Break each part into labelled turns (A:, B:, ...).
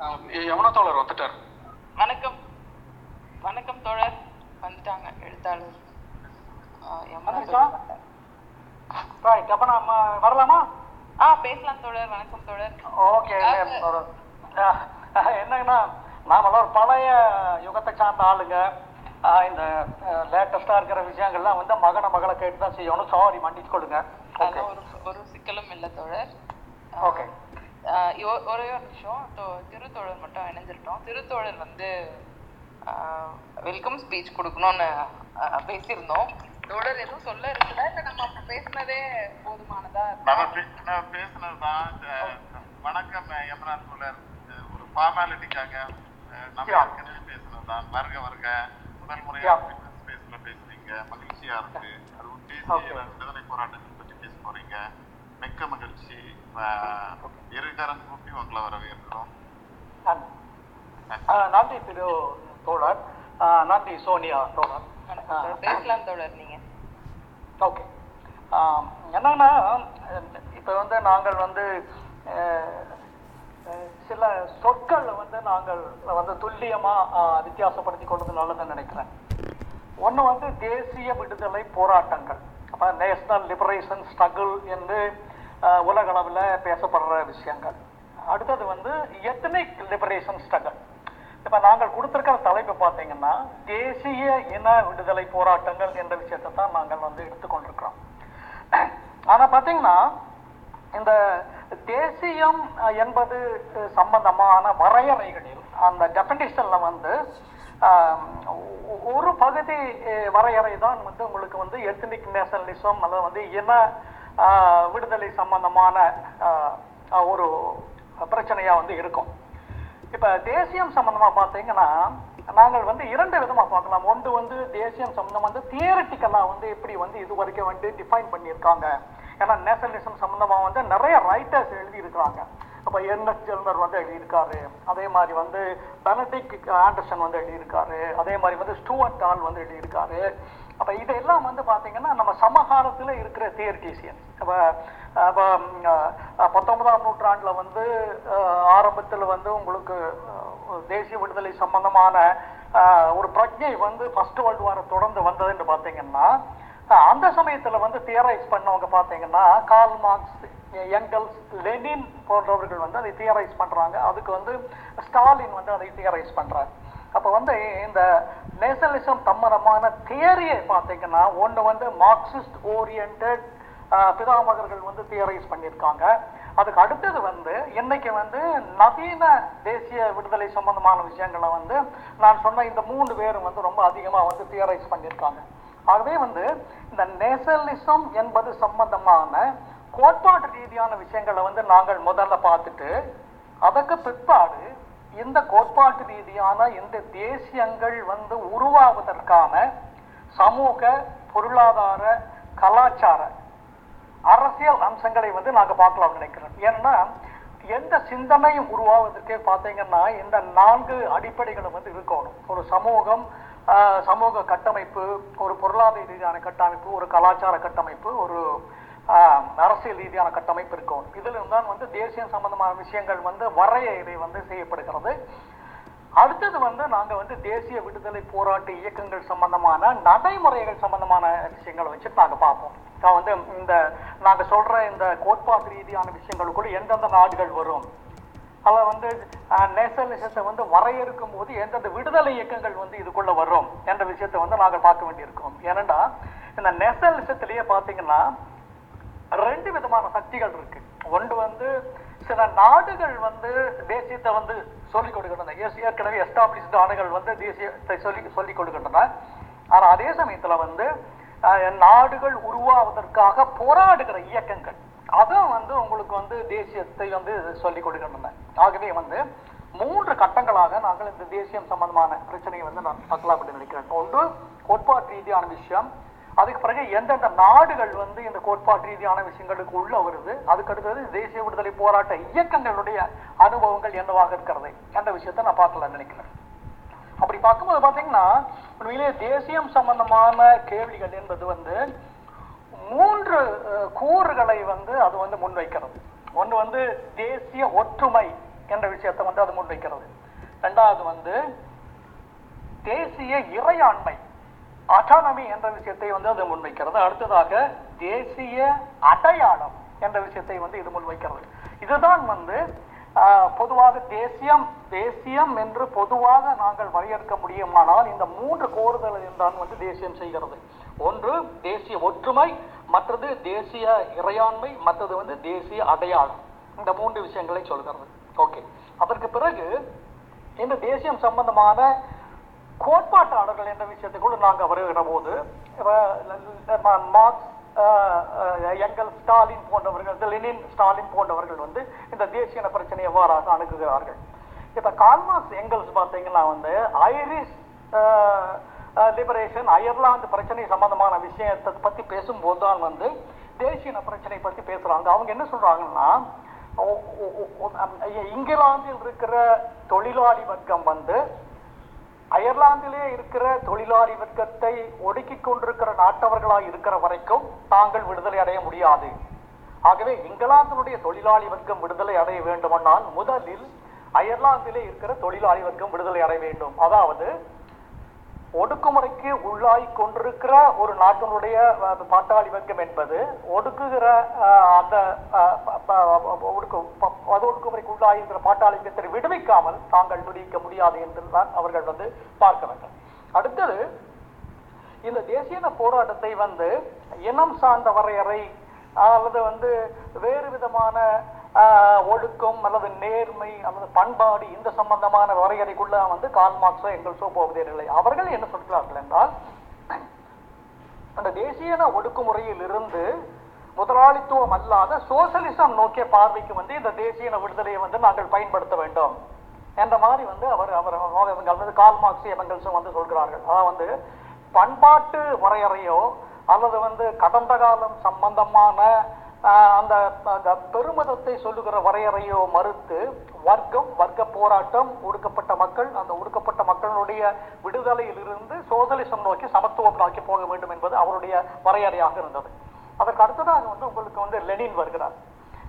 A: யமுனா தோழர் வந்துட்டார்.
B: வணக்கம். வணக்கம் தோழர். வந்துட்டாங்க எழுத்தாளர்.
C: அப்ப நம்ம வரலாமா?
B: ஆ பேசலாம் தோழர். வணக்கம் தோழர்.
C: ஓகே என்னங்கன்னா நாமெல்லாம் ஒரு பழைய யுகத்தை சார்ந்த ஆளுங்க. ஆஹ் இந்த லேட்டஸ்டா இருக்கிற விஷயங்கள்லாம் வந்து மகன மகளை கேட்டு தான் செய்யணும் சாரி மன்னிச்சு கொடுங்க
B: ஒரு ஒரு சிக்கலும் இல்லை தோழர்.
C: ஓகே
B: ஒரே ஒரு நிமிஷம். தோ- திருத்தோழர் மட்டும் இணைஞ்சிருட்டோம். திருத்தோழர் வந்து வெல்கம் ஸ்பீச் கொடுக்கணும்னு பேசியிருந்தோம். தோழர் எதுவும் சொல்ல இருக்குதா? இல்லை நம்ம அப்ப பேசினதே போதுமானதா
D: நம்ம பேசுனதுதான் வணக்கம் யமராஜ் தோழர். ஒரு ஃபார்மாலிட்டிக்காக நம்ம. ஏற்கனவே பேசுனதுதான். வருக வருக. முதல் முறையா. ஸ்பேஸ்ல பேசுறீங்க. மகிழ்ச்சியா இருக்கு. அதுவும். தேசிய விடுதலை போராட்டத்தை பற்றி பேச போறீங்க. மிக்க மகிழ்ச்சி. இருகரம் கூப்பி உங்களை வரவேற்கிறோம்.
C: நன்றி. திரு தோழர். நன்றி சோனியா தோழர்.
B: பேசலாம் தோழர் நீங்க.
C: ஓகே. என்னன்னா இப்போ வந்து நாங்கள் வந்து சில சொற்களை வந்து நாங்கள் வந்து துல்லியமாக வித்தியாசப்படுத்தி கொண்டது நல்லதுன்னு நினைக்கிறேன். ஒன்று வந்து தேசிய விடுதலை போராட்டங்கள். அப்போ நேஷனல் லிபரேஷன் ஸ்ட்ரகிள் என்று உலக உலகளவில் பேசப்படுற விஷயங்கள். அடுத்தது வந்து எத்தனிக் லிபரேஷன் ஸ்ட்ரகல் இப்போ நாங்கள் கொடுத்துருக்கிற தலைப்பு பார்த்தீங்கன்னா தேசிய இன விடுதலை போராட்டங்கள் என்ற விஷயத்தை தான் நாங்கள் வந்து எடுத்துக்கொண்டிருக்கிறோம். ஆனால் பார்த்தீங்கன்னா இந்த தேசியம் என்பது சம்பந்தமான வரையறைகளில் அந்த டெஃபினிஷன்ல வந்து ஒரு பகுதி வரையறை தான் வந்து உங்களுக்கு வந்து எத்னிக் நேஷனலிசம் அல்லது வந்து இன விடுதலை சம்பந்தமான ஒரு பிரச்சனையாக வந்து இருக்கும். இப்போ தேசியம் சம்பந்தமாக பார்த்தீங்கன்னா நாங்கள் வந்து இரண்டு விதமாக பார்க்கலாம். ஒன்று வந்து தேசியம் சம்பந்தம் வந்து தியரட்டிக்கலாக வந்து எப்படி வந்து இது வரைக்கும் வந்து டிஃபைன் பண்ணியிருக்காங்க. ஏன்னா நேஷனலிசம் சம்பந்தமாக வந்து நிறைய ரைட்டர்ஸ் எழுதியிருக்கிறாங்க. இப்போ என்எஸ் ஜெல்மர் வந்து எழுதியிருக்காரு. அதே மாதிரி வந்து பெனடிக் ஆண்டர்சன் வந்து எழுதியிருக்காரு. அதே மாதிரி வந்து ஸ்டூவர்ட் டால் வந்து எழுதியிருக்காரு. அப்ப இதெல்லாம் வந்து பாத்தீங்கன்னா நம்ம சமகாலத்துல இருக்கிற தியர்டீசியன் அப்ப அப்ப பத்தொன்பதாம் நூற்றாண்டுல வந்து ஆரம்பத்தில் ஆரம்பத்துல வந்து உங்களுக்கு தேசிய விடுதலை சம்பந்தமான ஒரு பிரஜை வந்து ஃபர்ஸ்ட் வேர்ல்டு வாரை தொடர்ந்து வந்ததுன்னு பாத்தீங்கன்னா அந்த சமயத்துல வந்து தியரைஸ் பண்ணவங்க பாத்தீங்கன்னா கார்ல் மார்க்ஸ் எங்கல்ஸ் லெனின் போன்றவர்கள் வந்து அதை தியரைஸ் பண்றாங்க. அதுக்கு வந்து ஸ்டாலின் வந்து அதை தியரைஸ் பண்றாரு. அப்போ வந்து இந்த நேஷனலிசம் தம்மரமான தியரியை பார்த்தீங்கன்னா ஒன்று வந்து மார்க்சிஸ்ட் ஓரியன்ட் பிதாமகர்கள் வந்து தியரைஸ் பண்ணியிருக்காங்க. அதுக்கு அடுத்தது வந்து இன்னைக்கு வந்து நவீன தேசிய விடுதலை சம்பந்தமான விஷயங்களை வந்து நான் சொன்ன இந்த மூணு பேரும் வந்து ரொம்ப அதிகமாக வந்து தியரைஸ் பண்ணியிருக்காங்க. ஆகவே வந்து இந்த நேஷனலிசம் என்பது சம்பந்தமான கோட்பாட்டு ரீதியான விஷயங்களை வந்து நாங்கள் முதல்ல பார்த்துட்டு அதற்கு பிற்பாடு இந்த கோட்பாட்டு ரீதியான இந்த தேசியங்கள் வந்து உருவாவதற்கான சமூக பொருளாதார கலாச்சார அரசியல் அம்சங்களை வந்து நாங்கள் பார்க்கலாம் நினைக்கிறோம். ஏன்னா எந்த சிந்தனையும் உருவாவதற்கே பார்த்தீங்கன்னா இந்த நான்கு அடிப்படைகளும் வந்து இருக்கணும். ஒரு சமூகம் சமூக கட்டமைப்பு ஒரு பொருளாதார ரீதியான கட்டமைப்பு ஒரு கலாச்சார கட்டமைப்பு ஒரு அரசியல் ரீதியான கட்டமைப்பு இருக்கும். இதில் தான் வந்து தேசியம் சம்பந்தமான விஷயங்கள் வந்து வரையறை வந்து செய்யப்படுகிறது. அடுத்தது வந்து நாங்கள் வந்து தேசிய விடுதலை போராட்ட இயக்கங்கள் சம்பந்தமான நடைமுறைகள் சம்பந்தமான விஷயங்களை வச்சுட்டு நாங்கள் பார்ப்போம். நான் வந்து இந்த நாங்கள் சொல்கிற இந்த கோட்பாட்டு ரீதியான விஷயங்களுக்குள்ள எந்தெந்த நாடுகள் வரும்? அத வந்து நேஷனலிசத்தை வந்து வரையறுக்கும் போது எந்தெந்த விடுதலை இயக்கங்கள் வந்து இதுக்குள்ளே வரும் என்ற விஷயத்தை வந்து நாங்கள் பார்க்க வேண்டியிருக்கோம். ஏனென்றா இந்த நேஷனலிசத்திலேயே பார்த்தீங்கன்னா ரெண்டு விதமான சக்திகள் இருக்கு. ஒன்று வந்து சில நாடுகள் வந்து தேசியத்தை வந்து சொல்லிக் கொடுக்கின்றன. ஏற்கனவே எஸ்டாப்ளிஷ் நாடுகள் வந்து தேசியத்தை சொல்லி சொல்லிக் கொடுக்கின்றன. ஆனால் அதே சமயத்தில் வந்து நாடுகள் உருவாவதற்காக போராடுகிற இயக்கங்கள் அதுவும் வந்து உங்களுக்கு வந்து தேசியத்தை வந்து சொல்லிக் கொடுக்கின்றன. ஆகவே வந்து மூன்று கட்டங்களாக நாங்கள் இந்த தேசியம் சம்பந்தமான பிரச்சனையை வந்து நான் பார்க்கலாம் அப்படின்னு நினைக்கிறேன் ஒன்று கோட்பாட்டு ரீதியான விஷயம். அதுக்கு பிறகு எந்தெந்த நாடுகள் வந்து இந்த கோட்பாட்டு ரீதியான விஷயங்களுக்கு உள்ள வருது அதுக்கு அடுத்தது தேசிய விடுதலை போராட்ட இயக்கங்களுடைய அனுபவங்கள் என்னவாக இருக்கிறது என்ற விஷயத்தை நான் பார்க்கலாம்னு நினைக்கிறேன். அப்படி பார்க்கும்போது பாத்தீங்கன்னா உண்மையிலேயே தேசியம் சம்பந்தமான கேள்விகள் என்பது வந்து மூன்று கூறுகளை வந்து அது வந்து முன்வைக்கிறது. ஒன்று வந்து தேசிய ஒற்றுமை என்ற விஷயத்தை வந்து அது முன்வைக்கிறது. ரெண்டாவது வந்து தேசிய இறையாண்மை அட்டானமி என்ற விஷயத்தை வந்து அது முன்வைக்கிறது. அடுத்ததாக தேசிய அடையாளம் என்ற விஷயத்தை வந்து இது முன்வைக்கிறது. இதுதான் வந்து பொதுவாக தேசியம் தேசியம் என்று பொதுவாக நாங்கள் வரையறுக்க முடியுமானால் இந்த மூன்று கோருதல் தான் வந்து தேசியம் செய்கிறது. ஒன்று தேசிய ஒற்றுமை மற்றது தேசிய இறையாண்மை மற்றது வந்து தேசிய அடையாளம். இந்த மூன்று விஷயங்களை சொல்கிறது. ஓகே. அதற்கு பிறகு இந்த தேசியம் சம்பந்தமான கோட்பாட்டாளர்கள் என்ற விஷயத்துக்குள்ள நாங்கள் வருகிற போது மார்க்ஸ் எங்கள் ஸ்டாலின் போன்றவர்கள் லெனின் ஸ்டாலின் போன்றவர்கள் வந்து இந்த தேசிய பிரச்சனையை எவ்வாறாக அணுகுகிறார்கள்? இப்போ கால்மார்க்ஸ் எங்கல்ஸ் பார்த்தீங்கன்னா வந்து ஐரிஷ் லிபரேஷன் அயர்லாந்து பிரச்சனை சம்பந்தமான விஷயத்தை பற்றி பேசும்போது தான் வந்து தேசிய பிரச்சனை பற்றி பேசுகிறாங்க அவங்க என்ன சொல்கிறாங்கன்னா இங்கிலாந்தில் இருக்கிற தொழிலாளி வர்க்கம் வந்து அயர்லாந்திலே இருக்கிற தொழிலாளி வர்க்கத்தை ஒடுக்கிக் கொண்டிருக்கிற நாட்டவர்களாய் இருக்கிற வரைக்கும் தாங்கள் விடுதலை அடைய முடியாது. ஆகவே இங்கிலாந்தினுடைய தொழிலாளி வர்க்கம் விடுதலை அடைய வேண்டுமானால் முதலில் அயர்லாந்திலே இருக்கிற தொழிலாளி வர்க்கம் விடுதலை அடைய வேண்டும். அதாவது ஒடுக்குமுறைக்கு உள்ளாய் கொண்டிருக்கிற ஒரு நாட்டினுடைய பாட்டாளி வர்க்கம் என்பது ஒடுக்குகிற அந்த ஒடுக்கு ப- அது ஒடுக்குமுறைக்கு உள்ளாயிருக்கிற பாட்டாளி வர்க்கத்தை விடுவிக்காமல் தாங்கள் விடுவிக்க முடியாது என்றுதான் அவர்கள் வந்து பார்க்க வேண்டும். அடுத்தது இந்த தேசிய போராட்டத்தை வந்து இனம் சார்ந்த வரையறை அல்லது வந்து வேறு விதமான ஒழுக்கம் அல்லது நேர்மை அல்லது பண்பாடு இந்த சம்பந்தமான வரையறைக்குள்ள வந்து கால் மார்க்ஸோ எங்கள்ஸோ போவதில்லை அவர்கள் என்ன சொல்கிறார்கள் என்றால் அந்த தேசிய இன ஒடுக்குமுறையில் இருந்து முதலாளித்துவம் அல்லாத சோசலிசம் நோக்கிய பார்வைக்கு வந்து இந்த தேசிய விடுதலையை வந்து நாங்கள் பயன்படுத்த வேண்டும் என்ற மாதிரி வந்து அவர் அவர் அல்லது வந்து கால் மார்க்ஸ் வந்து சொல்கிறார்கள். அதாவது வந்து பண்பாட்டு வரையறையோ அல்லது வந்து கடந்த காலம் சம்பந்தமான அந்த அந்த பெருமிதத்தை சொல்லுகிற வரையறையோ மறுத்து வர்க்கம் வர்க்க போராட்டம் ஒடுக்கப்பட்ட மக்கள் அந்த ஒடுக்கப்பட்ட மக்களுடைய விடுதலையில் இருந்து சோசலிசம் நோக்கி சமத்துவம் நோக்கி போக வேண்டும் என்பது அவருடைய வரையறையாக இருந்தது. அதற்கு அடுத்ததாக வந்து உங்களுக்கு வந்து லெனின் வருகிறார்.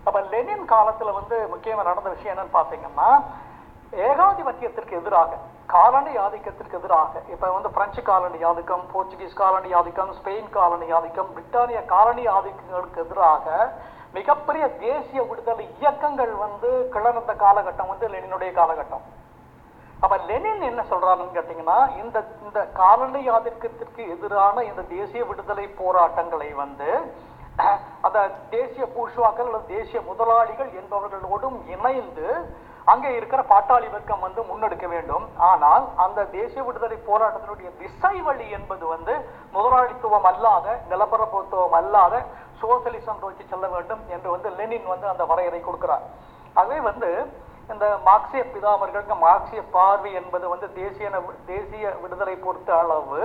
C: அப்ப லெனின் காலத்துல வந்து முக்கியமாக நடந்த விஷயம் என்னன்னு பார்த்தீங்கன்னா ஏகாதிபத்தியத்திற்கு எதிராக காலனி ஆதிக்கத்திற்கு எதிராக இப்போ வந்து பிரெஞ்சு காலனி ஆதிக்கம் போர்ச்சுகீஸ் காலனி ஆதிக்கம் ஸ்பெயின் காலனி ஆதிக்கம் பிரிட்டானிய காலனி ஆதிக்கங்களுக்கு எதிராக மிகப்பெரிய தேசிய விடுதலை இயக்கங்கள் வந்து கிளர்ந்த காலகட்டம் வந்து லெனினுடைய காலகட்டம். அப்ப லெனின் என்ன சொல்றாருன்னு கேட்டீங்கன்னா இந்த இந்த காலனி ஆதிக்கத்திற்கு எதிரான இந்த தேசிய விடுதலை போராட்டங்களை வந்து அந்த தேசிய பூஷ்வாக்கள் அல்லது தேசிய முதலாளிகள் என்பவர்களோடும் இணைந்து அங்கே இருக்கிற பாட்டாளி வர்க்கம் வந்து முன்னெடுக்க வேண்டும். ஆனால் அந்த தேசிய விடுதலை போராட்டத்தினுடைய திசை வழி என்பது வந்து முதலாளித்துவம் அல்லாத நிலப்பரப்புத்துவம் அல்லாத சோசியலிசம் நோக்கி செல்ல வேண்டும் என்று வந்து லெனின் வந்து அந்த வரையறை கொடுக்கிறார். ஆகவே வந்து இந்த மார்க்சிய பிதாமர்களுக்கு மார்க்சிய பார்வை என்பது வந்து தேசிய தேசிய விடுதலை பொறுத்த அளவு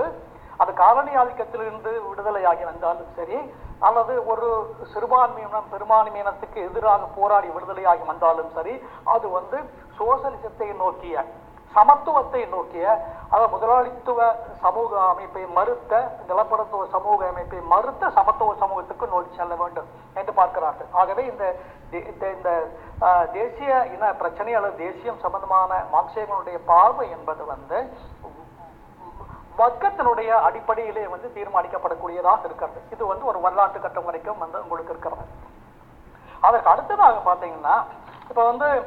C: அது காலனி ஆதிக்கத்திலிருந்து விடுதலையாகி வந்தாலும் சரி அல்லது ஒரு சிறுபான்மையினம் பெரும்பான்மையினத்துக்கு எதிராக போராடி விடுதலையாகி வந்தாலும் சரி அது வந்து சோசலிசத்தை நோக்கிய சமத்துவத்தை நோக்கிய அதாவது முதலாளித்துவ சமூக அமைப்பை மறுத்த நிலப்பரத்துவ சமூக அமைப்பை மறுத்த சமத்துவ சமூகத்துக்கு நோக்கி செல்ல வேண்டும் என்று பார்க்கிறார்கள். ஆகவே இந்த தே- இந்த இந்த தேசிய இன பிரச்சனை அல்லது தேசியம் சம்பந்தமான மார்க்சியங்களுடைய பார்வை என்பது வந்து வர்க்கத்தினுடைய அடிப்படையிலே வந்து தீர்மானிக்கப்படக்கூடியதாக இருக்கிறது. இது வந்து ஒரு வரலாற்று கட்டம் வரைக்கும் வந்து உங்களுக்கு இருக்கிறது. அதற்கு அடுத்ததாக பார்த்தீங்கன்னா இப்போ வந்து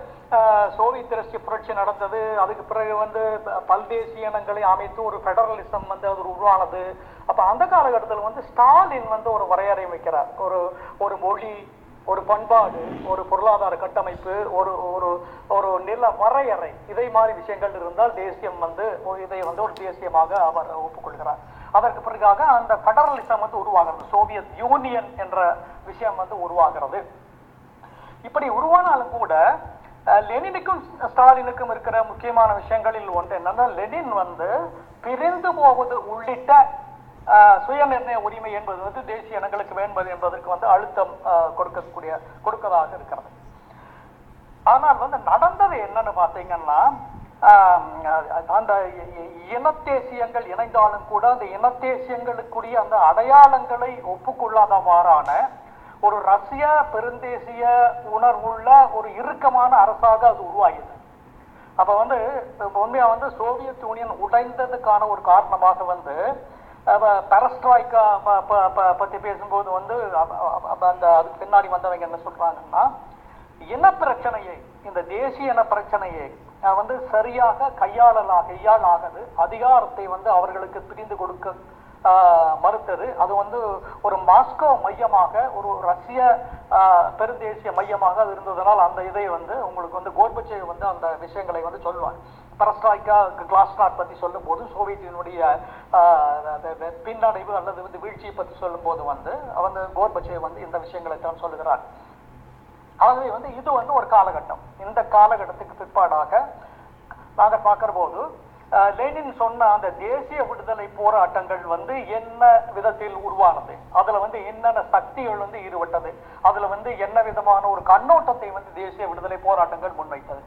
C: சோவியத் ரஷ்ய புரட்சி நடந்தது அதுக்கு பிறகு வந்து ப- பல்தேசிய இனங்களை அமைத்து ஒரு ஃபெடரலிசம் வந்து அது உருவானது. அப்போ அந்த காலகட்டத்தில் வந்து ஸ்டாலின் வந்து ஒரு வரையறை வைக்கிறார். ஒரு ஒரு மொழி ஒரு பண்பாடு ஒரு பொருளாதார கட்டமைப்பு ஒரு ஒரு நில வரையறை. இதை மாதிரி விஷயங்கள் இருந்தால் தேசியம் வந்து ஒரு இதை வந்து ஒரு தேசியமாக அவர் ஒப்புக்கொள்கிறார். அதற்கு பிறகாக அந்த ஃபெடரலிசம் வந்து உருவாகிறது. சோவியத் யூனியன் என்ற விஷயம் வந்து உருவாகிறது. இப்படி உருவானாலும் கூட லெனினுக்கும் ஸ்டாலினுக்கும் இருக்கிற முக்கியமான விஷயங்களில் ஒன்று என்னன்னா லெனின் வந்து பிரிந்து போவது உள்ளிட்ட அஹ், சுயநிர்ணய உரிமை என்பது வந்து தேசிய இனங்களுக்கு வேண்டும் என்பதற்கு வந்து அழுத்தம் அஹ், கொடுக்கக்கூடிய கொடுக்கதாக இருக்கிறது. ஆனால் வந்து நடந்தது என்னன்னு பார்த்தீங்கன்னா அந்த இ- இனத்தேசியங்கள் இணைந்தாலும் கூட அந்த இனத்தேசியங்களுக்குரிய அந்த அடையாளங்களை ஒப்புக்கொள்ளாதவாறான ஒரு ரஷ்ய பெருந்தேசிய உணர்வுள்ள ஒரு இறுக்கமான அரசாக அது உருவாகியது. அப்ப வந்து இப்ப உண்மையா வந்து சோவியத் யூனியன் உடைந்ததுக்கான ஒரு காரணமாக வந்து பெரஸ்ட்ராய்க்கா பத்தி பேசும்போது வந்து அந்த அதுக்கு பின்னாடி வந்தவங்க என்ன சொல்றாங்கன்னா இன பிரச்சனையை? இந்த தேசிய இன பிரச்சனையை. வந்து சரியாக கையாளலா கையாளாகது. அதிகாரத்தை வந்து அவர்களுக்கு பிரிந்து கொடுக்க மறுத்தது. அது வந்து ஒரு மாஸ்கோ மையமாக ஒரு ரஷ்ய பெருந்தேசிய மையமாக அது இருந்ததனால் அந்த இதை வந்து உங்களுக்கு வந்து கோர்பச்சேவ் வந்து அந்த விஷயங்களை வந்து சொல்லுவார் பரஸ்ட்ராய்க்கா கிளாஸ்நாட் பற்றி சொல்லும்போது சோவியத்தினுடைய அந்த- பின்னடைவு அல்லது வந்து வீழ்ச்சியை பற்றி சொல்லும்போது வந்து வந்து கோர்பச்சேவ் வந்து இந்த விஷயங்களை தான் சொல்லுகிறார். ஆகவே வந்து இது வந்து ஒரு காலகட்டம். இந்த காலகட்டத்துக்கு பிற்பாடாக நாங்கள் பார்க்குற போது லெனின் சொன்ன அந்த தேசிய விடுதலை போராட்டங்கள் வந்து என்ன விதத்தில் உருவானது? அதுல வந்து என்னென்ன சக்திகள் வந்து ஈடுபட்டது? அதுல வந்து என்ன விதமான ஒரு கண்ணோட்டத்தை வந்து தேசிய விடுதலை போராட்டங்கள் முன்வைத்தது?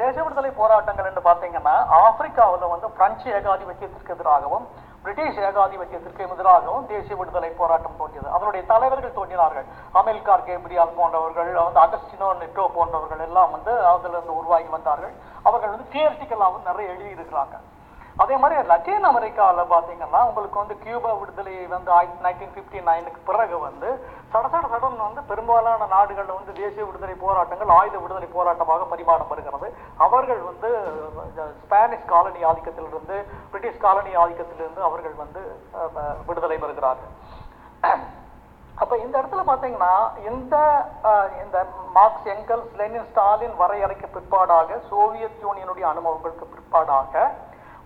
C: தேசிய விடுதலை போராட்டங்கள் என்று பார்த்தீங்கன்னா ஆப்பிரிக்காவில் வந்து பிரெஞ்சு ஏகாதிபத்தியத்திற்கு எதிராகவும் பிரிட்டிஷ் ஏகாதிபத்தியத்திற்கு எதிராகவும் தேசிய விடுதலை போராட்டம் தோன்றியது. அதனுடைய தலைவர்கள் தோன்றினார்கள். அமெரிக்கார் கேப்ரியால் போன்றவர்கள் வந்து அகஸ்டினோ நெட்டோ போன்றவர்கள் எல்லாம் வந்து அதுல இருந்து உருவாகி வந்தார்கள். அவர்கள் வந்து தியரிட்டிக்கலாகவும் நிறைய எழுதியிருக்கிறாங்க. அதே மாதிரி லத்தீன் அமெரிக்காவில் பார்த்தீங்கன்னா உங்களுக்கு வந்து கியூபா விடுதலை வந்து நைன்டீன் ஃபிஃப்டி நைனுக்கு பிறகு வந்து சட சட சடன் வந்து பெரும்பாலான நாடுகளில் வந்து தேசிய விடுதலை போராட்டங்கள் ஆயுத விடுதலை போராட்டமாக பரிமாணம் வருகிறது. அவர்கள் வந்து ஸ்பானிஷ் காலனி ஆதிக்கத்திலிருந்து பிரிட்டிஷ் காலனி ஆதிக்கத்திலிருந்து அவர்கள் வந்து விடுதலை பெறுகிறார்கள். அப்போ இந்த இடத்துல பார்த்தீங்கன்னா இந்த இந்த மார்க்ஸ் எங்கல்ஸ் லெனின் ஸ்டாலின் வரையறைக்கு பிற்பாடாக சோவியத் யூனியனுடைய அனுபவங்களுக்கு பிற்பாடாக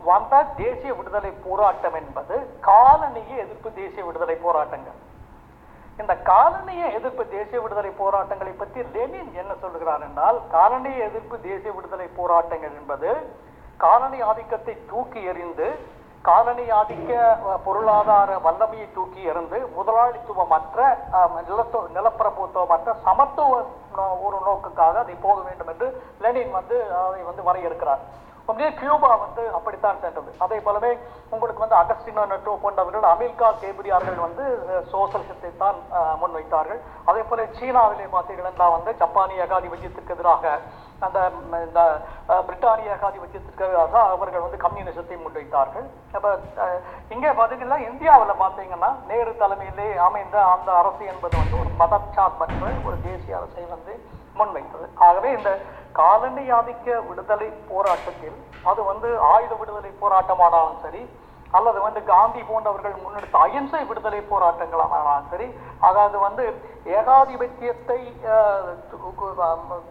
C: வந்த தேசிய விடுதலை போராட்டம் என்பது காலனிய எதிர்ப்பு தேசிய விடுதலை போராட்டங்கள். இந்த காலனிய எதிர்ப்பு தேசிய விடுதலை போராட்டங்களை பற்றி லெனின் என்ன சொல்லுகிறார் என்றால் காலனிய எதிர்ப்பு தேசிய விடுதலை போராட்டங்கள் என்பது காலனி ஆதிக்கத்தை தூக்கி எறிந்து காலனி ஆதிக்க பொருளாதார வல்லமையை தூக்கி எறிந்து முதலாளித்துவமற்ற நிலத்து நிலத்தோ சமத்துவ ஒரு நோக்குக்காக அதை போக வேண்டும் என்று லெனின் வந்து அதை வந்து வரையறுக்கிறார். அப்படியே கியூபா வந்து அப்படித்தான் சென்றது அதே போலவே உங்களுக்கு வந்து அகஸ்டினோ நெட்டோ போன்றவர்கள் அமெரிக்கா கேபிரியார்கள் வந்து சோசலிசத்தை தான் முன்வைத்தார்கள். அதே போல சீனாவிலே பார்த்தீங்கன்னா வந்து ஜப்பானிய ஏகாதிபத்தியத்துக்கு எதிராக அந்த இந்த பிரிட்டானிய ஏகாதிபத்தியத்திற்கு எதிராக அவர்கள் வந்து கம்யூனிசத்தை முன்வைத்தார்கள். அப்போ இங்கே பார்த்தீங்கன்னா இந்தியாவில் பார்த்தீங்கன்னா நேரு தலைமையிலே அமைந்த அந்த அரசு என்பது வந்து ஒரு மதச்சார்பற்ற ஒரு தேசிய அரசை வந்து முன்வைத்தது. ஆகவே இந்த காலனி ஆதிக்க விடுதலை போராட்டத்தில் அது வந்து ஆயுத விடுதலை போராட்டமானாலும் சரி அல்லது வந்து காந்தி போன்றவர்கள் முன்னெடுத்த அகிம்சை விடுதலை போராட்டங்களானாலும் சரி அதாவது வந்து ஏகாதிபத்தியத்தை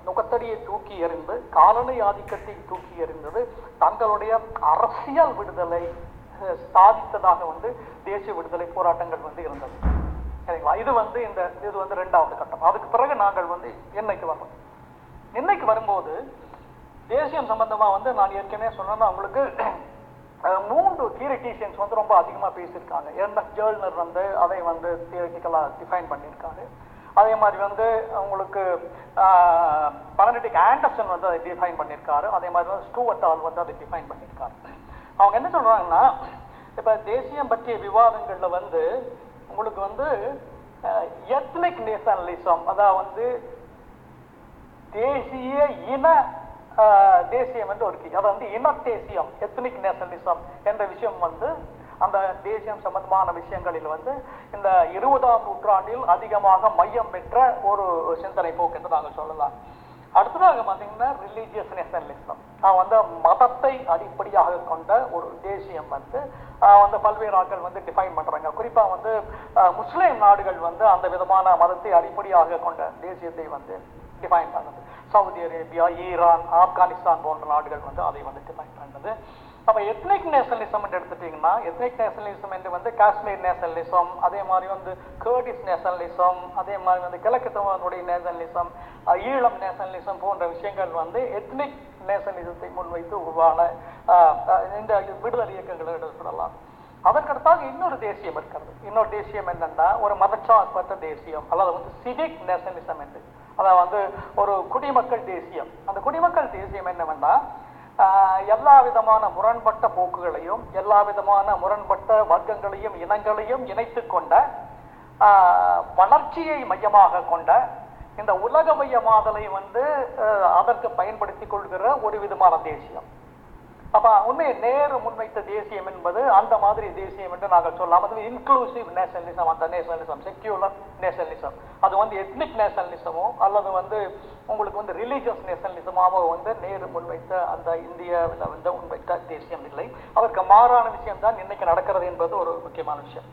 C: நுகத்தடியை தூக்கி எறிந்து காலனி ஆதிக்கத்தை தூக்கி எறிந்தது தங்களுடைய அரசியல் விடுதலை சாதித்ததாக வந்து தேசிய விடுதலை போராட்டங்கள் வந்து இருந்தது. சரிங்களா? இது வந்து இந்த இது வந்து ரெண்டாவது கட்டம். அதுக்கு பிறகு நாங்கள் வந்து என்னைக்கு வரோம் இன்னைக்கு வரும்போது தேசியம் சம்பந்தமாக வந்து நான் ஏற்கனவே சொன்னேன்னா உங்களுக்கு மூன்று தியரிட்டிஷியன்ஸ் வந்து ரொம்ப அதிகமாக பேசியிருக்காங்க. எர்னஸ் ஜேர்னர் வந்து அதை வந்து தியரிட்டிக்கலா டிஃபைன் பண்ணியிருக்காரு. அதே மாதிரி வந்து உங்களுக்கு பனடிக் ஆண்டர்சன் வந்து அதை டிஃபைன் பண்ணியிருக்காரு. அதே மாதிரி வந்து ஸ்டூவர்டால் வந்து அதை டிஃபைன் பண்ணியிருக்காரு. அவங்க என்ன சொல்கிறாங்கன்னா இப்போ தேசியம் பற்றிய விவாதங்களில் வந்து உங்களுக்கு வந்து எத்னிக் நேஷனலிசம் அதாவது வந்து தேசிய இன தேசியம் என்று ஒரு கி- அது வந்து இன தேசியம் எத்னிக் நேஷனலிசம் என்ற விஷயம் வந்து அந்த தேசியம் சம்பந்தமான விஷயங்களில் வந்து இந்த இருபதாம் நூற்றாண்டில் அதிகமாக மையம் பெற்ற ஒரு சிந்தனை போக்கு என்று நாங்கள் சொல்லலாம். அடுத்ததாக பார்த்தீங்கன்னா ரிலீஜியஸ் நேஷனலிசம் வந்து மதத்தை அடிப்படையாக கொண்ட ஒரு தேசியம் வந்து வந்து பல்வேறு ஆட்கள் வந்து டிஃபைன் பண்ணுறாங்க குறிப்பாக வந்து முஸ்லீம் நாடுகள் வந்து அந்த விதமான மதத்தை அடிப்படையாக கொண்ட தேசியத்தை வந்து டிஃபைன் பண்ணது. சவுதி அரேபியா ஈரான் ஆப்கானிஸ்தான் போன்ற நாடுகள் வந்து அதை வந்து டிஃபைன் பண்ணது. அப்போ எத்னிக் நேஷனலிசம் எடுத்துட்டீங்கன்னா எத்னிக் நேஷனலிசம் என்று வந்து காஷ்மீர் நேஷனலிசம் அதே மாதிரி வந்து கேர்டிஸ் நேஷனலிசம் அதே மாதிரி வந்து கிழக்கு தமிழனுடைய நேஷனலிசம் ஈழம் நேஷனலிசம் போன்ற விஷயங்கள் வந்து எத்னிக் நேஷனலிசத்தை முன்வைத்து உருவான இந்த விடுதலை இயக்கங்களை எடுத்து சொல்லலாம். அதற்கடுத்தாக இன்னொரு தேசியம் இருக்கிறது. இன்னொரு தேசியம் என்னென்னா ஒரு மதச்சார்பற்ற தேசியம் அல்லது வந்து சிவிக் நேஷனலிசம் என்று. அதாவது வந்து ஒரு குடிமக்கள் தேசியம். அந்த குடிமக்கள் தேசியம் என்னவென்னா எல்லா விதமான முரண்பட்ட போக்குகளையும் எல்லா விதமான முரண்பட்ட வர்க்கங்களையும் இனங்களையும் இணைத்து கொண்ட வளர்ச்சியை மையமாக கொண்ட இந்த உலகமயமாதலை வந்து அதற்கு பயன்படுத்தி கொள்கிற ஒரு விதமான தேசியம். அப்ப உண்மையை நேரு முன்வைத்த தேசியம் என்பது அந்த மாதிரி தேசியம் என்று நாங்கள் சொல்லலாம். அது இன்க்ளூசிவ் நேஷனலிசம் அந்த நேஷனலிசம் செக்யூலர் நேஷனலிசம் அது வந்து எத்னிக் நேஷனலிசமோ அல்லது வந்து உங்களுக்கு வந்து ரிலீஜியஸ் நேஷனலிசமாவோ வந்து நேரு முன்வைத்த அந்த இந்தியாவில் வந்து முன்வைத்த தேசியம் இல்லை. அவருக்கு மாறான விஷயம் தான் இன்னைக்கு நடக்கிறது என்பது ஒரு முக்கியமான விஷயம்.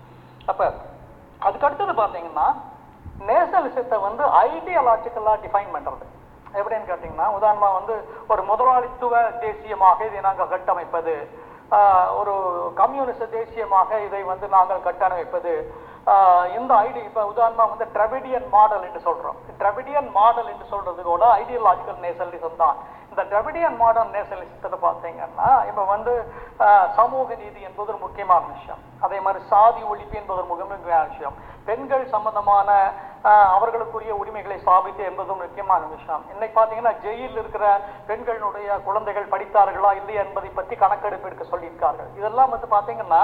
C: அப்ப அதுக்கு அடுத்தது பார்த்தீங்கன்னா நேஷனலிசத்தை வந்து ஐடியாலாஜிக்கலாக டிஃபைன் பண்ணுறது எப்படின்னு கேட்டிங்கன்னா உதாரணமா வந்து ஒரு முதலாளித்துவ தேசியமாக இதை நாங்கள் கட்டமைப்பது ஆஹ் ஒரு கம்யூனிச தேசியமாக இதை வந்து நாங்கள் கட்டமைப்பது இந்த ஐடி இப்போ உதாரணமாக வந்து ட்ரெவிடியன் மாடல் என்று சொல்கிறோம் ட்ரெவிடியன் மாடல் என்று சொல்கிறது கூட ஐடியாலஜிக்கல் நேஷனலிசம் தான். இந்த டிரவிடியன் மாடல் நேஷனலிசத்தில் பார்த்தீங்கன்னா இப்போ வந்து சமூக நீதி என்பது ஒரு முக்கியமான விஷயம். அதே மாதிரி சாதி ஒழிப்பு என்பது ஒரு முக்கியமான விஷயம். பெண்கள் சம்பந்தமான அவர்களுக்குரிய உரிமைகளை ஸ்தாபித்து என்பது முக்கியமான விஷயம். இன்னைக்கு பார்த்தீங்கன்னா ஜெயிலில் இருக்கிற பெண்களுடைய குழந்தைகள் படித்தார்களா இல்லையா என்பதை பற்றி கணக்கெடுப்பு எடுக்க சொல்லியிருக்கார்கள். இதெல்லாம் வந்து பார்த்தீங்கன்னா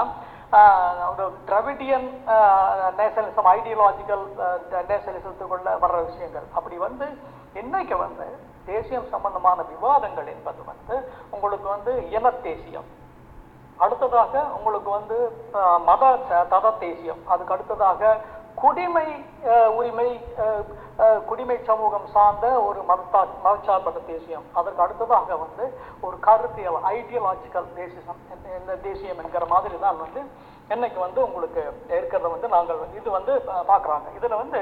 C: ஒரு டிரவிடியன் நேஷனலிசம் ஐடியாலஜிக்கல் நேஷனலிசத்துக்குள்ள வர்ற விஷயங்கள். அப்படி வந்து இன்னைக்கு வந்து தேசியம் சம்பந்தமான விவாதங்கள் என்பது வந்து உங்களுக்கு வந்து இன தேசியம். அடுத்ததாக உங்களுக்கு வந்து மத தத தேசியம். அதுக்கு அடுத்ததாக குடிமை அஹ், உரிமை குடிமை சமூகம் சார்ந்த ஒரு மதத்தா மதச்சார்பற்ற தேசியம். அதற்கு அடுத்ததாக வந்து ஒரு கருத்தியல் ஐடியலாஜிக்கல் தேசியம் இந்த தேசியம் என்கிற மாதிரி தான் வந்து என்னைக்கு வந்து உங்களுக்கு இருக்கிறத வந்து நாங்கள் இது வந்து பார்க்குறாங்க. இதில் இதுல வந்து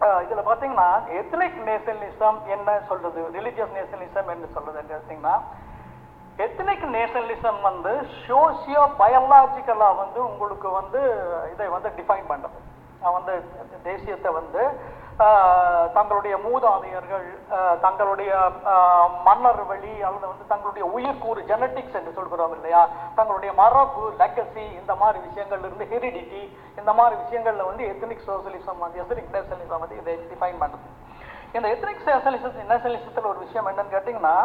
C: இதில் இதுல பாத்தீங்கன்னா எத்னிக் நேஷனலிசம் என்ன சொல்றது? ரிலிஜியஸ் நேஷனலிசம் என்ன சொல்றது பார்த்தீங்கன்னா எத்னிக் நேஷனலிசம் வந்து சோசியோ பயாலாஜிக்கலாக வந்து உங்களுக்கு வந்து இதை வந்து டிஃபைன் பண்ணது வந்து தேசியத்தை வந்து தங்களுடைய மூதாதையர்கள் தங்களுடைய மன்னர் வழி அல்லது வந்து தங்களுடைய உயிர்கூறு ஜெனட்டிக்ஸ் என்று சொல்கிறோம் இல்லையா? தங்களுடைய மரபு லெக்கசி இந்த மாதிரி விஷயங்கள்ல இருந்து ஹெரிடிட்டி இந்த மாதிரி விஷயங்கள்ல வந்து எத்னிக் சோசியலிசம் வந்து எத்தனிக் நேஷனலிசம் வந்து இதை டிஃபைன் பண்ணுது இந்த எத்னிக் நேஷனலிசம் நேஷனலிசத்தில் ஒரு விஷயம் என்னன்னு கேட்டிங்கன்னா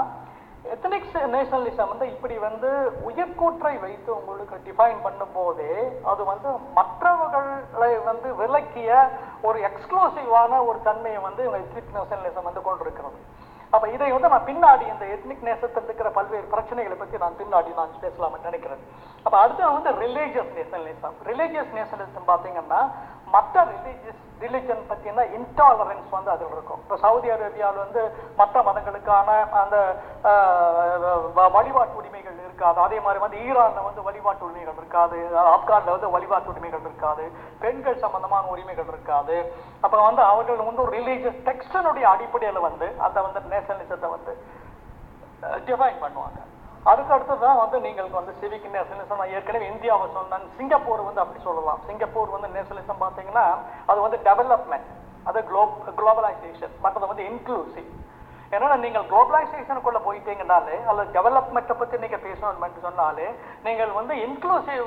C: எத்தனிக்ஸ் நேஷனலிசம் வந்து இப்படி வந்து உயர்கூற்றை வைத்து உங்களுக்கு டிஃபைன் பண்ணும் போதே அது வந்து மற்றவர்களை வந்து விளக்கிய ஒரு எக்ஸ்க்ளூசிவான ஒரு தன்மையை வந்து எத்னிக் நேஷனலிசம் வந்து கொண்டிருக்கிறது. அப்போ இதை வந்து நான் பின்னாடி இந்த எத்னிக் நேசத்தில் இருக்கிற பல்வேறு பிரச்சனைகளை பற்றி நான் பின்னாடி நான் பேசலாம்னு நினைக்கிறேன். அப்போ அடுத்து வந்து ரிலீஜியஸ் நேஷனலிசம் ரிலீஜியஸ் நேஷனலிசம் பார்த்தீங்கன்னா மற்ற ரிலீஜியஸ் ரிலிஜன் பார்த்தீங்கன்னா இன்டாலரன்ஸ் வந்து அதில் இருக்கும். இப்போ சவுதி அரேபியாவில் வந்து மற்ற மதங்களுக்கான அந்த வழிபாட்டு உரிமைகள் இருக்காது. அதே மாதிரி வந்து ஈரானில் வந்து வழிபாட்டு உரிமைகள் இருக்காது. ஆப்கானில் வந்து வழிபாட்டு உரிமைகள் இருக்காது. பெண்கள் சம்பந்தமான உரிமைகள் இருக்காது. அப்புறம் வந்து அவர்கள் வந்து ஒரு ரிலீஜியஸ் டெக்ஸ்டனுடைய அடிப்படையில் வந்து அந்த வந்து நேஷனலிசத்தை வந்து டிஃபைன் பண்ணுவாங்க. அதுக்கு அடுத்து தான் வந்து நீங்கள் வந்து சிவிக் நேஷனலிசம் நான் ஏற்கனவே இந்தியாவை சொன்னேன் சிங்கப்பூர் வந்து அப்படி சொல்லலாம். சிங்கப்பூர் வந்து நேஷனலிசம் பார்த்தீங்கன்னா அது வந்து டெவலப்மெண்ட் அது குளோப் குளோபலைசேஷன் மற்றது வந்து இன்க்ளூசிவ் ஏன்னா நீங்கள் குளோபலைசேஷனுக்குள்ள போயிட்டீங்கனாலே அல்லது டெவலப்மெண்ட்டை பற்றி நீங்கள் பேசணும்னு சொன்னாலே நீங்கள் வந்து இன்க்ளூசிவ்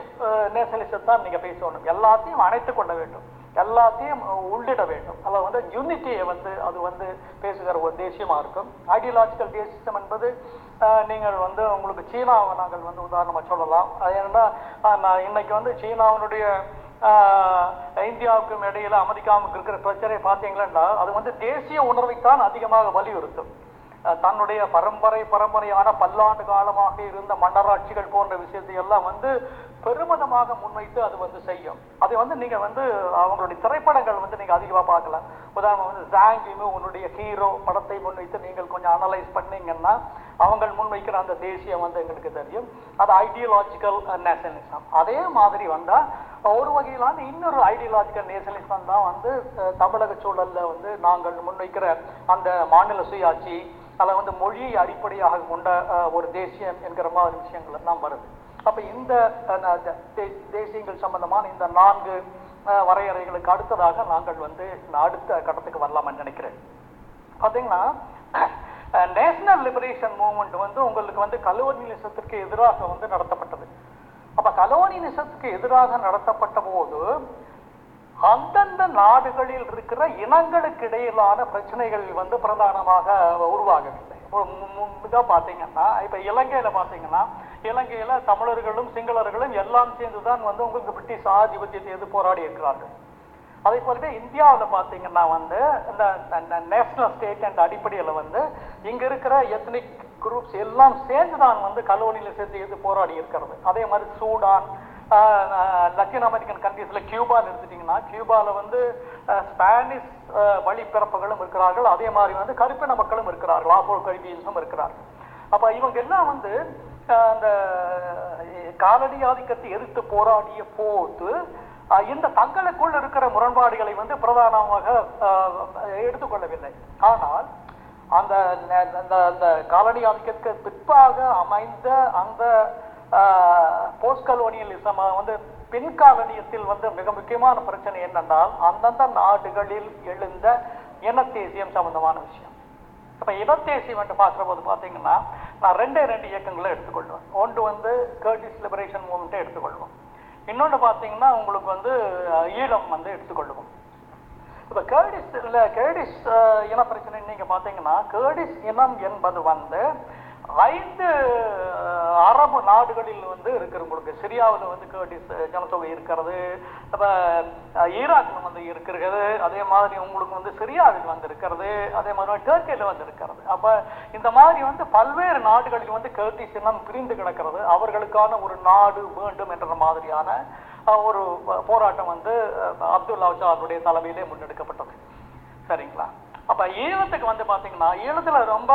C: நேஷனலிசம் தான் நீங்கள் பேசணும். எல்லாத்தையும் அனைத்து கொள்ள வேண்டும். எல்லாத்தையும் உள்ளிட வேண்டும். அதாவது வந்து யூனிட்டியை வந்து அது வந்து பேசுகிற ஒரு தேசியமாக இருக்கும். ஐடியாலஜிக்கல் தேசியம் என்பது நீங்கள் வந்து உங்களுக்கு சீனாவை நாங்கள் வந்து உதாரணமாக சொல்லலாம். அது என்னன்னா நான் இன்னைக்கு வந்து சீனாவினுடைய இந்தியாவுக்கும் இடையில அமெரிக்காவுக்கு இருக்கிற பிரச்சனை பார்த்தீங்களா அது வந்து தேசிய உணர்வைத்தான் அதிகமாக வலியுறுத்தும். தன்னுடைய பரம்பரை பரம்பரையான பல்லாண்டு காலமாக இருந்த மன்னராட்சிகள் போன்ற விஷயத்தை எல்லாம் வந்து பெருமிதமாக முன்வைத்து அது வந்து செய்யும். அதை வந்து நீங்க வந்து அவங்களுடைய திரைப்படங்கள் வந்து நீங்க அதிகமாக பார்க்கலாம். உதாரணம் வந்து ஜாங்கிமு உன்னுடைய ஹீரோ படத்தை முன்வைத்து நீங்கள் கொஞ்சம் அனலைஸ் பண்ணீங்கன்னா அவங்கள் முன்வைக்கிற அந்த தேசியம் வந்து எங்களுக்கு தெரியும். அது ஐடியாலஜிக்கல் நேஷனலிசம் uh, அதே மாதிரி வந்தால் ஒரு வகையிலான இன்னொரு ஐடியாலஜிக்கல் நேஷனலிசம் தான் வந்து uh, தமிழக சூழலில் வந்து நாங்கள் முன்வைக்கிற அந்த மாநில சுயாட்சி அதில் வந்து மொழியை அடிப்படையாக கொண்ட uh, ஒரு தேசியம் என்கிற மாதிரி விஷயங்கள் எல்லாம் வருது. அப்போ இந்த தே- தேசியங்கள் சம்பந்தமான இந்த நான்கு வரையறைகளுக்கு அடுத்ததாக நாங்கள் வந்து இந்த அடுத்த கட்டத்துக்கு வரலாம்னு நினைக்கிறேன். பார்த்தீங்கன்னா நேஷனல் லிபரேஷன் மூவ்மெண்ட் வந்து உங்களுக்கு வந்து கலோனியலிசத்திற்கு எதிராக வந்து நடத்தப்பட்டது. அப்போ கலோனியலிசத்துக்கு எதிராக நடத்தப்பட்ட போது அந்தந்த நாடுகளில் இருக்கிற இனங்களுக்கு இடையிலான பிரச்சனைகள் வந்து பிரதானமாக உருவாகவில்லை. இப்போ மு- பார்த்தீங்கன்னா இலங்கையில் பாத்தீங்கன்னா இப்ப தமிழர்களும் சிங்களர்களும் எல்லாம் சேர்ந்து தான் வந்து உங்களுக்கு பிரிட்டிஷ் ஆதிபத்தியத்தை எது போராடி இருக்கிறார்கள். அதே போலவே இந்தியாவில் பார்த்தீங்கன்னா வந்து இந்த நேஷனல் ஸ்டேட் அண்ட் அடிப்படையில் வந்து இங்கே இருக்கிற எத்னிக் குரூப்ஸ் எல்லாம் சேர்ந்து தான் வந்து கலோனியில் சேர்த்து எது போராடி இருக்கிறது. அதே மாதிரி சூடான் லத்தீன் அமெரிக்கன் கண்ட்ரீஸில் கியூபான்னு எடுத்துட்டிங்கன்னா கியூபாவில் வந்து ஸ்பானிஷ் வழிபிறப்புகளும் இருக்கிறார்கள். அதே மாதிரி வந்து கருப்பின மக்களும் இருக்கிறார்கள். ஆப்போ கல்வியிலும் இருக்கிறார்கள் அப்போ இவங்க எல்லாம் வந்து அந்த காலடி ஆதிக்கத்தை எதிர்த்து போராடிய போது இந்த தங்களுக்குள் இருக்கிற முரண்பாடுகளை வந்து பிரதானமாக எடுத்துக்கொள்ளவில்லை ஆனால் அந்த அந்த அந்த காலனி ஆதிக்கத்துக்கு பிற்பாக அமைந்த அந்த போஸ்ட் கலோனியலிசம் வந்து பின் காலனியத்தில் வந்து மிக முக்கியமான பிரச்சனை என்னென்றால் அந்தந்த நாடுகளில் எழுந்த இனத்தேசியம் சம்பந்தமான விஷயம். இப்போ இனத்தேசியம் என்று பார்க்குற போது பார்த்தீங்கன்னா நான் ரெண்டே ரெண்டு இயக்கங்களை எடுத்துக்கொள்வேன் ஒன்று வந்து கேர்டிஸ் லிபரேஷன் மூமெண்ட்டை எடுத்துக்கொள்வோம் இன்னொன்று பார்த்தீங்கன்னா உங்களுக்கு வந்து ஈழம் வந்து எடுத்துக்கொள்ளுவோம் இப்போ கேர்டிஸ் இல்லை கேர்டிஸ் இன பிரச்சனை நீங்கள் பார்த்தீங்கன்னா கேர்டிஸ் இனம் என்பது வந்து ஐந்து அரபு நாடுகளில் வந்து இருக்கிறவங்களுக்கு சிரியாவில் வந்து கேர்டிஸ் ஜனத்தொகை இருக்கிறது இப்போ ஈராக்கில் வந்து இருக்கிறது அதே மாதிரி உங்களுக்கு வந்து சிரியாவில் வந்து இருக்கிறது அதே மாதிரி டர்க்கியில் வந்து இருக்கிறது அப்போ இந்த மாதிரி வந்து பல்வேறு நாடுகளில் வந்து கேர்டிஸ் இனம் பிரிந்து கிடக்கிறது. அவர்களுக்கான ஒரு நாடு வேண்டும் என்ற மாதிரியான ஒரு போராட்டம் வந்து அஹ், அப்துல்லா அவருடைய தலைமையிலே முன்னெடுக்கப்பட்டது. சரிங்களா? அப்ப ஈழத்துக்கு வந்து பாத்தீங்கன்னா ஈழத்துல ரொம்ப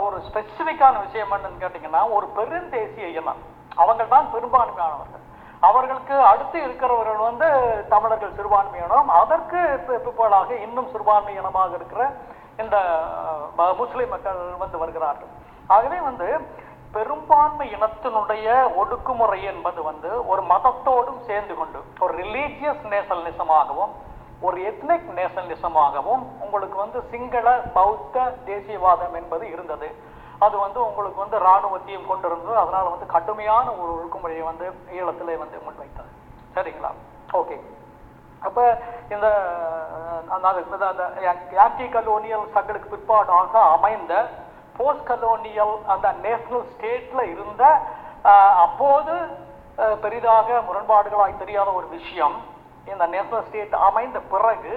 C: ஒரு ஸ்பெசிபிக்கான விஷயம் என்னன்னு கேட்டீங்கன்னா ஒரு பெருந்தேசிய இனம். அவங்க தான் பெரும்பான்மையானவர்கள் அவர்களுக்கு அடுத்து இருக்கிறவர்கள் வந்து தமிழர்கள் சிறுபான்மையினம் அதற்கு பி- பிற்போலாக இன்னும் சிறுபான்மை இனமாக இருக்கிற இந்த முஸ்லிம் மக்கள் வந்து வருகிறார்கள். ஆகவே வந்து பெரும்பான்மை இனத்தினுடைய ஒடுக்குமுறை என்பது வந்து ஒரு மதத்தோடும் சேர்ந்து கொண்டு ஒரு ரிலீஜியஸ் நேஷனலிசமாகவும் ஒரு எத்னிக் நேஷனலிசமாகவும் உங்களுக்கு வந்து சிங்கள பௌத்த தேசியவாதம் என்பது இருந்தது. அது வந்து உங்களுக்கு வந்து இராணுவத்தையும் கொண்டிருந்தது. அதனால வந்து கடுமையான ஒரு ஒழுக்குமுறையை வந்து ஈழத்தில் வந்து முன்வைத்தது. சரிங்களா? ஓகே அப்ப இந்த அந்த அந்த ஆன்டி கலோனியல் சங்களுக்கு பிற்பாடாக அமைந்த போஸ்ட் கலோனியல் அந்த நேஷனல் ஸ்டேட்ல இருந்த அப்போது பெரிதாக முரண்பாடுகளாய் தெரியாத ஒரு விஷயம் இந்த நேஷனல் ஸ்டேட் அமைந்த பிறகு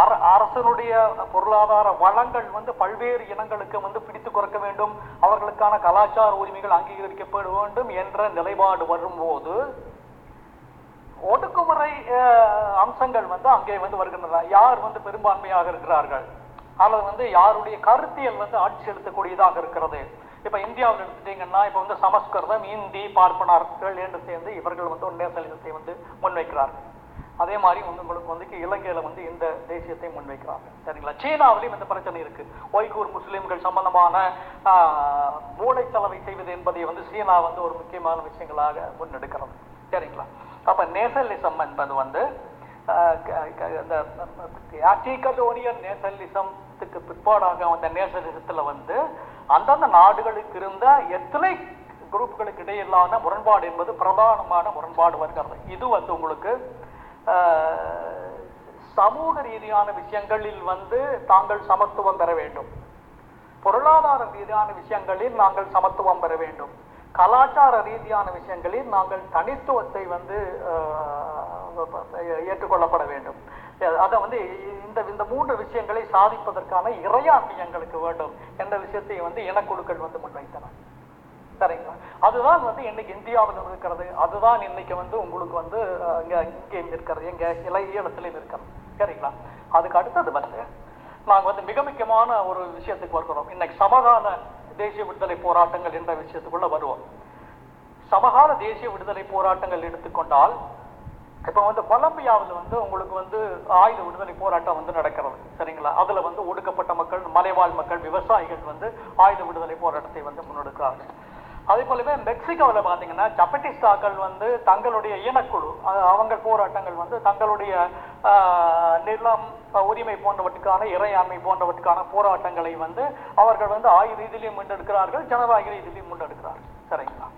C: அர அரசனுடைய பொருளாதார வளங்கள் வந்து பல்வேறு இனங்களுக்கு வந்து பிடித்து கொடுக்க வேண்டும். அவர்களுக்கான கலாச்சார உரிமைகள் அங்கீகரிக்கப்பட வேண்டும் என்ற நிலைப்பாடு வரும்போது ஒடுக்குமுறை அம்சங்கள் வந்து அங்கே வந்து வருகின்றன. யார் வந்து பெரும்பான்மையாக இருக்கிறார்கள்? அல்லது வந்து யாருடைய கருத்தியல் வந்து ஆட்சி செலுத்தக்கூடியதாக இருக்கிறது? இப்ப இந்தியாவில் எடுத்துட்டீங்கன்னா இப்ப வந்து சமஸ்கிருதம் இந்தி பார்ப்பனார்கள் என்று சேர்ந்து இவர்கள் வந்து ஒரு நேசலிசத்தை வந்து முன்வைக்கிறார்கள். அதே மாதிரி வந்து உங்களுக்கு வந்து இலங்கையில வந்து இந்த தேசியத்தை முன்வைக்கிறாங்க. சரிங்களா? சீனாவிலையும் இந்த பிரச்சனை இருக்கு. ஒய்கூர் முஸ்லிம்கள் சம்பந்தமான ஆஹ், மூளைச்சலவை செய்வது என்பதை வந்து சீனா வந்து ஒரு முக்கியமான விஷயங்களாக முன்னெடுக்கிறது. சரிங்களா? அப்ப நேசலிசம் என்பது வந்து ஆஹ், இந்த நேசலிசத்துக்கு பிற்பாடாக வந்த நேசலிசத்துல வந்து அந்தந்த நாடுகளுக்கு இருந்த எத்தனை குரூப்புகளுக்கு இடையிலான முரண்பாடு என்பது பிரதானமான முரண்பாடு வருகிறது. இது வந்து உங்களுக்கு சமூக ரீதியான விஷயங்களில் வந்து தாங்கள் சமத்துவம் பெற வேண்டும். பொருளாதார ரீதியான விஷயங்களில் நாங்கள் சமத்துவம் பெற வேண்டும். கலாச்சார ரீதியான விஷயங்களில் நாங்கள் தனித்துவத்தை வந்து ஏற்றுக்கொள்ளப்பட வேண்டும். அதை வந்து இந்த இந்த மூன்று விஷயங்களை சாதிப்பதற்கான இறையாண்மை எங்களுக்கு வேண்டும் என்ற விஷயத்தை வந்து இனக்குழுக்கள் வந்து முன்வைத்தன. சரிங்களா அதுதான் வந்து இன்னைக்கு இந்தியாவில் இருக்கிறது அதுதான் இன்னைக்கு வந்து உங்களுக்கு வந்து இங்கே இங்க இருக்கிறது. எங்க இலை இடத்துலையும் இருக்கிறது. சரிங்களா? அதுக்கு அடுத்தது வந்து நாங்க வந்து மிக முக்கியமான ஒரு விஷயத்துக்கு வருகிறோம். இன்னைக்கு சமகால தேசிய விடுதலை போராட்டங்கள் என்ற விஷயத்துக்குள்ள வருவோம். சமகால தேசிய விடுதலை போராட்டங்கள் எடுத்துக்கொண்டால் இப்போ வந்து கொலம்பியாவில் வந்து உங்களுக்கு வந்து ஆயுத விடுதலை போராட்டம் வந்து நடக்கிறது. சரிங்களா? அதுல வந்து ஒடுக்கப்பட்ட மக்கள் மலைவாழ் மக்கள் விவசாயிகள் வந்து ஆயுத விடுதலை போராட்டத்தை வந்து முன்னெடுக்கிறார்கள். அதே போலவே மெக்சிகோவில் பார்த்தீங்கன்னா ஜப்பட்டிஸ்டாக்கள் வந்து தங்களுடைய இனக்குழு அவங்க போராட்டங்கள் வந்து தங்களுடைய நிலம் உரிமை போன்றவற்றுக்கான இறையாண்மை போன்றவற்றுக்கான போராட்டங்களை வந்து அவர்கள் வந்து ஆயுத ரீதியிலையும் முன்னெடுக்கிறார்கள் ஜனநாயக ரீதியிலையும் முன்னெடுக்கிறார்கள் சரிங்களா?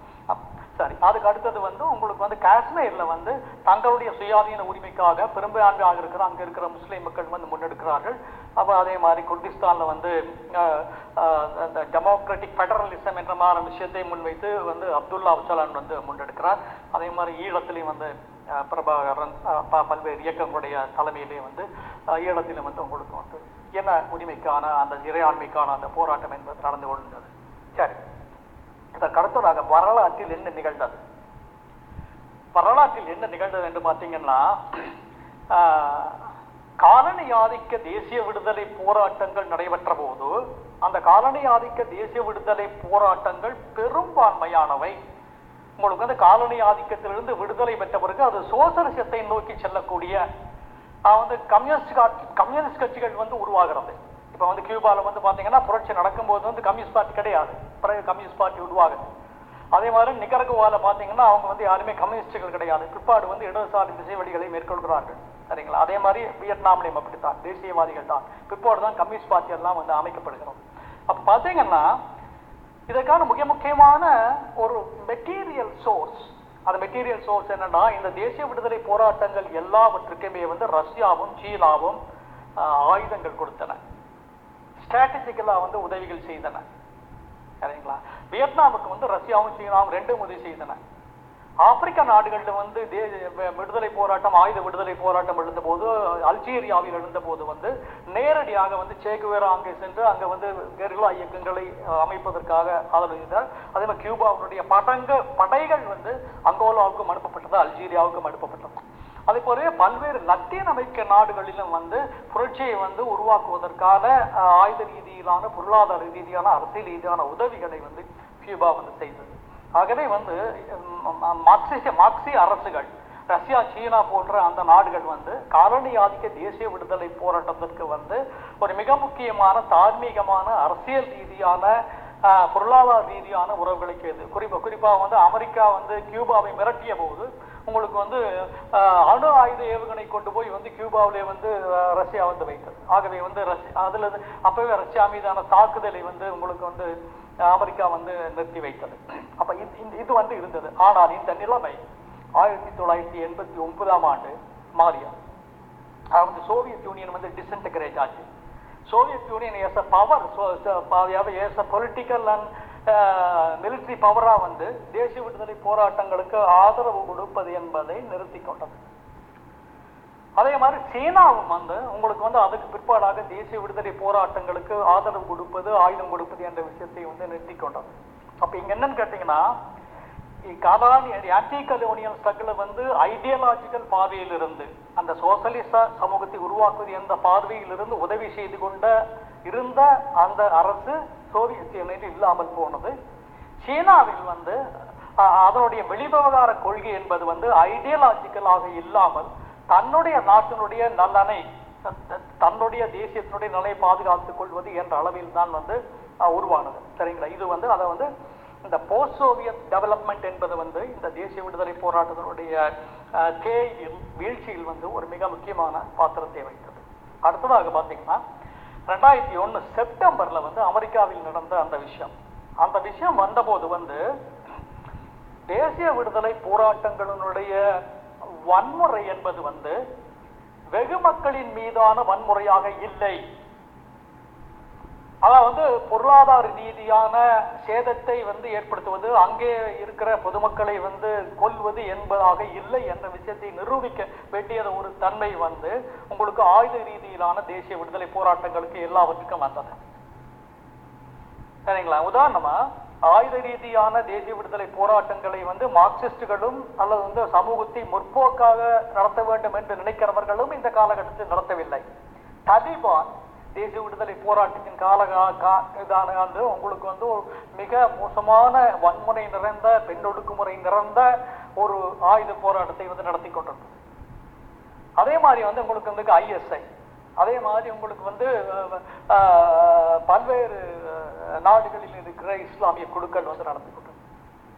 C: சரி அதுக்கு அடுத்தது வந்து உங்களுக்கு வந்து காஷ்மீர்ல வந்து தங்களுடைய சுயாதீன உரிமைக்காக பெரும்பான்மையாக இருக்கிற அங்க இருக்கிற முஸ்லீம் மக்கள் வந்து முன்னெடுக்கிறார்கள். அப்ப அதே மாதிரி குர்திஸ்தான்ல வந்து இந்த அந்த டெமோக்ராட்டிக் ஃபெடரலிசம் என்ற மாதிரி விஷயத்தை முன்வைத்து வந்து அப்துல்லா அப்சலான் வந்து முன்னெடுக்கிறார். அதே மாதிரி ஈழத்திலையும் வந்து பிரபாகரன் ப- பல்வேறு இயக்கங்களுடைய தலைமையிலே வந்து ஈழத்திலும் வந்து உங்களுக்கு வந்து என்ன உரிமைக்கான அந்த இறையாண்மைக்கான அந்த போராட்டம் என்பது நடந்து கொண்டிருந்தது சரி. இதற்கு அடுத்ததாக வரலாற்றில் என்ன நிகழ்ந்தது? வரலாற்றில் என்ன நிகழ்ந்தது என்று பார்த்தீங்கன்னா காலனி ஆதிக்க தேசிய விடுதலை போராட்டங்கள் நடைபெற்ற போது அந்த காலனி ஆதிக்க தேசிய விடுதலை போராட்டங்கள் பெரும்பான்மையானவை. உங்களுக்கு வந்து காலனி ஆதிக்கத்திலிருந்து விடுதலை பெற்ற பிறகு அது சோசலிசத்தை நோக்கி செல்லக்கூடிய வந்து கம்யூனிஸ்ட் கம்யூனிஸ்ட் கட்சிகள் வந்து உருவாகிறது. இப்போ வந்து கியூபாவில் வந்து பார்த்தீங்கன்னா புரட்சி நடக்கும்போது வந்து கம்யூனிஸ்ட் பார்ட்டி கிடையாது. பிறகு கம்யூனிஸ்ட் பார்ட்டி உருவாகுது. அதே மாதிரி நிகரகுவாவில் பார்த்தீங்கன்னா அவங்க வந்து யாருமே கம்யூனிஸ்டுகள் கிடையாது. பிற்பாடு வந்து இடதுசாரி திசைவழிகளை மேற்கொள்கிறார்கள். சரிங்களா? அதே மாதிரி வியட்நாம்லையும் அப்படித்தான். தேசியவாதிகள் தான். பிற்பாடு தான் கம்யூனிஸ்ட் பார்ட்டி எல்லாம் வந்து அமைக்கப்படுகிறோம் அப்போ பார்த்தீங்கன்னா இதற்கான மிக முக்கியமான ஒரு மெட்டீரியல் சோர்ஸ் அந்த மெட்டீரியல் சோர்ஸ் என்னன்னா இந்த தேசிய விடுதலை போராட்டங்கள் எல்லாவற்றுக்குமே வந்து ரஷ்யாவும் சீனாவும் ஆயுதங்கள் கொடுத்தன. ஸ்ட்ராட்டஜிக்கலா வந்து உதவிகள் செய்தன. சரிங்களா? வியட்நாமுக்கு வந்து ரஷ்யாவும் சீனாவும் ரெண்டும் உதவி செய்தன. ஆப்பிரிக்க நாடுகளில் வந்து தே- விடுதலை போராட்டம் ஆயுத விடுதலை போராட்டம் எழுந்தபோது அல்ஜீரியாவில் எழுந்தபோது வந்து நேரடியாக வந்து சேகுவேரா அங்கே சென்று அங்கே வந்து கெரில்லா இயக்கங்களை அமைப்பதற்காக ஆதரவு செய்தார். அதே மாதிரி கியூபாவுடைய படங்க படைகள் வந்து அங்கோலாவுக்கும் அனுப்பப்பட்டது அல்ஜீரியாவுக்கும் அனுப்பப்பட்டது. அதே போலவே பல்வேறு லத்தீன் அமெரிக்க நாடுகளிலும் வந்து புரட்சியை வந்து உருவாக்குவதற்கான ஆயுத ரீதியிலான பொருளாதார ரீதியான அரசியல் ரீதியான உதவிகளை வந்து கியூபா வந்து செய்தது. ஆகவே வந்து மார்க்சிய மார்க்சிய அரசுகள் ரஷ்யா சீனா போன்ற அந்த நாடுகள் வந்து காலனி ஆதிக்க தேசிய விடுதலை போராட்டத்திற்கு வந்து ஒரு மிக முக்கியமான தார்மீகமான அரசியல் ரீதியான பொருளாதார ரீதியான உறவுகளுக்கு இது குறிப்பாக குறிப்பாக வந்து அமெரிக்கா வந்து கியூபாவை மிரட்டிய போது உங்களுக்கு வந்து அணு ஆயுத ஏவுகணை கொண்டு போய் வந்து கியூபாவிலே வந்து ரஷ்யா வந்து வைத்தது. ஆகவே வந்து ரஷ்யா அதில் அப்பவே ரஷ்யா மீதான தாக்குதலை வந்து உங்களுக்கு வந்து அமெரிக்கா வந்து நிறுத்தி வைத்தது. அப்போ இது- இது வந்து இருந்தது. ஆனால் இந்த நிலைமை ஆயிரத்தி தொள்ளாயிரத்தி எண்பத்தி ஒன்பதாம் ஆண்டு மாறியா அதாவது சோவியத் யூனியன் வந்து டிசன்டகிரேட் ஆச்சு. Soviet union as a power as a political and military பவரா வந்து தேசிய விடுதலை போராட்டங்களுக்கு ஆதரவு கொடுப்பது என்பதை நிறுத்தி கொண்டது. அதே மாதிரி சீனாவும் வந்து உங்களுக்கு வந்து அதுக்கு பிற்பாடாக தேசிய விடுதலை போராட்டங்களுக்கு ஆதரவு கொடுப்பது ஆயுதம் கொடுப்பது என்ற விஷயத்தை வந்து நிறுத்தி கொண்டது. அப்போ இங்க என்னன்னு கேட்டீங்கன்னா காலானி ஆன்டி கலோனியல் ஸ்ட்ரகிளை வந்து ஐடியாலஜிக்கல் பார்வையிலிருந்து அந்த சோசலிச சமூகத்தை உருவாக்குவது என்ற பார்வையிலிருந்து உதவி செய்து கொண்ட இருந்த அந்த அரசு சோவியத் யூனியன் இல்லாமல் போனது. சீனாவில் வந்து அதனுடைய வெளிவிவகார கொள்கை என்பது வந்து ஐடியாலஜிக்கலாக இல்லாமல் தன்னுடைய நாட்டினுடைய நலனை தன்னுடைய தேசியத்தினுடைய நலனை பாதுகாத்துக் கொள்வது என்ற அளவில் தான் வந்து உருவானது. சரிங்களா? இது வந்து அதை வந்து இந்த போஸ்ட் சோவியத் டெவலப்மெண்ட் என்பது வந்து இந்த தேசிய விடுதலை போராட்டத்தினுடைய அஹ், வீழ்ச்சியில் வந்து ஒரு மிக முக்கியமான பாத்திரத்தை வைத்தது அடுத்ததாக பார்த்தீங்கன்னா ரெண்டாயிரத்தி ஒன்று செப்டம்பரில் வந்து அமெரிக்காவில் நடந்த அந்த விஷயம். அந்த விஷயம் வந்தபோது வந்து தேசிய விடுதலை போராட்டங்களினுடைய வன்முறை என்பது வந்து வெகு மக்களின் மீதான வன்முறையாக இல்லை. ஆனால் வந்து பொருளாதார ரீதியான சேதத்தை வந்து ஏற்படுத்துவது அங்கே இருக்கிற பொதுமக்களை வந்து கொல்வது என்பதாக இல்லை என்ற விஷயத்தை நிரூபிக்க வேண்டியது ஒரு தன்மை வந்து உங்களுக்கு ஆயுத ரீதியிலான தேசிய விடுதலை போராட்டங்களுக்கு எல்லாவற்றுக்கும் வந்தது. சரிங்களா? உதாரணமா ஆயுத ரீதியான தேசிய விடுதலை போராட்டங்களை வந்து மார்க்சிஸ்டுகளும் அல்லது வந்து சமூகத்தை முற்போக்காக நடத்த வேண்டும் என்று நினைக்கிறவர்களும் இந்த காலகட்டத்தில் நடத்தவில்லை. தலிபான் தேசிய விடுதலை போராட்டத்தின் கால கா- இதான வந்து உங்களுக்கு வந்து ஒரு மிக மோசமான வன்முறை நிறைந்த பெண் ஒடுக்குமுறை நிறைந்த ஒரு ஆயுத போராட்டத்தை வந்து நடத்தி கொண்டிருந்தது. அதே மாதிரி வந்து உங்களுக்கு வந்து ஐஎஸ்ஐ அதே மாதிரி உங்களுக்கு வந்து பல்வேறு நாடுகளில் இருக்கிற இஸ்லாமிய குழுக்கள் வந்து நடந்து கொண்டிருந்தது.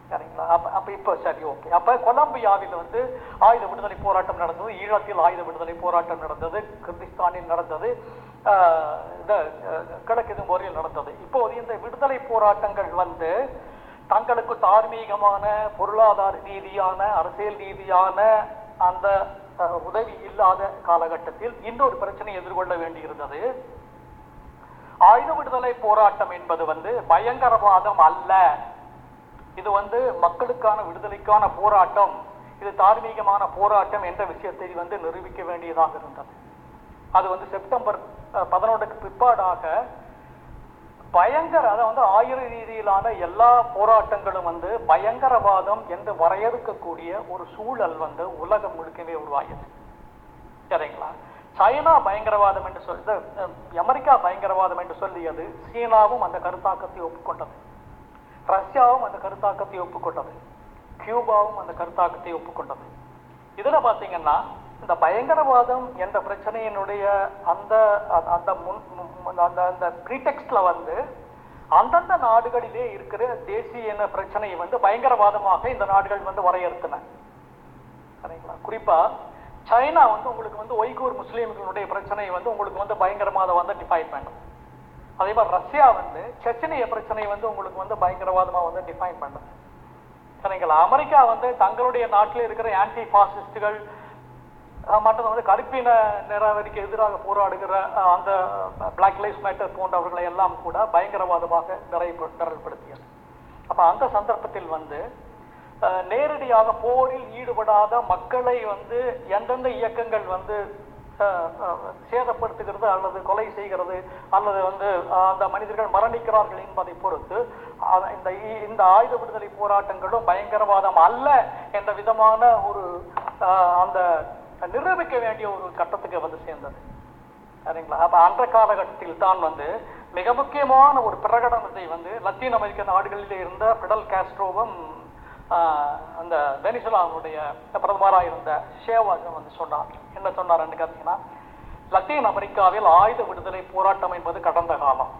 C: சரிங்களா? அப்ப அப்ப இப்போ சரி ஓகே. அப்ப கொலம்பியாவில் வந்து ஆயுத விடுதலை போராட்டம் நடந்தது. ஈழத்தில் ஆயுத விடுதலை போராட்டம் நடந்தது. கிர்கிஸ்தானில் நடந்தது. இந்த அஹ், கிழக்கு முறையில் நடந்தது. இப்போது இந்த விடுதலை போராட்டங்கள் வந்து தங்களுக்கு தார்மீகமான பொருளாதார ரீதியான அரசியல் ரீதியான அந்த உதவி இல்லாத காலகட்டத்தில் இன்னொரு பிரச்சனை எதிர்கொள்ள வேண்டியிருந்தது. ஆயுத விடுதலை போராட்டம் என்பது வந்து பயங்கரவாதம் அல்ல. இது வந்து மக்களுக்கான விடுதலைக்கான போராட்டம். இது தார்மீகமான போராட்டம் என்ற விஷயத்தை வந்து நிரூபிக்க வேண்டியதாக இருந்தது. அது வந்து செப்டம்பர் பதினொன்றுக்கு பிற்பாடாக பயங்கர அதை வந்து ஆயுத ரீதியிலான எல்லா போராட்டங்களும் வந்து பயங்கரவாதம் என்று வரையறுக்கக்கூடிய ஒரு சூழல் வந்து உலகம் முழுக்கவே உருவாகியது. சரிங்களா? சைனா பயங்கரவாதம் என்று சொல்லி அமெரிக்கா பயங்கரவாதம் என்று சொல்லியது சீனாவும் அந்த கருத்தாக்கத்தை ஒப்புக்கொண்டது. ரஷ்யாவும் அந்த கருத்தாக்கத்தை ஒப்புக்கொண்டது. கியூபாவும் அந்த கருத்தாக்கத்தை ஒப்புக்கொண்டது. இதுல பாத்தீங்கன்னா இந்த பயங்கரவாதம் என்ற பிரச்சனையினுடைய அந்த அந்த- முன் அந்த அந்த ப்ரீடெக்ஸ்ட்ல வந்து அந்தந்த நாடுகளிலே இருக்கிற தேசிய என்ன பிரச்சனையை வந்து பயங்கரவாதமாக இந்த நாடுகள் வந்து வரையறுத்தன. சரிங்களா? குறிப்பா சைனா வந்து உங்களுக்கு வந்து ஒய்கூர் முஸ்லீம்களுடைய பிரச்சனை வந்து உங்களுக்கு வந்து பயங்கரவாதம் வந்து டிஃபைன் பண்ணும். அதே மாதிரி ரஷ்யா வந்து செச்சனிய பிரச்சனை வந்து உங்களுக்கு வந்து பயங்கரவாதமாக வந்து டிஃபைன் பண்ணுது சரிங்களா? அமெரிக்கா வந்து தங்களுடைய நாட்டில் இருக்கிற ஆன்டி பாசிஸ்டுகள் மற்றது வந்து கருப்பின நிறவரிக்கு எதிராக போராடுகிற அந்த பிளாக் லைஃப் மேட்டர் போன்றவர்களை எல்லாம் கூட பயங்கரவாதமாக நிறை நிரல்படுத்தியது. அப்போ அந்த சந்தர்ப்பத்தில் வந்து நேரடியாக போரில் ஈடுபடாத மக்களை வந்து எந்தெந்த இயக்கங்கள் வந்து சேதப்படுத்துகிறது அல்லது கொலை செய்கிறது அல்லது வந்து அந்த மனிதர்கள் மரணிக்கிறார்கள் என்பதை பொறுத்து இந்த இ- இந்த ஆயுத விடுதலை போராட்டங்களும் பயங்கரவாதம் அல்ல என்ற விதமான ஒரு அந்த நிரூபிக்க வேண்டிய ஒரு கட்டத்துக்கு வந்து சேர்ந்தது. சரிங்களா? அப்ப அந்த காலகட்டத்தில் தான் வந்து மிக முக்கியமான ஒரு பிரகடனத்தை வந்து லத்தீன் அமெரிக்க நாடுகளில் இருந்த பிடல் காஸ்ட்ரோவும் அந்த வெனிசுலாவுடைய பிரதமராக இருந்த ஷேவாஜும் வந்து சொன்னார். என்ன சொன்னார்ன்னு பார்த்தீங்கன்னா லத்தீன் அமெரிக்காவில் ஆயுத விடுதலை போராட்டம் என்பது கடந்த காலம்.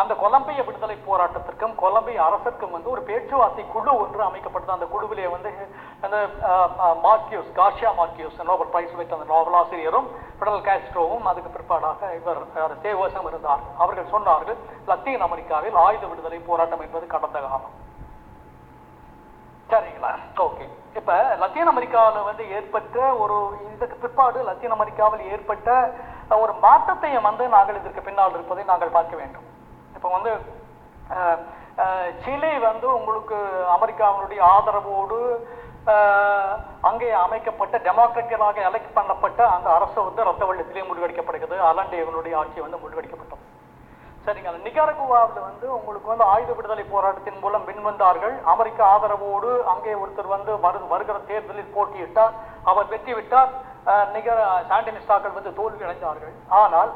C: அந்த கொலம்பிய விடுதலை போராட்டத்திற்கும் கொலம்பிய அரசுக்கும் வந்து ஒரு பேச்சுவார்த்தை குழு ஒன்று அமைக்கப்பட்டது. அந்த குழுவிலே வந்து அந்த Marquez Garcia Marquez Nobel prize வைத்த அந்த நோபலாசிரியரும் பிடல் காஸ்ட்ரோவும் அதுக்கு பிற்பாடாக இவர் தேவசம் இருந்தார். அவர்கள் சொன்னார்கள் லத்தீன் அமெரிக்காவில் ஆயுத விடுதலை போராட்டம் என்பது கடந்த காலம். சரிங்களா? ஓகே. இப்போ லத்தீன் அமெரிக்காவில் வந்து ஏற்பட்ட ஒரு இதுக்கு பிற்பாடு லத்தீன் அமெரிக்காவில் ஏற்பட்ட ஒரு மாற்றத்தையும் வந்து நாங்கள் இதற்கு பின்னால் இருப்பதை நாங்கள் பார்க்க வேண்டும். இப்போ வந்து சிலி வந்து உங்களுக்கு அமெரிக்காவினுடைய ஆதரவோடு அங்கே அமைக்கப்பட்ட டெமோக்ராட்டிக்கலாக எலெக்ட் பண்ணப்பட்ட அந்த அரசு வந்து ரத்த வெள்ளத்திலே முடிவெடுக்கப்படுகிறது அலண்டேவனுடைய ஆட்சி வந்து முடிவெடுக்கப்பட்டது சரிங்க நிகரகுவாவில் வந்து உங்களுக்கு வந்து ஆயுத விடுதலை போராட்டத்தின் மூலம் பின்வந்தார்கள். அமெரிக்க ஆதரவோடு அங்கே ஒருத்தர் வந்து வரு வருகிற தேர்தலில் போட்டியிட்டார். அவர் வெற்றி விட்டார் நிகர சாண்டினிஸ்டாக்கள் வந்து தோல்வி அடைந்தார்கள் ஆனால்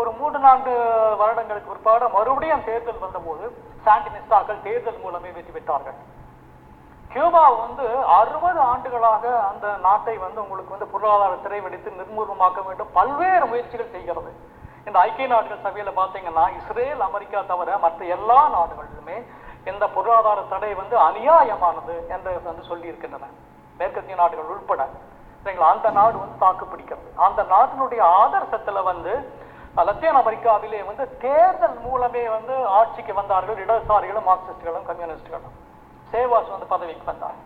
C: ஒரு மூன்று நான்கு வருடங்களுக்கு பிற்பாடு மறுபடியும் தேர்தல் வந்தபோது சாண்டினிஸ்டாக்கள் தேர்தல் மூலமே வெற்றி பெற்றார்கள். கியூபா வந்து அறுபது ஆண்டுகளாக அந்த நாட்டை வந்து உங்களுக்கு வந்து பொருளாதார சிறை வெடித்து நிர்மூலமாக்க வேண்டும். பல்வேறு முயற்சிகள் செய்கிறது. இந்த ஐக்கிய நாடுகள் சபையில பார்த்தீங்கன்னா இஸ்ரேல் அமெரிக்கா தவிர மற்ற எல்லா நாடுகளிலுமே இந்த பொருளாதார தடை வந்து அநியாயமானது என்று வந்து சொல்லி இருக்கின்றன மேற்கத்திய நாடுகள் உள்பட. சரிங்களா? அந்த நாடு வந்து தாக்கு பிடிக்கிறது அந்த நாட்டினுடைய ஆதர்சத்தில் வந்து லத்தீன் அமெரிக்காவிலே வந்து தேர்தல் மூலமே வந்து ஆட்சிக்கு வந்தார்கள் இடதுசாரிகளும் மார்க்சிஸ்டுகளும் கம்யூனிஸ்டுகளும். சேவாஸ் வந்து பதவிக்கு வந்தார்.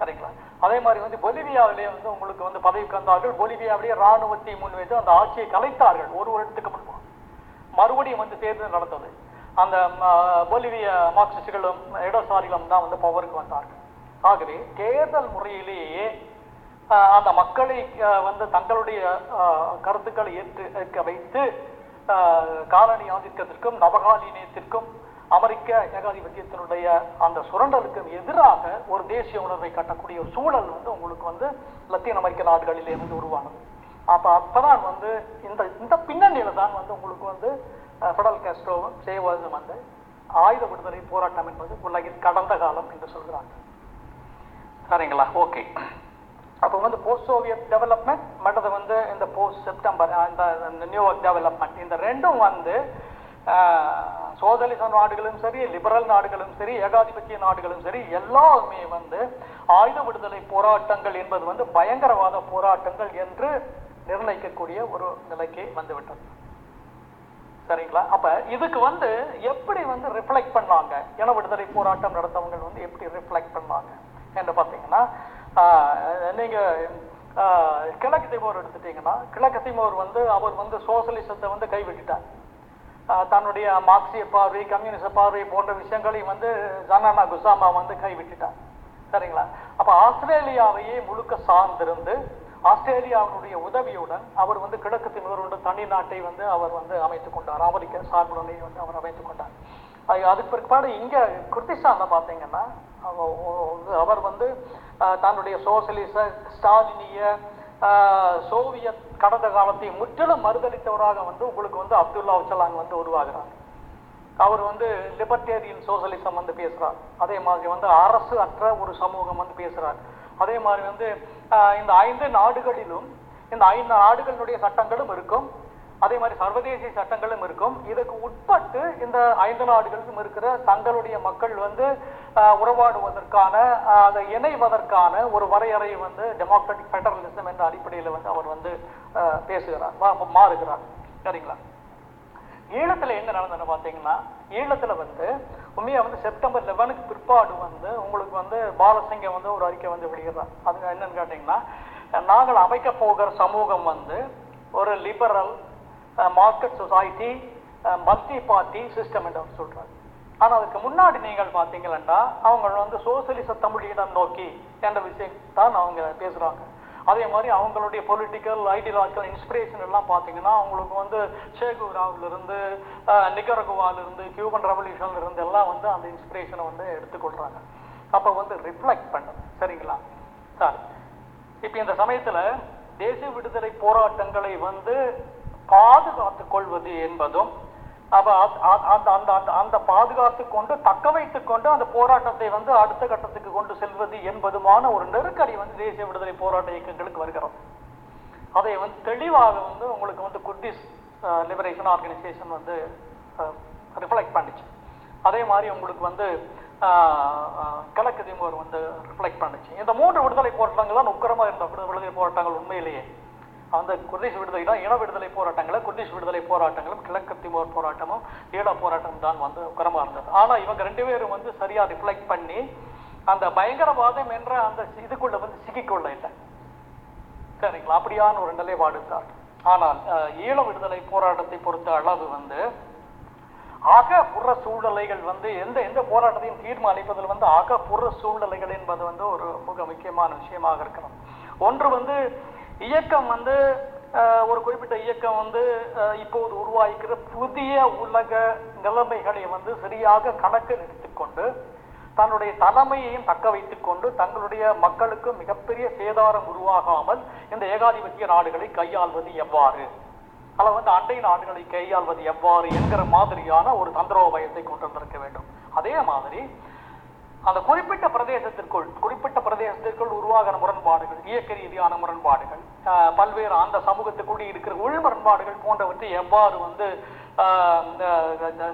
C: சரிங்களா அதே மாதிரி வந்து பொலிவியாவிலே வந்து உங்களுக்கு வந்து பதவிக்கு வந்தார்கள். பொலிவியாவிலேயே ராணுவத்தை முன்வைத்து அந்த ஆட்சியை கலைத்தார்கள். ஒரு வருடத்துக்கு முன்பு. மறுபடியும் வந்து தேர்தல் நடந்தது. அந்த பொலிவிய மார்க்சிஸ்டுகளும் இடதுசாரிகளும் தான் வந்து பவருக்கு வந்தார்கள். ஆகவே தேர்தல் முறையிலேயே அந்த மக்களை வந்து தங்களுடைய கருத்துக்களை ஏற்று வைத்து காலனி ஆதிக்கத்திற்கும் நவகாலீனியத்திற்கும் அமெரிக்க ஏகாதிபத்தியத்தினுடைய அந்த சுரண்டலுக்கும் எதிராக ஒரு தேசிய உணர்வை கட்டக்கூடிய ஒரு சூழல் வந்து உங்களுக்கு வந்து லத்தீன் அமெரிக்க நாடுகளிலே வந்து உருவானது. அப்போ அப்போதான் வந்து இந்த இந்த பின்னணியில தான் வந்து உங்களுக்கு வந்து ஃபெடல் கேஸ்ட்ரோவும் காஸ்ட்ரோவும் வந்து ஆயுத விடுதலை போராட்டம் என்பது உலகில் கடந்த காலம் என்று சொல்கிறாங்க. சரிங்களா? ஓகே. அப்போ வந்து போஸ்ட் சோவியத் டெவலப்மெண்ட் மற்றது வந்து இந்த போஸ்ட் செப்டம்பர் இந்த நியூ டெவலப்மெண்ட் இந்த ரெண்டும் வந்து சோதலிச நாடுகளும் சரி லிபரல் நாடுகளும் சரி ஏகாதிபத்திய நாடுகளும் சரி எல்லாருமே வந்து ஆயுத விடுதலை போராட்டங்கள் என்பது வந்து பயங்கரவாத போராட்டங்கள் என்று நிர்ணயிக்கக்கூடிய ஒரு நிலைக்கு வந்துவிட்டது. சரிங்களா? அப்ப இதுக்கு வந்து எப்படி வந்து ரிஃப்ளெக்ட் பண்ணாங்க? இன விடுதலை போராட்டம் நடத்தவங்க வந்து எப்படி ரிஃப்ளெக்ட் பண்ணாங்க? என்று பார்த்தீங்கன்னா நீங்கள் கிழக்கு திமோர் எடுத்துட்டீங்கன்னா கிழக்கு திமோர் வந்து அவர் வந்து சோசலிசத்தை வந்து கைவிட்டுட்டார். தன்னுடைய மார்க்சிய பார்வை கம்யூனிச பார்வை போன்ற விஷயங்களையும் வந்து ஜனானா குசாமா வந்து கைவிட்டுட்டார். சரிங்களா? அப்போ ஆஸ்திரேலியாவையே முழுக்க சார்ந்திருந்து ஆஸ்திரேலியாவுடைய உதவியுடன் அவர் வந்து கிழக்கு திமோருடைய தனி நாட்டை வந்து அவர் வந்து அமைத்துக் கொண்டார். அமெரிக்க சார்புடனே வந்து அவர் அமைத்துக் கொண்டார். அதுக்கு பிற்பாடு இங்கே குர்திஸ்தானில் பார்த்தீங்கன்னா அவர் வந்து தன்னுடைய சோசலிச ஸ்டாலினிய சோவியத் கடந்த காலத்தை முற்றிலும் மறுதளித்தவராக வந்து உங்களுக்கு வந்து அப்துல்லா அச்சலாங் வந்து உருவாகிறார். அவர் வந்து லிபர்டேரியன் சோசலிசம் வந்து பேசுகிறார் அதே மாதிரி வந்து அரசு அற்ற ஒரு சமூகம் வந்து பேசுகிறார் அதே மாதிரி வந்து இந்த ஐந்து நாடுகளிலும் இந்த ஐந்து நாடுகளினுடைய சட்டங்களும் இருக்கும். அதே மாதிரி சர்வதேச சட்டங்களும் இருக்கும். இதுக்கு உட்பட்டு இந்த ஐந்து நாடுகளுக்கும் இருக்கிற தங்களுடைய மக்கள் வந்து உறவாடுவதற்கான அதை இணைவதற்கான ஒரு வரையறை வந்து டெமோக்ராட்டிக் ஃபெடரலிசம் என்ற அடிப்படையில் வந்து அவர் வந்து பேசுகிறார் மாறுகிறார். சரிங்களா? ஈழத்தில் என்ன நடந்ததுன்னு பார்த்தீங்கன்னா ஈழத்தில் வந்து உண்மையாக வந்து செப்டம்பர் லெவனுக்கு பிற்பாடு வந்து உங்களுக்கு வந்து பாலசிங்கம் வந்து ஒரு அறிக்கை வந்து வெளியிடுறார். அது என்னன்னு கேட்டிங்கன்னா நாங்கள் அமைக்க போகிற சமூகம் வந்து ஒரு liberal market society multi party system என்று அவர் சொல்றாரு. ஆனால் அதுக்கு முன்னாடி நீங்கள் பார்த்தீங்கன்னா அவங்க வந்து சோசியலிச தமிழீழம் நோக்கி என்ற விஷயம் தான் அவங்க பேசுகிறாங்க அதே மாதிரி அவங்களுடைய பொலிட்டிக்கல் ஐடியாலஜிக்கல் இன்ஸ்பிரேஷன் எல்லாம் பார்த்தீங்கன்னா அவங்களுக்கு வந்து ஷேகுராவிலிருந்து நிகரகுவாலிருந்து நிகரகுவால இருந்து கியூபன் ரெவல்யூஷன்லேருந்து எல்லாம் வந்து அந்த இன்ஸ்பிரேஷனை வந்து எடுத்துக்கொள்கிறாங்க அப்போ வந்து ரிஃப்ளெக்ட் பண்ணுது சரிங்களா? சார் இப்போ இந்த சமயத்தில் தேசிய விடுதலை போராட்டங்களை வந்து பாதுகாத்து கொள்வது என்பதும் அப்ப அ- அந்த அந்த அந்த அந்த பாதுகாத்து கொண்டு தக்க வைத்துக் கொண்டு அந்த போராட்டத்தை வந்து அடுத்த கட்டத்துக்கு கொண்டு செல்வது என்பதுமான ஒரு நெருக்கடி வந்து தேசிய விடுதலை போராட்ட இயக்கங்களுக்கு வருகிறது. அதை வந்து தெளிவாக வந்து உங்களுக்கு வந்து குர்திஸ் லிபரேஷன் ஆர்கனைசேஷன் வந்து ரிஃப்ளெக்ட் பண்ணுச்சு. அதே மாதிரி உங்களுக்கு வந்து கிழக்கு திமுக வந்து ரிஃப்ளெக்ட் பண்ணுச்சு. இந்த மூன்று விடுதலை போராட்டங்கள் தான் உக்கரமாக இருந்த விடுதலை போராட்டங்கள் உண்மையிலேயே. அந்த குர்திஷ் விடுதலை தான் இன விடுதலை போராட்டங்களை குர்திஷ் விடுதலை போராட்டங்களும் கிழக்கு திமோர் போராட்டமும் ஈழ போராட்டம் தான் வந்து உக்கரமாக இருந்தது. ஆனா இவங்க ரெண்டு பேரும் வந்து சரியா ரிஃப்ளெக்ட் பண்ணி அந்த பயங்கரவாதம் என்ற அந்த இதுக்குள்ள வந்து சிக்கிக்கொள்ள இல்லை. சரிங்களா? அப்படியான ஒரு நிலைப்பாடு தான் ஆனால் ஈழ விடுதலை போராட்டத்தை பொறுத்த அளவு வந்து அகப்புற சூழ்நிலைகள் வந்து எந்த எந்த போராட்டத்தையும் தீர்மானிப்பதில் வந்து அகப்புற சூழ்நிலைகள் என்பது வந்து ஒரு மிக முக்கியமான விஷயமாக இருக்கணும். ஒன்று வந்து இயக்கம் வந்து ஒரு குறிப்பிட்ட இயக்கம் வந்து இப்போது உருவாகிக்கிற புதிய உலக நிலைமைகளை வந்து சரியாக கணக்கில் எடுத்துக்கொண்டு தன்னுடைய தலைமையையும் தக்க வைத்துக் கொண்டு தங்களுடைய மக்களுக்கு மிகப்பெரிய சேதாரம் உருவாகாமல் இந்த ஏகாதிபத்திய நாடுகளை கையாள்வது எவ்வாறு? அல்ல வந்து அண்டை நாடுகளை கையாள்வது எவ்வாறு என்கிற மாதிரியான ஒரு தந்திரோபயத்தை கொண்டு வந்திருக்க வேண்டும். அதே மாதிரி அந்த குறிப்பிட்ட பிரதேசத்திற்குள் குறிப்பிட்ட பிரதேசத்திற்குள் உருவாகிற முரண்பாடுகள் இயக்க ரீதியான முரண்பாடுகள் பல்வேறு அந்த சமூகத்துக்குள் இருக்கிற உள் முரண்பாடுகள் போன்றவற்றை எவ்வாறு வந்து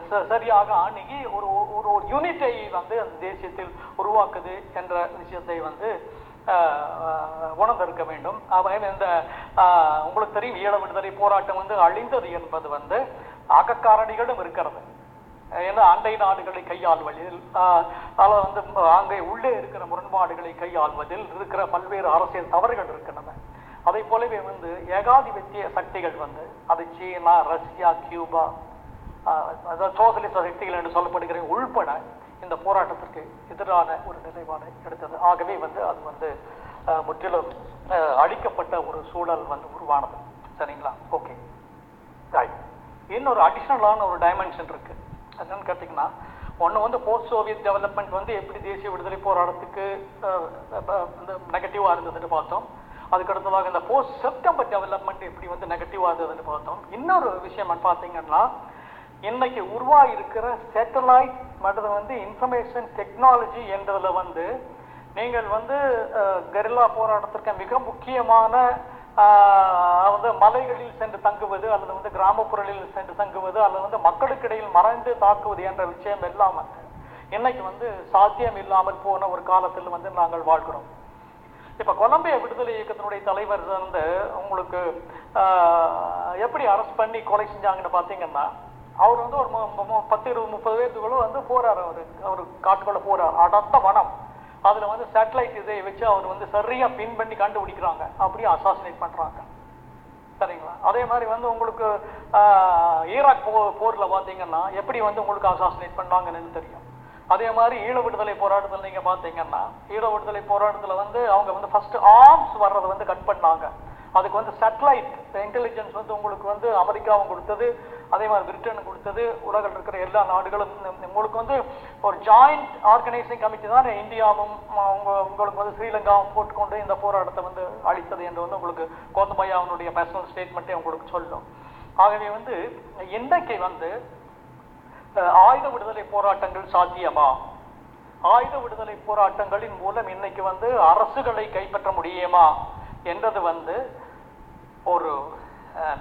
C: ச- சரியாக அணுகி ஒரு ஒரு ஒரு யூனிட்டை வந்து அந்த தேசியத்தில் உருவாக்குது என்ற விஷயத்தை வந்து உணர்ந்திருக்க வேண்டும். அவன் இந்த உங்களுக்கு தெரியும் ஈழ விடுதலை போராட்டம் வந்து அழிந்தது என்பது வந்து அகக்காரணிகளும் இருக்கிறது. ஏன்னா அண்டை நாடுகளை கையாள்வதில் அதாவது வந்து அங்கே உள்ளே இருக்கிற முரண்பாடுகளை கையாள்வதில் இருக்கிற பல்வேறு அரசியல் தவறுகள் இருக்கின்றன. அதை போலவே வந்து ஏகாதிபத்திய சக்திகள் வந்து அது சீனா ரஷ்யா கியூபா அதாவது சோசலிச சக்திகள் என்று சொல்லப்படுகிற உள்பட இந்த போராட்டத்திற்கு எதிரான ஒரு நிலைப்பாடை எடுத்தது. ஆகவே வந்து அது வந்து முற்றிலும் அழிக்கப்பட்ட ஒரு சூழல் வந்து உருவானது. சரிங்களா? ஓகே. ரைட் இன்னொரு அடிஷ்னலான ஒரு டைமென்ஷன் இருக்குது என்னன்னு கேட்டிங்கன்னா ஒன்று வந்து போஸ்ட் சோவியத் டெவலப்மெண்ட் வந்து எப்படி தேசிய விடுதலை போராட்டத்துக்கு நெகட்டிவாக இருந்ததுன்னு பார்த்தோம். அதுக்கடுத்ததாக இந்த போஸ்ட் செப்டம்பர் டெவலப்மெண்ட் எப்படி வந்து நெகட்டிவாக இருந்ததுன்னு பார்த்தோம். இன்னொரு விஷயம் பார்த்தீங்கன்னா இன்னைக்கு உருவாகி இருக்கிற சேட்டலைட் மற்றும் வந்து இன்ஃபர்மேஷன் டெக்னாலஜி என்றதில் வந்து நீங்கள் வந்து கெரில்லா போராட்டத்திற்கு மிக முக்கியமான வந்து மலைகளில் சென்று தங்குவது அல்லது வந்து கிராமப்புறங்களில் சென்று தங்குவது அல்லது வந்து மக்களுக்கிடையில் மறைந்து தாக்குவது என்ற விஷயம் எல்லாம் வந்து இன்னைக்கு வந்து சாத்தியம் இல்லாமல் போன ஒரு காலத்தில் வந்து நாங்கள் வாழ்கிறோம். இப்ப கொலம்பிய விடுதலை இயக்கத்தினுடைய தலைவர் வந்து உங்களுக்கு எப்படி அரெஸ்ட் பண்ணி கொலை செஞ்சாங்கன்னு பாத்தீங்கன்னா அவர் வந்து ஒரு பத்து இருபது முப்பது பேர்த்துக்குள்ள வந்து போறாரு அவரு அவர் காட்டுக்குள்ள போறாரு. அடர்த்த வனம். அதில் வந்து சேட்டலைட் இதை வச்சு அவர் வந்து சரியாக பின் பண்ணி கண்டுபிடிக்கிறாங்க. அப்படியே அசாசினேட் பண்ணுறாங்க சரிங்களா? அதே மாதிரி வந்து உங்களுக்கு ஈராக் போ போரில் பார்த்தீங்கன்னா எப்படி வந்து உங்களுக்கு அசாசினேட் பண்ணாங்கன்னு தெரியும். அதே மாதிரி ஈழ விடுதலை போராட்டத்தில் நீங்கள் பார்த்தீங்கன்னா ஈழ விடுதலை போராட்டத்தில் வந்து அவங்க வந்து ஃபர்ஸ்ட் ஆர்ம்ஸ் வர்றதை வந்து கட் பண்ணாங்க. அதுக்கு வந்து சேட்டலைட் இன்டெலிஜென்ஸ் வந்து உங்களுக்கு வந்து அமெரிக்காவும் கொடுத்தது அதே மாதிரி பிரிட்டன் கொடுத்தது உலகில் இருக்கிற எல்லா நாடுகளும் உங்களுக்கு வந்து ஒரு ஜாயிண்ட் ஆர்கனைசிங் கமிட்டி தான் இந்தியாவும் உங்க உங்களுக்கு வந்து ஸ்ரீலங்காவும் போட்டுக்கொண்டு இந்த போராட்டத்தை வந்து அளித்தது என்று வந்து உங்களுக்கு கோத்தபயா அவனுடைய பர்சனல் ஸ்டேட்மெண்ட்டே உங்களுக்கு சொல்லும். ஆகவே வந்து இன்றைக்கு வந்து ஆயுத விடுதலை போராட்டங்கள் சாத்தியமா? ஆயுத விடுதலை போராட்டங்களின் மூலம் இன்னைக்கு வந்து அரசுகளை கைப்பற்ற முடியுமா? என்றது வந்து ஒரு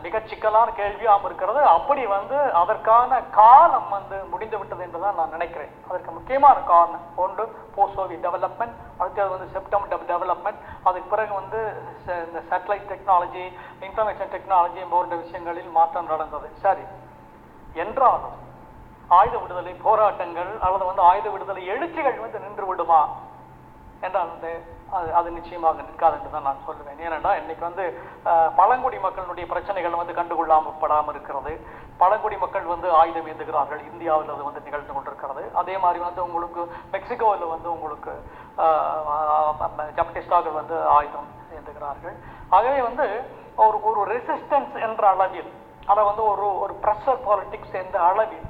C: மிக சிக்கலான கேள்வியாகவும் இருக்கிறது. அப்படி வந்து அதற்கான காலம் வந்து முடிந்து விட்டது என்றுதான் நான் நினைக்கிறேன். அதற்கு முக்கியமான காரணம் ஒன்று போஸ்ட் சோவியத் டெவலப்மெண்ட் அடுத்தது வந்து செப்டம்பர் டெவலப்மெண்ட் அதுக்கு பிறகு வந்து ச- இந்த சேட்டலைட் டெக்னாலஜி இன்ஃபர்மேஷன் டெக்னாலஜி போன்ற விஷயங்களில் மாற்றம் நடந்தது. சரி. என்றாலும் ஆயுத விடுதலை போராட்டங்கள் அல்லது வந்து ஆயுத விடுதலை எழுச்சிகள் வந்து நின்று விடுமா? என்றால் வந்து அது அது நிச்சயமாக நிற்காது என்று தான் நான் சொல்லுவேன். ஏனென்றா இன்னைக்கு வந்து பழங்குடி மக்களுடைய பிரச்சனைகள் வந்து கண்டுகொள்ளாமல் படாமல் இருக்கிறது. பழங்குடி மக்கள் வந்து ஆயுதம் ஏந்துகிறார்கள். இந்தியாவில் அது வந்து நிகழ்ந்து கொண்டிருக்கிறது. அதே மாதிரி வந்து உங்களுக்கு மெக்சிகோவில் வந்து உங்களுக்கு ஜப்டிஸ்டாக்கள் வந்து ஆயுதம் ஏந்துகிறார்கள். ஆகவே வந்து ஒரு ஒரு ரெசிஸ்டன்ஸ் என்ற அளவில் அதை வந்து ஒரு ஒரு ப்ரெஷர் பாலிட்டிக்ஸ் என்ற அளவில்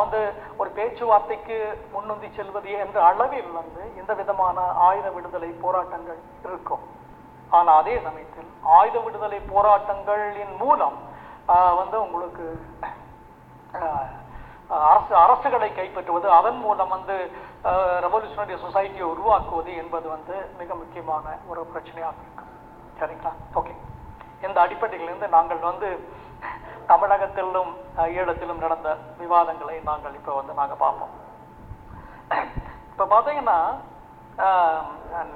C: வந்து ஒரு பேச்சுவார்த்தைக்கு முன்னுந்தி செல்வது என்ற அளவில் வந்து இந்த விதமான ஆயுத விடுதலை போராட்டங்கள் இருக்கும். ஆனால் அதே சமயத்தில் ஆயுத விடுதலை போராட்டங்களின் மூலம் வந்து உங்களுக்கு அரசு அரசுகளை கைப்பற்றுவது அதன் மூலம் வந்து ரெவல்யூஷனரி சொசைட்டியை உருவாக்குவது என்பது வந்து மிக முக்கியமான ஒரு பிரச்சனையாக இருக்கும். சரிங்களா? ஓகே இந்த அடிப்படையிலிருந்து நாங்கள் வந்து தமிழகத்திலும் ஈழத்திலும் நடந்த விவாதங்களை நாங்கள் இப்போ வந்து நாங்கள் பார்ப்போம். இப்போ பார்த்தீங்கன்னா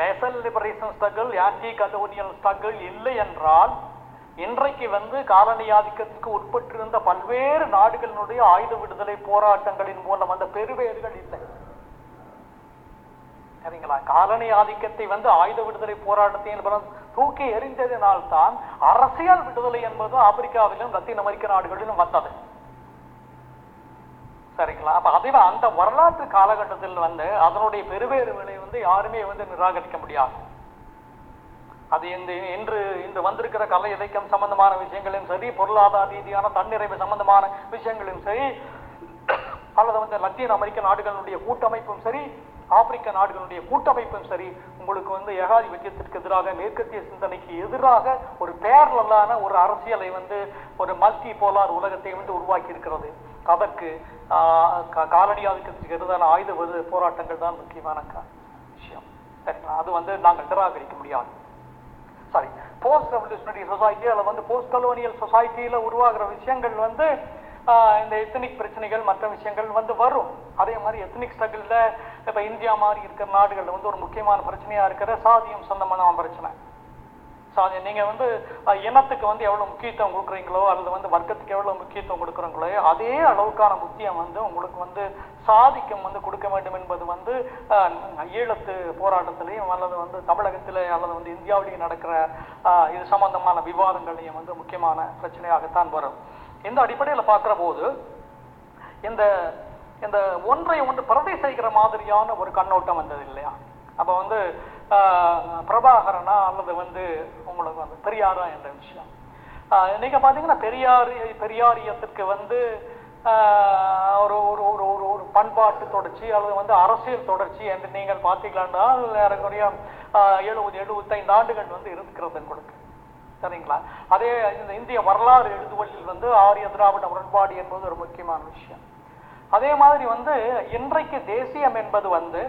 C: national liberation struggle anti colonial struggle இல்லை என்றால் இன்றைக்கு வந்து காலனி ஆதிக்கத்துக்கு உட்பட்டிருந்த பல்வேறு நாடுகளினுடைய ஆயுத விடுதலை போராட்டங்களின் மூலம் அந்த பெருவேறுகள் இல்லை. சரிங்களா? காலனி ஆதிக்கத்தை வந்து ஆயுத விடுதலை போராட்டத்தின் மூலம் தூக்கி எறிந்ததினால்தான் அரசியல் விடுதலை என்பது ஆப்பிரிக்காவிலும் லத்தீன் அமெரிக்க நாடுகளிலும் வந்தது. சரிங்களா? அப்ப அதுவே அந்த வரலாற்று காலகட்டத்தில் வந்து அதனுடைய பெருவேறுகளை வந்து யாருமே வந்து நிராகரிக்க முடியாது. அது இந்த இன்று இன்று வந்திருக்கிற கலை இலக்கியம் சம்பந்தமான விஷயங்களையும் சரி பொருளாதார ரீதியான தன்னிறைவு சம்பந்தமான விஷயங்களும் சரி அல்லது வந்து லத்தீன் அமெரிக்க நாடுகளுடைய கூட்டமைப்பும் சரி ஆப்பிரிக்க நாடுகளுடைய கூட்டமைப்பும் சரி உங்களுக்கு வந்து ஏகாதிபத்தியத்திற்கு எதிராக மேற்கத்திய சிந்தனைக்கு எதிராக ஒரு பேரலான ஒரு அரசியலை வந்து ஒரு மல்டி போலார் உலகத்தை வந்து உருவாக்கி இருக்கிறது அதற்கு ஆஹ், காலனி எதிரான ஆயுத போராட்டங்கள் தான் முக்கியமான விஷயம். சரிங்களா? அது வந்து நாங்கள் நிராகரிக்க முடியாது. சாரி போஸ்ட் ரெவல்யூஷனரி சொசைட்டி அதில் வந்து போஸ்ட் கலோனியல் சொசைட்டியில் உருவாகிற விஷயங்கள் வந்து இந்த எத்தனிக் பிரச்சனைகள் மற்ற விஷயங்கள் வந்து வரும். அதே மாதிரி எத்தனிக் ஸ்ட்ரகிளில் இப்போ இந்தியா மாதிரி இருக்கிற நாடுகளில் வந்து ஒரு முக்கியமான பிரச்சனையாக இருக்கிற சாதியம் சொந்தமான பிரச்சனை. சாதி நீங்கள் வந்து இனத்துக்கு வந்து எவ்வளோ முக்கியத்துவம் கொடுக்குறீங்களோ அல்லது வந்து வர்க்கத்துக்கு எவ்வளோ முக்கியத்துவம் கொடுக்குறீங்களோ அதே அளவுக்கான முக்கியம் வந்து உங்களுக்கு வந்து சாதிக்கம் வந்து கொடுக்க வேண்டும் என்பது வந்து ஈழத்து போராட்டத்திலையும் அல்லது வந்து தமிழகத்தில் அல்லது வந்து இந்தியாவிலேயும் நடக்கிற இது சம்பந்தமான விவாதங்களையும் வந்து முக்கியமான பிரச்சனையாகத்தான் வரும். இந்த அடிப்படையில் பார்க்கிற போது இந்த இந்த ஒன்றை ஒன்று பிரதி செய்கிற மாதிரியான ஒரு கண்ணோட்டம் வந்தது இல்லையா? அப்போ வந்து பிரபாகரனா அல்லது வந்து உங்களுக்கு வந்து பெரியாரா என்ற விஷயம். நீங்கள் நீங்க பாத்தீங்கன்னா பெரியார் பெரியாரியத்திற்கு வந்து ஒரு ஒரு ஒரு ஒரு ஒரு பண்பாட்டு தொடர்ச்சி அல்லது வந்து அரசியல் தொடர்ச்சி என்று நீங்கள் பார்த்தீங்களான்னா ஏறக்குறைய எழுபது எழுபத்தைந்து ஆண்டுகள் வந்து இருக்கிறது கொடுக்கு சரிங்களா? அதே இந்த இந்திய வரலாறு எழுதுவழியில் வந்து ஆரிய திராவிட முரண்பாடு என்பது ஒரு முக்கியமான விஷயம். அதே மாதிரி வந்து இன்றைக்கு தேசியம் என்பது வந்து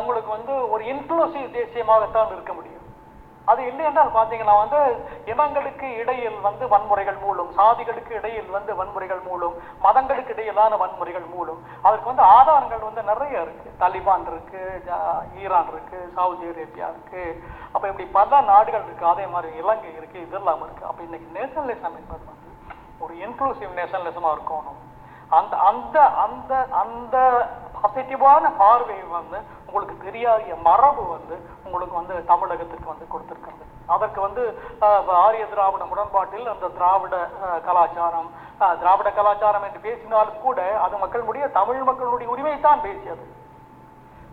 C: உங்களுக்கு வந்து ஒரு இன்க்ளூசிவ் தேசியமாகத்தான் இருக்க முடியும். அது இல்லை என்றால் பார்த்தீங்கன்னா வந்து இனங்களுக்கு இடையில் வந்து வன்முறைகள் மூலம் சாதிகளுக்கு இடையில் வந்து வன்முறைகள் மூலம் மதங்களுக்கு இடையிலான வன்முறைகள் மூலம் அதற்கு வந்து ஆதாரங்கள் வந்து நிறைய இருக்கு. தாலிபான் இருக்கு ஈரான் இருக்கு சவுதி அரேபியா இருக்கு. அப்ப இப்படி பல நாடுகள் இருக்கு. அதே மாதிரி இலங்கை இருக்கு இதெல்லாம் இருக்கு. அப்ப இன்னைக்கு நேஷனலிசம் என்பது வந்து ஒரு இன்க்ளூசிவ் நேஷனலிசமா இருக்கணும். அந்த அந்த அந்த அந்த பாசிட்டிவான பார்வை வந்து உங்களுக்கு தெரியாத மரபு வந்து உங்களுக்கு வந்து தமிழகத்துக்கு வந்து கொடுத்துருக்கிறது. அதற்கு வந்து ஆரிய திராவிட முரண்பாட்டில் அந்த திராவிட கலாச்சாரம் ஆஹ், திராவிட கலாச்சாரம் என்று பேசினாலும் கூட அது மக்களுடைய தமிழ் மக்களுடைய உரிமை தான் பேசியது.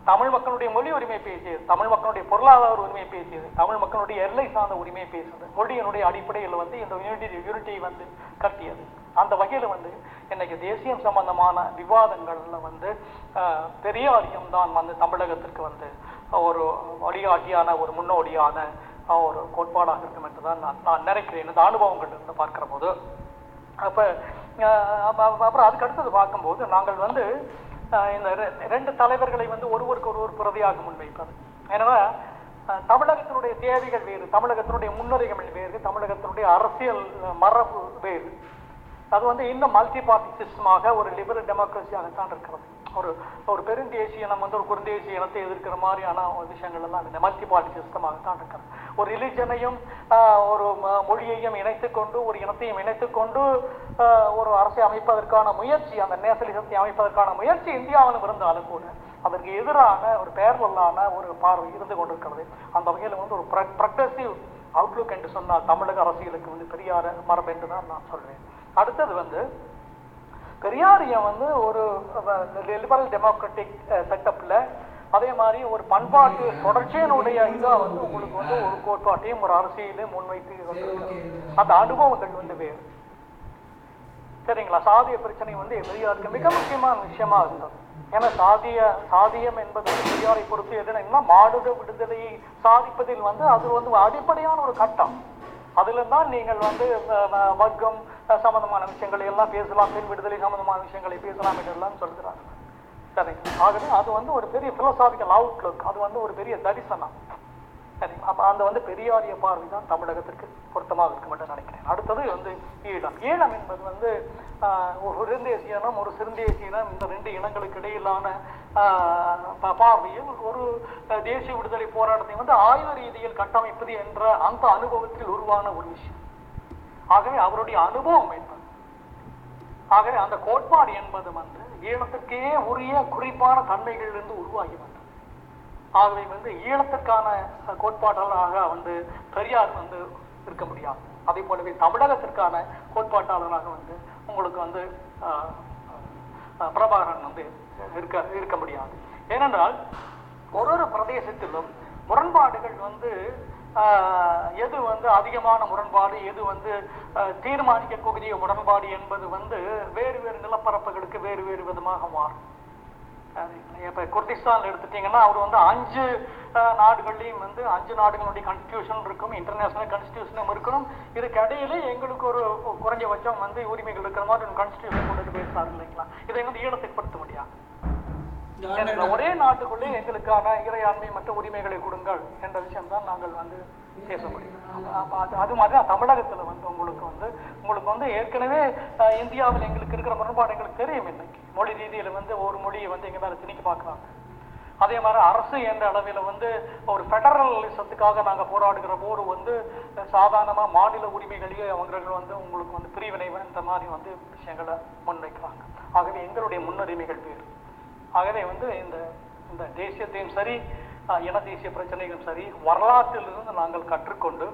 C: தமிழ் மக்களுடைய மொழி உரிமை பேசியது தமிழ் மக்களுடைய பொருளாதார உரிமை பேசியது தமிழ் மக்களுடைய எல்லை சார்ந்த உரிமை பேசியது மொழியினுடைய அடிப்படையில் வந்து இந்த யூனிட்டி யூனிட்டியை வந்து கட்டியது. அந்த வகையில் வந்து இன்னைக்கு தேசியம் சம்பந்தமான விவாதங்கள்ல வந்து ஆஹ், பெரியாரியம் தான் வந்து தமிழகத்திற்கு வந்து ஒரு வழிகாட்டியான ஒரு முன்னோடியான ஒரு கோட்பாடாக இருக்கும் என்று தான் நான் நான் நினைக்கிறேன். இந்த அனுபவங்கள் இருந்து பார்க்கிற போது அப்போ அப்புறம் அதுக்கு அடுத்தது பார்க்கும்போது நாங்கள் வந்து இந்த ரெ- ரெண்டு தலைவர்களை வந்து ஒருவருக்கு ஒருவர் பிரதியாக முன்வைப்பது. ஏன்னா தமிழகத்தினுடைய தேவைகள் வேறு தமிழகத்தினுடைய முன்னுரிமைகள் வேறு தமிழகத்தினுடைய அரசியல் மரபு வேறு. அது வந்து இன்னும் மல்டி பார்ட்டி சிஸ்டமாக ஒரு லிபரல் டெமோக்ரஸியாகத்தான் இருக்கிறது. ஒரு ஒரு பெருந்தேசிய நம்ம வந்து ஒரு குறுந்தேசிய இனத்தை எதிர்க்கிற மாதிரியான ஒரு விஷயங்கள் எல்லாம் இந்த மல்டி பார்ட்டி சிஸ்டமாகத்தான் இருக்கிறது. ஒரு ரிலிஜனையும் ஒரு மொழியையும் இணைத்து கொண்டு ஒரு இனத்தையும் இணைத்து கொண்டு ஒரு அரசை அமைப்பதற்கான முயற்சி அந்த நேசலிசத்தை அமைப்பதற்கான முயற்சி இந்தியாவிலும் இருந்தாலும் கூட அதற்கு எதிரான ஒரு பேரலான ஒரு பார்வை இருந்து கொண்டிருக்கிறது. அந்த வகையில் வந்து ஒரு ப்ரக்ரஸிவ் அவுட்லுக் என்று சொன்னால் தமிழக அரசியலுக்கு வந்து பெரியார மரபு என்று தான் நான் சொல்வேன். அடுத்தது வந்து பெரியாரியம் வந்து ஒரு லிபரல் டெமோக்ராட்டிக் செட்டப்ல அதே மாதிரி ஒரு பண்பாட்டு தொடர்ச்சியினுடைய இதா வந்து உங்களுக்கு வந்து ஒரு கோட்பாட்டையும் ஒரு அரசியலையும் முன்வைத்து. அந்த அனுபவங்கள் வந்து வேறு சரிங்களா? சாதிய பிரச்சனை வந்து பெரியாருக்கு மிக முக்கியமான விஷயமா இருந்தது. ஏன்னா சாதிய சாதியம் என்பது பெரியாரை பொறுத்து எதுனா மாடுட விடுதலையை சாதிப்பதில் வந்து அது வந்து அடிப்படையான ஒரு கட்டம். அதுல தான் நீங்கள் வந்து வர்க்கம் சம்பந்தமான விஷயங்களை எல்லாம் பேசலாம் பெண் விடுதலை சம்பந்தமான விஷயங்களை பேசலாம் என்றெல்லாம் சொல்கிறாங்க சரி ஆகவே அது வந்து ஒரு பெரிய பிலோசாபிக்கல் அவுட்லுக் அது வந்து ஒரு பெரிய தரிசனம். சரி அப்போ அந்த வந்து பெரியாரிய பார்வை தான் தமிழகத்திற்கு பொருத்தமாக இருக்கும் என்று நினைக்கிறேன். அடுத்தது வந்து ஈழம் ஈழம் என்பது வந்து ஒரு சிறுந்தேசிய ஒரு சிறுந்தேசியனம் இந்த ரெண்டு இனங்களுக்கு இடையிலான ப- பார்வையில் ஒரு தேசிய விடுதலை போராட்டத்தை வந்து ஆய்வு ரீதியில் கட்டமைப்பது என்ற அந்த அனுபவத்தில் உருவான ஒரு விஷயம். ஆகவே அவருடைய அனுபவம் என்பது. ஆகவே அந்த கோட்பாடு என்பது வந்து ஈழத்திற்கே உரிய குறிப்பான தன்மைகளிலிருந்து உருவாகி வந்தது. ஆகவே வந்து ஈழத்திற்கான கோட்பாட்டாளராக வந்து பெரியார் வந்து இருக்க முடியாது. அதே போலவே தமிழகத்திற்கான கோட்பாட்டாளராக வந்து உங்களுக்கு வந்து பிரபாகரன் வந்து இருக்க இருக்க முடியாது. ஏனென்றால் ஒரு ஒரு பிரதேசத்திலும் முரண்பாடுகள் வந்து எது வந்து அதிகமான முரண்பாடு எது வந்து ஆஹ், தீர்மானிக்கக்கூடிய முரண்பாடு என்பது வந்து வேறு வேறு நிலப்பரப்புகளுக்கு வேறு வேறு விதமாக மாறும். இப்போ குர்திஸ்தான் எடுத்துட்டீங்கன்னா அவர் வந்து அஞ்சு நாடுகள்லையும் வந்து அஞ்சு நாடுகளுடைய கான்ஸ்டியூஷன் இருக்கும் இன்டர்நேஷனல் கான்ஸ்டியூஷனும் இருக்கணும். இதுக்கு இடையில எங்களுக்கு ஒரு குறைஞ்சபட்சம் வந்து உரிமைகள் இருக்கிற மாதிரி ஒரு கான்ஸ்டியூஷன் கொண்டு போயிருக்காரு இல்லைங்களா? இதை வந்து ஈழத்துக்கு படுத்த முடியாது. ஒரே நாட்டுக்குள்ளே எங்களுக்கான இறையாண்மை மற்றும் உரிமைகளை கொடுங்கள் என்ற விஷயம் தான் நாங்கள் வந்து பேச முடியும் அது மாதிரி தான் தமிழகத்துல வந்து உங்களுக்கு வந்து உங்களுக்கு வந்து ஏற்கனவே இந்தியாவில் எங்களுக்கு இருக்கிற முரண்பாடு எங்களுக்கு தெரியும் இன்னைக்கு. மொழி ரீதியில வந்து ஒரு மொழியை வந்து எங்க மேல திணிக்க பார்க்கறாங்க. அதே மாதிரி அரசு என்ற அளவில் வந்து ஒரு ஃபெடரலிசத்துக்காக நாங்க போராடுகிற போது வந்து சாதாரணமா மாநில உரிமைகளையே அவர்கள் வந்து உங்களுக்கு வந்து பிரிவினை இந்த மாதிரி வந்து விஷயங்களை முன்வைக்கிறாங்க. ஆகவே எங்களுடைய முன்னுரிமைகள் வேறு. ஆகவே வந்து இந்த இந்த தேசியத்தையும் சரி இன தேசிய பிரச்சனைகளும் சரி வரலாற்றிலிருந்து நாங்கள் கற்றுக்கொண்டு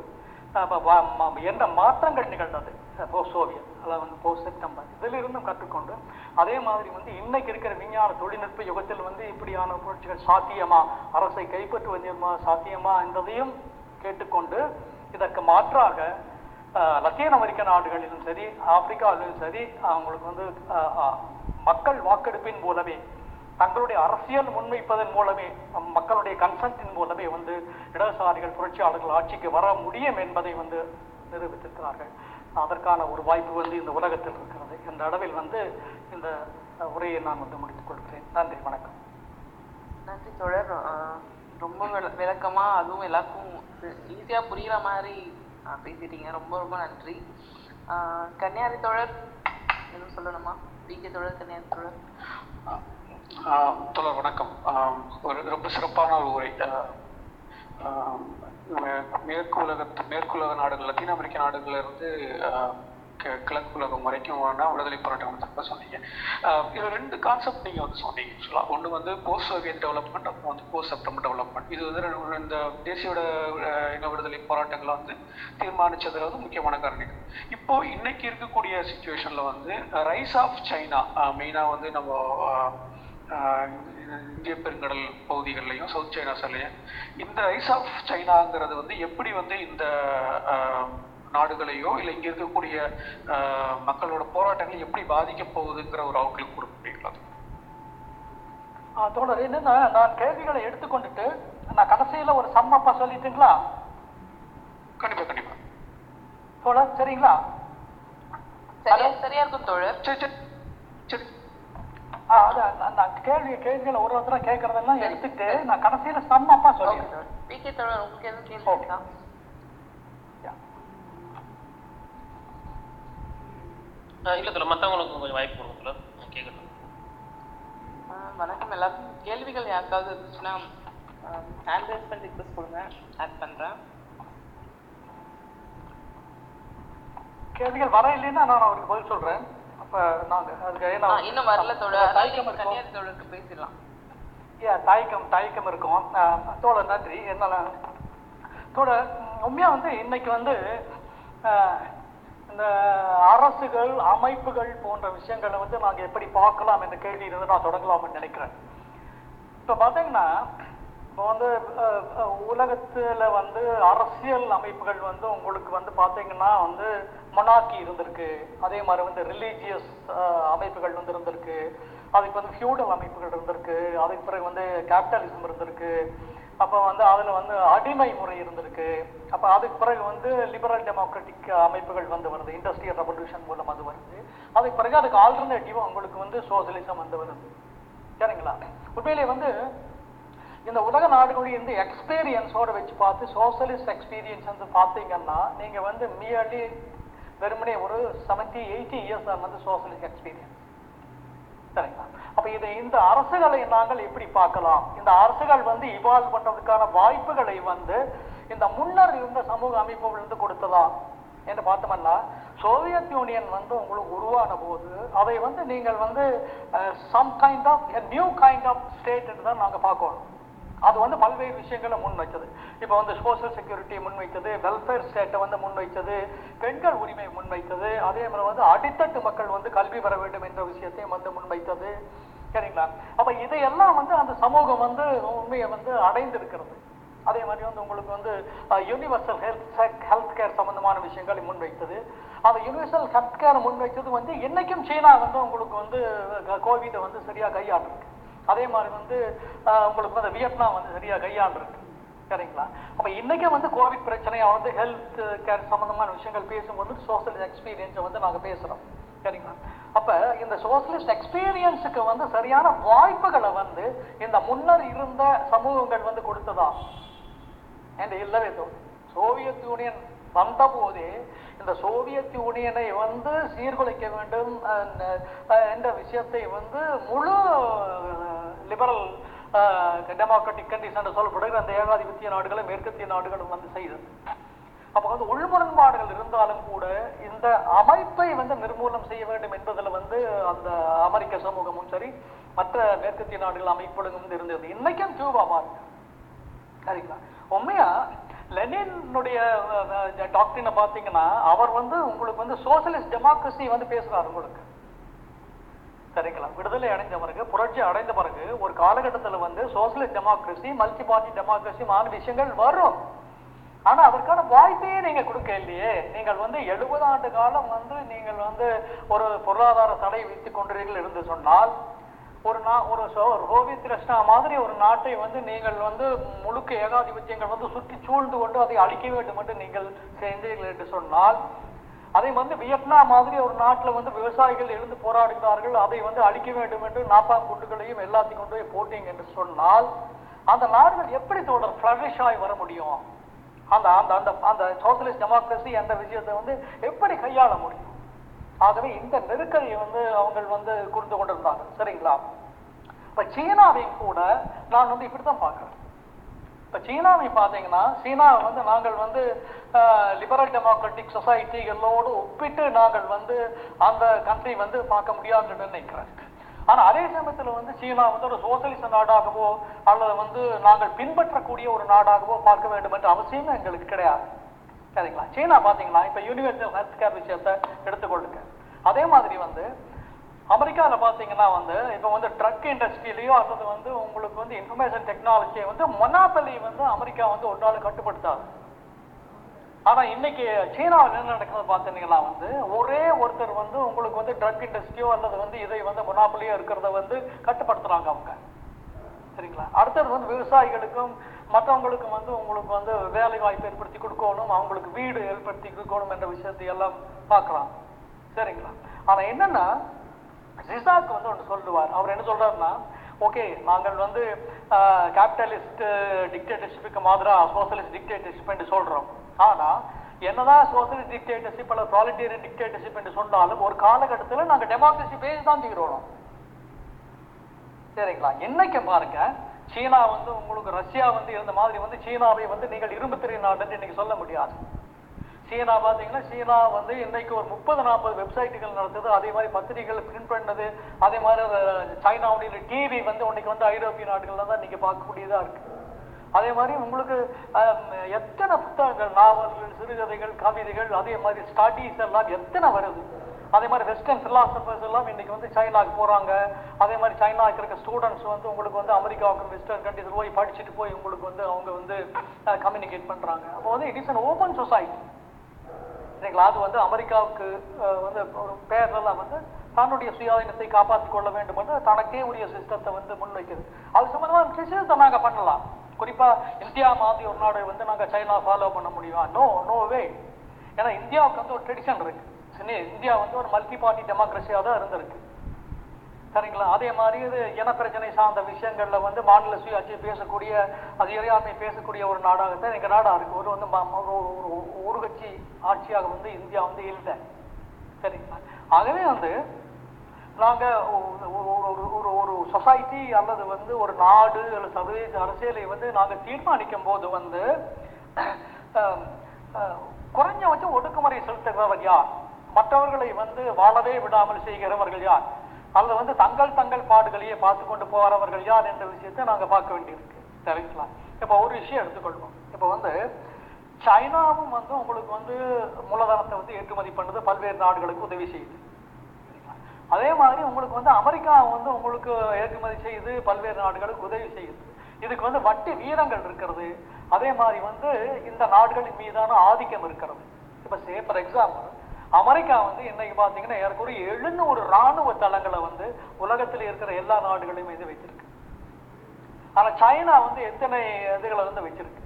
C: என்ன மாற்றங்கள் நிகழ்ந்தது? போஸ்ட் சோவியத் அதாவது வந்து போஸ்ட் செப்டம்பர். இதிலிருந்தும் கற்றுக்கொண்டு அதே மாதிரி வந்து இன்னைக்கு இருக்கிற விஞ்ஞான தொழில்நுட்ப யுகத்தில் வந்து இப்படியான புரட்சிகள் சாத்தியமா? அரசை கைப்பற்றுவது சாத்தியமா என்பதையும் கேட்டுக்கொண்டு இதற்கு மாற்றாக லத்தீன் அமெரிக்க நாடுகளிலும் சரி ஆப்பிரிக்காவிலும் சரி அவங்களுக்கு வந்து மக்கள் வாக்கெடுப்பின் மூலமே தங்களுடைய அரசியல் முன்வைப்பதன் மூலமே மக்களுடைய கன்சென்ட்டின் மூலமே வந்து இடதுசாரிகள் புரட்சியாளர்கள் ஆட்சிக்கு வர முடியும் என்பதை வந்து நிரூபித்திருக்கிறார்கள். அதற்கான ஒரு வாய்ப்பு வந்து இந்த உலகத்தில் இருக்கிறது. இந்த அளவில் வந்து இந்த உரையை நான் வந்து முடித்துக் கொள்கிறேன். நன்றி வணக்கம்.
B: நன்றி தொடர் ரொம்ப விள- விளக்கமா அதுவும் எல்லாருக்கும் ஈஸியா புரியுற மாதிரி பேசிட்டீங்க. ரொம்ப ரொம்ப நன்றி. கன்னியாரி தொடர் எதுவும் சொல்லணுமா? பிகே தொடர் கன்னியாரி
A: தொடர் தொடர் வணக்கம். ஒரு ரொம்ப சிறப்பான ஒரு உரை. மே- மேற்கு உலகத்து மேற்கு உலக நாடுகள் லத்தீன் அமெரிக்க நாடுகள்ல இருந்து கி- கிழக்கு உலகம் வரைக்கும் வேணா விடுதலை போராட்டம் வந்து சொன்னீங்க. இது இதுல ரெண்டு கான்செப்ட் நீங்க வந்து சொன்னீங்க. சொல்லலாம் ஒன்று வந்து போஸ்ட் சோவியத் டெவலப்மெண்ட் அப்புறம் வந்து போஸ்ட் செப்டம்பர் டெவலப்மெண்ட் இது வந்து இந்த தேசியோட இன விடுதலை போராட்டங்களை வந்து தீர்மானிச்சதுல வந்து முக்கியமான காரணிகள். இப்போ இன்னைக்கு இருக்கக்கூடிய சுச்சுவேஷன்ல வந்து ரைஸ் ஆஃப் சைனா மெயினா வந்து நம்ம இந்திய பெருங்கடல் பகுதிகள்லையும் சவுத் சைனா சாலையும் இந்த ரைஸ் ஆஃப் சைனாங்கிறது வந்து எப்படி வந்து இந்த நாடுகளையோ இல்லை இங்க இருக்கக்கூடிய ஆஹ், மக்களோட போராட்டங்களை எப்படி பாதிக்க போகுதுங்கிற ஒரு அவுட்லுக் கொடுக்க முடியுங்களா
C: ஆ, தோழர் என்னன்னா நான் கேள்விகளை எடுத்துக்கொண்டுட்டு நான் கடைசியில ஒரு சம்மப்பா சொல்லிட்டுங்களா?
A: கண்டிப்பா கண்டிப்பா.
C: தோழர் சரிங்களா?
B: சரியா சரியா இருக்கும் தோழர்.
A: சரி சரி சரி.
C: கேள்வி கேள்விகளை ஒரு ஒருத்தரா கேட்கறதெல்லாம் எடுத்துட்டு நான் கடைசியில சம்மப்பா சொல்லிடுறேன்.
B: தோழர் பி கே தோழர் உங்களுக்கு எதுவும் கேள்வி. இருக்கா?
E: ஆஹ் இல்ல தோழர் மத்தவங்களுக்கு கொஞ்சம் வாய்ப்பு
B: வணக்கம் எல்லாருக்கும் கேள்விகள் யாருக்காவது இருந்துச்சுன்னா ஹேண்ட் ரைஸ் பண்ணி ரிக்வஸ்ட் கொடுங்க. ஆட் பண்றேன்.
C: கேள்விகள் வர இல்லைன்னா நான் அவருக்கு பதில் சொல்றேன்.
B: இன்னும் வரல தோழர். தோழருக்கு பேசிடலாம்.
C: ஏன் தயக்கம் தயக்கம் இருக்கும். தோழர் நன்றி. என்னால தோழர் உம், உண்மையா வந்து இன்னைக்கு வந்து இந்த அரசுகள் அமைப்புகள் போன்ற விஷயங்களை வந்து நாங்க எப்படி பார்க்கலாம் என்ற கேள்வி இருந்து நான் தொடங்கலாம்னு நினைக்கிறேன். இப்ப பாத்தீங்கன்னா இப்போ வந்து உலகத்தில் உலகத்துல வந்து அரசியல் அமைப்புகள் வந்து உங்களுக்கு வந்து பாத்தீங்கன்னா வந்து மொனாக்கி இருந்திருக்கு. அதே மாதிரி வந்து ரிலீஜியஸ் அமைப்புகள் வந்து இருந்திருக்கு. அதுக்கு வந்து ஃபியூடல் அமைப்புகள் இருந்திருக்கு. அதுக்கு பிறகு வந்து கேபிட்டலிசம் இருந்திருக்கு. அப்போ வந்து அதில் வந்து அடிமை முறை இருந்திருக்கு. அப்போ அதுக்கு பிறகு வந்து லிபரல் டெமோக்ராட்டிக் அமைப்புகள் வந்து வருது. இண்டஸ்ட்ரியல் ரெவல்யூஷன் மூலம் அது வருது. அதுக்கு பிறகு அதுக்கு ஆல்டர்னேட்டிவாக உங்களுக்கு வந்து சோசியலிசம் வந்து வருது. சரிங்களா? உண்மையிலே வந்து இந்த உலக நாடுகளுடைய இந்த எக்ஸ்பீரியன்ஸோட வச்சு பார்த்து சோசியலிஸ்ட் எக்ஸ்பீரியன்ஸ் வந்து பார்த்தீங்கன்னா நீங்கள் வந்து மியர்லி வெறுமனே ஒரு செவன்டி எயிட்டி இயர்ஸ் வந்து சோசியலிஸ்ட் எக்ஸ்பீரியன்ஸ் சரிங்களா? அப்போ இதை இந்த அரசுகளை நாங்கள் எப்படி பார்க்கலாம்? இந்த அரசுகள் வந்து இவால்வ் பண்ணுறதுக்கான வாய்ப்புகளை வந்து இந்த முன்னர் இருந்த சமூக அமைப்புகள் கொடுத்ததா? என்று பார்த்தோம்னா சோவியத் யூனியன் வந்து உங்களுக்கு உருவான போது அதை வந்து நீங்கள் வந்து some kind of new kind of state தான் நாங்கள் பார்க்கணும். அது வந்து பல்வேறு விஷயங்களை முன்வைத்தது. இப்போ வந்து சோஷியல் செக்யூரிட்டி முன்வைத்தது வெல்ஃபேர் ஸ்டேட்டை வந்து முன்வைத்தது பெண்கள் உரிமை முன்வைத்தது அதே மாதிரி வந்து அடித்தட்டு மக்கள் வந்து கல்வி பெற வேண்டும் என்ற விஷயத்தையும் வந்து முன்வைத்தது. சரிங்களா? அப்போ இதையெல்லாம் வந்து அந்த சமூகம் வந்து உண்மையை வந்து அடைந்திருக்கிறது. அதே மாதிரி வந்து உங்களுக்கு வந்து யூனிவர்சல் ஹெல்த் ஹெல்த் கேர் சம்பந்தமான விஷயங்களை முன்வைத்தது. அந்த யூனிவர்சல் ஹெல்த் கேர் முன்வைத்தது வந்து என்னைக்கும் சீனா வந்து உங்களுக்கு வந்து கோவிட்டை வந்து சரியாக கையாண்டிருக்கு. அதே மாதிரி வந்து உங்களுக்கு வந்து வியட்நாம் வந்து சரியா கையாண்டிருக்கு. சரிங்களா? அப்ப இன்னைக்கு வந்து கோவிட் பிரச்சனையை வந்து ஹெல்த் கேர் சம்பந்தமான விஷயங்கள் பேசும்போது சோசியல் எக்ஸ்பீரியன்ஸை வந்து நாங்க பேசுறோம். சரிங்களா? அப்ப இந்த சோசியலிஸ்ட் எக்ஸ்பீரியன்ஸுக்கு வந்து சரியான வாய்ப்புகளை வந்து இந்த முன்னர் இருந்த சமூகங்கள் வந்து கொடுத்ததா? என்று இல்லவே தோணும் சோவியத் யூனியன் வந்தபோது இந்த சோவியத் யூனியனை வந்து சீர்குலைக்க வேண்டும் என்ற விஷயத்தை வந்து முழு லிபரல் டெமோக்ராட்டிக் கண்ட்ரிஸ் என்று சொல்லப்படுகிற அந்த ஏகாதிபத்திய நாடுகளும் மேற்கத்திய நாடுகளும் வந்து செய்தது. அப்போ வந்து உள்முரண்பாடுகள் இருந்தாலும் கூட இந்த அமைப்பை வந்து நிர்மூலம் செய்ய வேண்டும் என்பதில் வந்து அந்த அமெரிக்க சமூகமும் சரி மற்ற மேற்கத்திய நாடுகள் அமைப்புகளும் இருந்தது இன்னைக்கும் கியூபா பாருங்க. சரிங்களா? உண்மையா? லெனினுடைய டாக்டரினை பார்த்தீங்கன்னா அவர் வந்து உங்களுக்கு வந்து சோசியலிஸ்ட் டெமோக்ரஸி வந்து பேசுறாரு உங்களுக்கு. சரிங்களா? விடுதலை அடைந்த பிறகு புரட்சி அடைந்த பிறகு ஒரு காலகட்டத்துல வந்து socialist democracy multi party democracy மான விஷயங்கள் வரும். ஆனா அதற்கான வாய்ப்பையே நீங்க கொடுக்க இல்லையே. நீங்கள் வந்து எழுபது ஆண்டு காலம் வந்து நீங்கள் வந்து ஒரு பொருளாதார தடை வைத்துக் கொண்டீர்கள் என்று சொன்னால் ஒரு நா ஒரு சோ- ஒரு மாதிரி ஒரு நாட்டை வந்து நீங்கள் வந்து முழுக்க ஏகாதிபத்தியங்கள் வந்து சுற்றி சூழ்ந்து கொண்டு அதை அழிக்க வேண்டும் என்று நீங்கள் செஞ்சீர்கள் என்று சொன்னால் அதை வந்து வியட்நாம் மாதிரி ஒரு நாட்டில் வந்து விவசாயிகள் எழுந்து போராடுகிறார்கள் அதை வந்து அழிக்க வேண்டும் என்று நாப்பாம் குண்டுகளையும் எல்லாத்தையும் கொண்டு போய் போட்டீங்க என்று சொன்னால் அந்த நாடுகள் எப்படி தொடர் ஃப்ளரிஷ் ஆகி வர முடியும்? அந்த அந்த அந்த அந்த சோசியலிஸ்ட் டெமோக்ரஸி அந்த விஷயத்தை வந்து எப்படி கையாள முடியும்? ஆகவே இந்த நெருக்கடியை வந்து அவங்க வந்து குறிந்து கொண்டிருந்தாங்க. சரிங்களா? இப்ப சீனாவையும் கூட நான் வந்து இப்படித்தான் பார்க்கிறேன். இப்ப சீனாவை பார்த்தீங்கன்னா சீனாவை வந்து நாங்கள் வந்து லிபரல் டெமோக்ராட்டிக் சொசைட்டிகளோடு ஒப்பிட்டு நாங்கள் வந்து அந்த கண்ட்ரி வந்து பார்க்க முடியாதுன்னு நினைக்கிறேன். ஆனா அதே சமயத்துல வந்து சீனா வந்து ஒரு சோசியலிச நாடாகவோ அல்லது வந்து நாங்கள் பின்பற்றக்கூடிய ஒரு நாடாகவோ பார்க்க வேண்டும் என்ற அவசியம் எங்களுக்கு கிடையாது. சரிங்களா? சீனா பார்த்தீங்களா இப்போ யூனிவர்சல் ஹெல்த் கேர் விஷயத்தை எடுத்துக்கொள்ளுங்க. அதே மாதிரி வந்து அமெரிக்காவில் பார்த்தீங்கன்னா வந்து இப்போ வந்து ட்ரக் இண்டஸ்ட்ரியிலையோ அல்லது வந்து உங்களுக்கு வந்து இன்ஃபர்மேஷன் டெக்னாலஜியை வந்து மொனாப்பலி வந்து அமெரிக்கா வந்து ஒரு நாள் கட்டுப்படுத்தாது. ஆனால் இன்னைக்கு சீனாவில் என்ன நடக்குது பார்த்தீங்கன்னா வந்து ஒரே ஒருத்தர் வந்து உங்களுக்கு வந்து ட்ரக் இண்டஸ்ட்ரியோ அல்லது வந்து இதை வந்து மொனாப்பலியோ இருக்கிறத வந்து கட்டுப்படுத்துறாங்க அவங்க. சரிங்களா? அடுத்தது வந்து விவசாயிகளுக்கும் மற்றவங்களுக்கு வந்து உங்களுக்கு வந்து வேலை வாய்ப்பு ஏற்படுத்தி கொடுக்கணும் அவங்களுக்கு வீடு ஏற்படுத்தி கொடுக்கணும் என்ற விஷயத்தை எல்லாம் பார்க்கலாம். சரிங்களா? ஆனா என்னன்னா ரிசாக் வந்து ஒன்று சொல்லுவார். அவர் என்ன சொல்றாருன்னா ஓகே நாங்கள் வந்து கேபிட்டலிஸ்ட் டிக்டேட்டர்ஷிப்புக்கு மாதிரா சோசியலிஸ்ட் டிக்டேட்டர்ஷிப் என்று சொல்றோம். ஆனா என்னதான் சோசியலிஸ்ட் டிக்டேட்டர்ஷிப் அல்லது ப்ராலிட்டேரியன் டிக்டேட்டர்ஷிப் என்று சொன்னாலும் ஒரு காலகட்டத்தில் நாங்கள் டெமோக்ரஸி பேஸ் தான் தீர்வோம் சரிங்களா? என்னைக்கு பாருங்க சீனா வந்து உங்களுக்கு ரஷ்யா வந்து இருந்த மாதிரி வந்து சீனாவை வந்து நீங்கள் இரும்பு திரை நாடுன்னு இன்னைக்கு சொல்ல முடியாது. சீனா பார்த்தீங்கன்னா சீனா வந்து இன்னைக்கு ஒரு முப்பது நாற்பது வெப்சைட்டுகள் நடத்துது. அதே மாதிரி பத்திரிகைகள் பிரிண்ட் பண்ணது. அதே மாதிரி சைனாவுடைய டிவி வந்து இன்னைக்கு வந்து ஐரோப்பிய நாடுகள்ல தான் நீங்க பார்க்கக்கூடியதா இருக்கு. அதே மாதிரி உங்களுக்கு எத்தனை புத்தகங்கள் நாவல்கள் சிறுகதைகள் கவிதைகள் அதே மாதிரி ஸ்டடீஸ் எல்லாம் எத்தனை வருது? அதே மாதிரி வெஸ்டர்ன் பிலாசபர்ஸ் எல்லாம் இன்னைக்கு வந்து சைனாக்கு போறாங்க. அதே மாதிரி சைனாக்கு இருக்க ஸ்டூடெண்ட்ஸ் வந்து உங்களுக்கு வந்து அமெரிக்காவுக்கு வெஸ்டர்ன் கண்ட்ரிஸ் போய் படிச்சுட்டு போய் உங்களுக்கு வந்து அவங்க வந்து கம்யூனிகேட் பண்றாங்க. அப்போ வந்து it is an open society சரிங்களா? அது வந்து அமெரிக்காவுக்கு வந்து ஒரு பேர்லாம் வந்து தன்னுடைய சுயாதீனத்தை காப்பாற்றிக் கொள்ள வேண்டும் என்று தனக்கே உரிய சிஸ்டத்தை வந்து முன்வைக்குது. அது சம்பந்தமாக விஷயத்தை நாங்கள் பண்ணலாம். குறிப்பாக இந்தியா மாதிரி ஒரு நாடு வந்து நாங்கள் சைனா ஃபாலோ பண்ண முடியுமா? நோ நோ வே ஏன்னா இந்தியாவுக்கு வந்து ஒரு ட்ரெடிஷன் இருக்குது சரி, இந்தியா வந்து ஒரு மல்டி பார்ட்டி டெமோக்ரஸியாக தான் இருந்திருக்கு. சரிங்களா? அதே மாதிரி இது இனப்பிரச்சனை சார்ந்த விஷயங்களில் வந்து மாநில சுயாட்சி பேசக்கூடிய அது இறையாண்மை பேசக்கூடிய ஒரு நாடாகத்தான் எங்கள் நாடாக இருக்குது ஒரு வந்து ஒரு ஒரு- கட்சி ஆட்சியாக வந்து இந்தியா வந்து இல்லை. சரிங்களா? ஆகவே வந்து நாங்கள் ஒரு- ஒரு- ஒரு ஒரு சொசைட்டி அல்லது வந்து ஒரு நாடு அல்லது சர்வதேச அரசியலை வந்து நாங்கள் தீர்மானிக்கும் போது வந்து குறைஞ்ச அஹ், குறைஞ்சபட்சம் ஒடுக்குமுறை செலுத்துகிறவர் யார்? மற்றவர்களை வந்து வாழவே விடாமல் செய்கிறவர்கள் யார்? அல்லது வந்து தங்கள் தங்கள் பாடுகளையே பார்த்து கொண்டு போகிறவர்கள் யார் என்ற விஷயத்தை நாங்கள் பார்க்க வேண்டியிருக்கு. சரிங்களா இப்போ ஒரு விஷயம் எடுத்துக்கொள்வோம். இப்போ வந்து சைனாவும் வந்து உங்களுக்கு வந்து மூலதனத்தை வந்து ஏற்றுமதி பண்ணுது பல்வேறு நாடுகளுக்கு உதவி செய்யுது. சரிங்களா? அதே மாதிரி உங்களுக்கு வந்து அமெரிக்கா வந்து உங்களுக்கு ஏற்றுமதி செய்யுது பல்வேறு நாடுகளுக்கு உதவி செய்யுது. இதுக்கு வந்து வட்டி வீதங்கள் இருக்கிறது. அதே மாதிரி வந்து இந்த நாடுகளின் மீதான ஆதிக்கம் இருக்கிறது. இப்போ சே ஃபார் எக்ஸாம்பிள் அமெரிக்கா வந்து இன்னைக்கு பார்த்தீங்கன்னா ஏற்கனவே எழுநூறு ராணுவ தளங்களை வந்து உலகத்தில் இருக்கிற எல்லா நாடுகளையும் இது வச்சிருக்கு. ஆனா சைனா வந்து எத்தனை இதுகளை வந்து வச்சிருக்கு.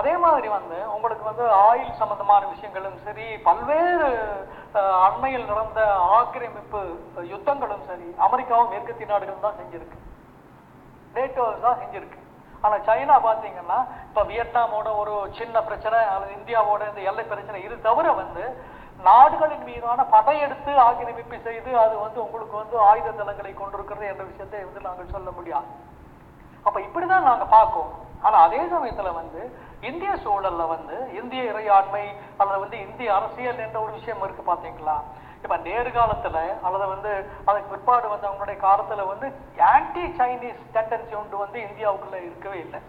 C: அதே மாதிரி வந்து உங்களுக்கு வந்து ஆயில் சம்பந்தமான விஷயங்களும் சரி பல்வேறு அண்மையில் நடந்த ஆக்கிரமிப்பு யுத்தங்களும் சரி அமெரிக்காவும் மேற்கத்திய நாடுகள் தான் செஞ்சிருக்கு. நேட்டோ தான் செஞ்சிருக்கு. ஆனா சைனா பார்த்தீங்கன்னா இப்ப வியட்நாமோட ஒரு சின்ன பிரச்சனை அல்லது இந்தியாவோட இந்த எல்லை பிரச்சனை இது தவிர வந்து நாடுகளின் மீதான படையெடுத்து ஆக்கிரமிப்பு செய்து அது வந்து உங்களுக்கு வந்து ஆயுத தளங்களை கொண்டிருக்கிறது என்ற விஷயத்தை வந்து நாங்கள் சொல்ல முடியாது. அப்ப இப்படிதான் நாங்க பார்க்கோம். ஆனா அதே சமயத்துல வந்து இந்திய சூழல்ல வந்து இந்திய இறையாண்மை அல்லது வந்து இந்திய அரசியல் என்ற ஒரு விஷயம் இருக்கு பாத்தீங்களா? இப்ப நேர்காலத்துல அல்லது வந்து அதுக்கு பிற்பாடு வந்து அவங்களுடைய காலத்துல வந்து ஆன்டி சைனீஸ் டெண்டன்சி ஒன்று வந்து இந்தியாவுக்குள்ள இருக்கவே இல்லை.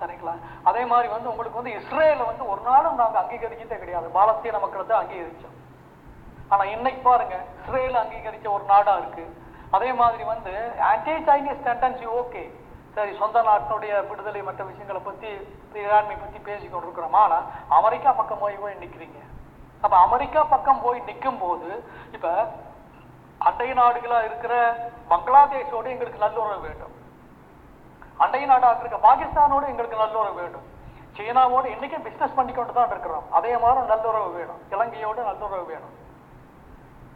C: சரிங்களா அதே மாதிரி வந்து உங்களுக்கு வந்து இஸ்ரேல வந்து ஒரு நாளும் நாங்கள் அங்கீகரிச்சதே கிடையாது. பாலஸ்தீன மக்களை தான் அங்கீகரிச்சோம். ஆனால் இன்னைக்கு பாருங்க இஸ்ரேல் அங்கீகரிச்ச ஒரு நாடா இருக்கு. அதே மாதிரி வந்து ஆன்டி சைனீஸ் டெண்டன்சி ஓகே சரி சொந்த நாட்டினுடைய விடுதலை மற்ற விஷயங்களை பத்தி இராண்மை பத்தி பேசிக்கொண்டு இருக்கிறோம் அமெரிக்கா பக்கம் போய் போய் நிற்கிறீங்க அப்ப அமெரிக்கா பக்கம் போய் நிற்கும் போது இப்ப அண்டை நாடுகளா இருக்கிற பங்களாதேஷோடு எங்களுக்கு நல்லுறவு வேண்டும். அண்டை நாடாக இருக்க பாகிஸ்தானோடு எங்களுக்கு நல்லுறவு வேண்டும். சீனாவோடு இன்னைக்கும் பிசினஸ் பண்ணிக்கொண்டு தான் இருக்கிறோம். அதே மாதிரி நல்லுறவு வேணும். இலங்கையோடு நல்லுறவு வேணும்.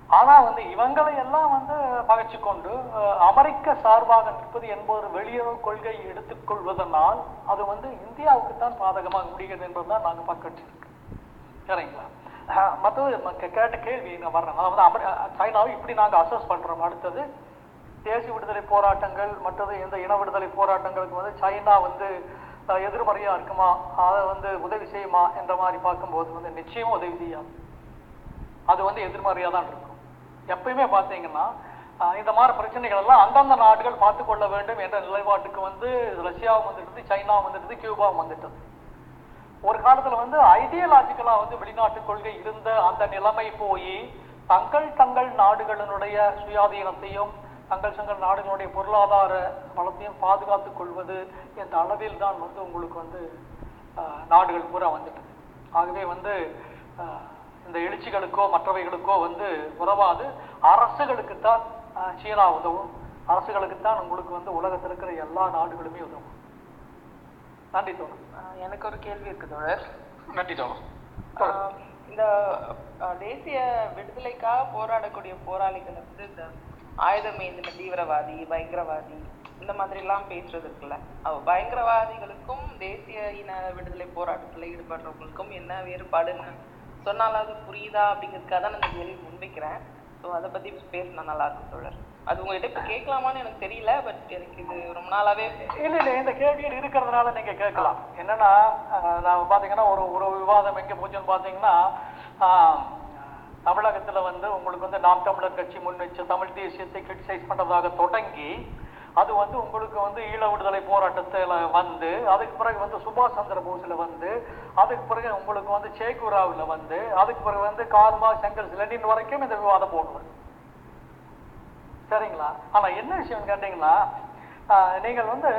C: ஆனா வந்து இவங்களை எல்லாம் வந்து பகைச்சு கொண்டு அமெரிக்க சார்பாக நிற்பது என்பது வெளியுறவு கொள்கை எடுத்துக்கொள்வதனால் அது வந்து இந்தியாவுக்கு தான் பாதகமாக முடிகிறது என்பதுதான் நாங்கள் பக்கத்து சரிங்களா? மற்றது கேட்ட கேள்வி நான் வர்றேன். அதாவது அமெரி- சைனாவை இப்படி நாங்கள் அசஸ் பண்றோம். அடுத்தது தேசிய விடுதலை போராட்டங்கள் மற்றது இந்த இன விடுதலை போராட்டங்களுக்கு வந்து சைனா வந்து எதிர்மறையாக எதிர்மறையா இருக்குமா? அதை வந்து உதவி செய்யுமா? என்ற மாதிரி பார்க்கும்போது வந்து நிச்சயமா உதவி செய்யாது. அது வந்து எதிர்மறையா தான் இருக்கும். எப்பயுமே பார்த்தீங்கன்னா இந்த மாதிரி பிரச்சனைகள் எல்லாம் அந்தந்த நாடுகள் பார்த்து கொள்ள வேண்டும் என்ற நிலைப்பாட்டுக்கு வந்து ரஷ்யாவும் வந்துட்டு சைனா வந்துட்டு கியூபாவும் வந்துட்டது. ஒரு காலத்துல வந்து ஐடியலாஜிக்கலா வந்து வெளிநாட்டு கொள்கை இருந்த அந்த நிலைமை போய் தங்கள் தங்கள் நாடுகளினுடைய சுயாதீனத்தையும் தங்கள் தங்கள் நாடுகளுடைய பொருளாதார வளத்தையும் பாதுகாத்துக் கொள்வது என்ற அளவில் தான் வந்து உங்களுக்கு வந்து நாடுகள் பூரா வந்துட்டு ஆகவே வந்து இந்த எழுச்சிகளுக்கோ மற்றவைகளுக்கோ வந்து உதவாது. அரசுகளுக்குத்தான் ஆஹ், சீனா உதவும். அரசுகளுக்குத்தான் உங்களுக்கு வந்து உலகத்தில் இருக்கிற எல்லா நாடுகளுமே உதவும். நன்றி தோழர்.
B: எனக்கு ஒரு கேள்வி இருக்கு தோழர்.
A: நன்றி தோழர்.
B: இந்த தேசிய விடுதலைக்காக போராடக்கூடிய போராளிகள் வந்து இந்த ஆயுதம் ஏந்தின தீவிரவாதி பயங்கரவாதி இந்த மாதிரி எல்லாம் பேசுறது இருக்குல்ல அவ பயங்கரவாதிகளுக்கும் தேசிய இன விடுதலை போராட்டத்துல ஈடுபடுறவங்களுக்கும் என்ன வேறுபாடுன்னு சொன்னாலாவது புரியுதா அப்படிங்கிறதுக்காக தான் நான் இந்த கேள்வி முன்வைக்கிறேன். ஸோ அதை பத்தி பேசினா நல்லா இருக்கும் தோழர். அது உங்ககிட்ட இப்ப கேட்கலாமான்னு எனக்கு தெரியல பட் எனக்கு இது ரொம்ப நாளாவே
C: இல்ல இல்ல இந்த கேள்வியில் இருக்கிறதுனால நீங்க கேட்கலாம். என்னன்னா நான் பாத்தீங்கன்னா ஒரு ஒரு விவாதம் எங்க போச்சுன்னு பாத்தீங்கன்னா ஆஹ், தமிழகத்தில் வந்து உங்களுக்கு வந்து நாம் தமிழர் கட்சி முன் தமிழ் தேசியத்தை கிரிட்டிசைஸ் பண்ணுறதாக தொடங்கி அது வந்து உங்களுக்கு வந்து ஈழ விடுதலை போராட்டத்தில் வந்து அதுக்கு பிறகு வந்து சுபாஷ் சந்திர போஸில் வந்து அதுக்கு பிறகு உங்களுக்கு வந்து சேகுராவில் வந்து அதுக்கு பிறகு வந்து கால்மா செங்கல் லெனின் வரைக்கும் இந்த விவாதம் போடுவது சரிங்களா? ஆனால் என்ன விஷயம் கேட்டீங்கன்னா நீங்கள் வந்து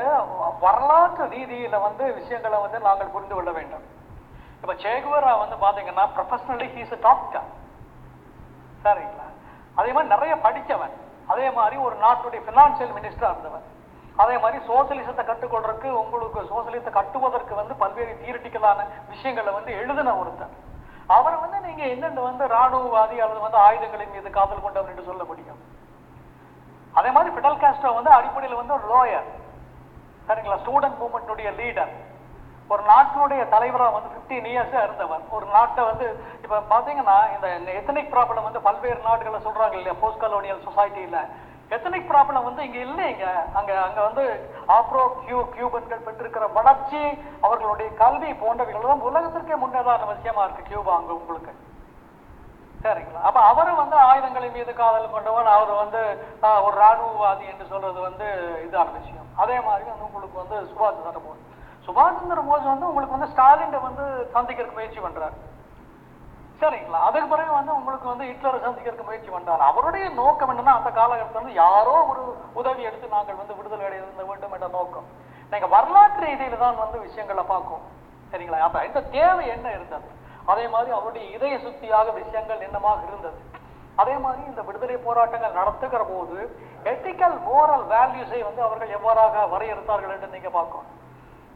C: வரலாற்று ரீதியில் வந்து விஷயங்களை வந்து நாங்கள் புரிந்து கொள்ள வேண்டும். இப்போ சேகுவரா வந்து பார்த்தீங்கன்னா ப்ரொஃபஷனலி ஹீஸ் டாக்டர் சரிங்களா அதே மாதிரி நிறைய படித்தவன் அதே மாதிரி ஒரு நாட்டுடைய பினான்சியல் மினிஸ்டராக இருந்தவன். அதே மாதிரி சோசியலிசத்தை கற்றுக்கொள்றதுக்கு உங்களுக்கு சோசியலிசத்தை கட்டுவதற்கு வந்து பல்வேறு தியரிட்டிக்கலான விஷயங்களை வந்து எழுதின ஒருத்தர் அவரை வந்து நீங்க என்னென்ன வந்து ராணுவவாதி அல்லது வந்து ஆயுதங்களின் மீது காதல் கொண்டவர் என்று சொல்ல முடியும்? அதே மாதிரி பிடல் காஸ்ட்ரோ வந்து அடிப்படையில் வந்து ஒரு லோயர் சரிங்களா? ஸ்டூடெண்ட் மூவ்மெண்ட்டுடைய லீடர் ஒரு நாட்டினுடைய தலைவராக வந்து 15 இயர்ஸாக இருந்தவர். ஒரு நாட்டை வந்து இப்போ பார்த்தீங்கன்னா இந்த எத்தனிக் ப்ராப்ளம் வந்து பல்வேறு நாடுகளில் சொல்கிறாங்க இல்லையா? போஸ்ட் கலோனியல் சொசைட்டியில் எத்தனிக் ப்ராப்ளம் வந்து இங்கே இல்லைங்க. அங்கே அங்கே வந்து ஆப்ரோ கியூ கியூபன்கள் பெற்றிருக்கிற வளர்ச்சி அவர்களுடைய கல்வி போன்றவைகள் தான் உலகத்திற்கே முன்னேதான விஷயமா இருக்குது கியூபா அங்கே உங்களுக்கு. சரிங்களா? அப்போ அவரும் வந்து ஆயுதங்களின் மீது காதல் கொண்டவன் அவர் வந்து ஒரு ராணுவவாதி என்று சொல்றது வந்து இதான விஷயம். அதே மாதிரி வந்து உங்களுக்கு வந்து சுபாஷ் சந்திர போஸ். சுபாஷ் சந்திர போஸ் வந்து உங்களுக்கு வந்து ஸ்டாலின் வந்து சந்திக்கிறதுக்கு முயற்சி பண்றாரு. சரிங்களா? அதுக்கு பிறகு வந்து உங்களுக்கு வந்து ஹிட்லரை சந்திக்கிறதுக்கு முயற்சி பண்றாரு. அவருடைய நோக்கம் என்னன்னா அந்த காலகட்டத்தில் வந்து யாரோ ஒரு உதவி எடுத்து நாங்கள் வந்து விடுதலை அடைய வேண்டும் என்ற நோக்கம். நீங்க வரலாற்று ரீதியில தான் வந்து விஷயங்களை பார்க்கும் சரிங்களா? அப்ப இந்த தேவை என்ன இருந்தது? அதே மாதிரி அவருடைய இதய சுத்தியாக விஷயங்கள் என்னமாக இருந்தது? அதே மாதிரி இந்த விடுதலை போராட்டங்கள் நடத்துகிற போது எத்திக்கல் மோரல் வேல்யூஸை வந்து அவர்கள் எவ்வாறாக வரையறுத்தார்கள் என்று நீங்க பார்க்கணும்.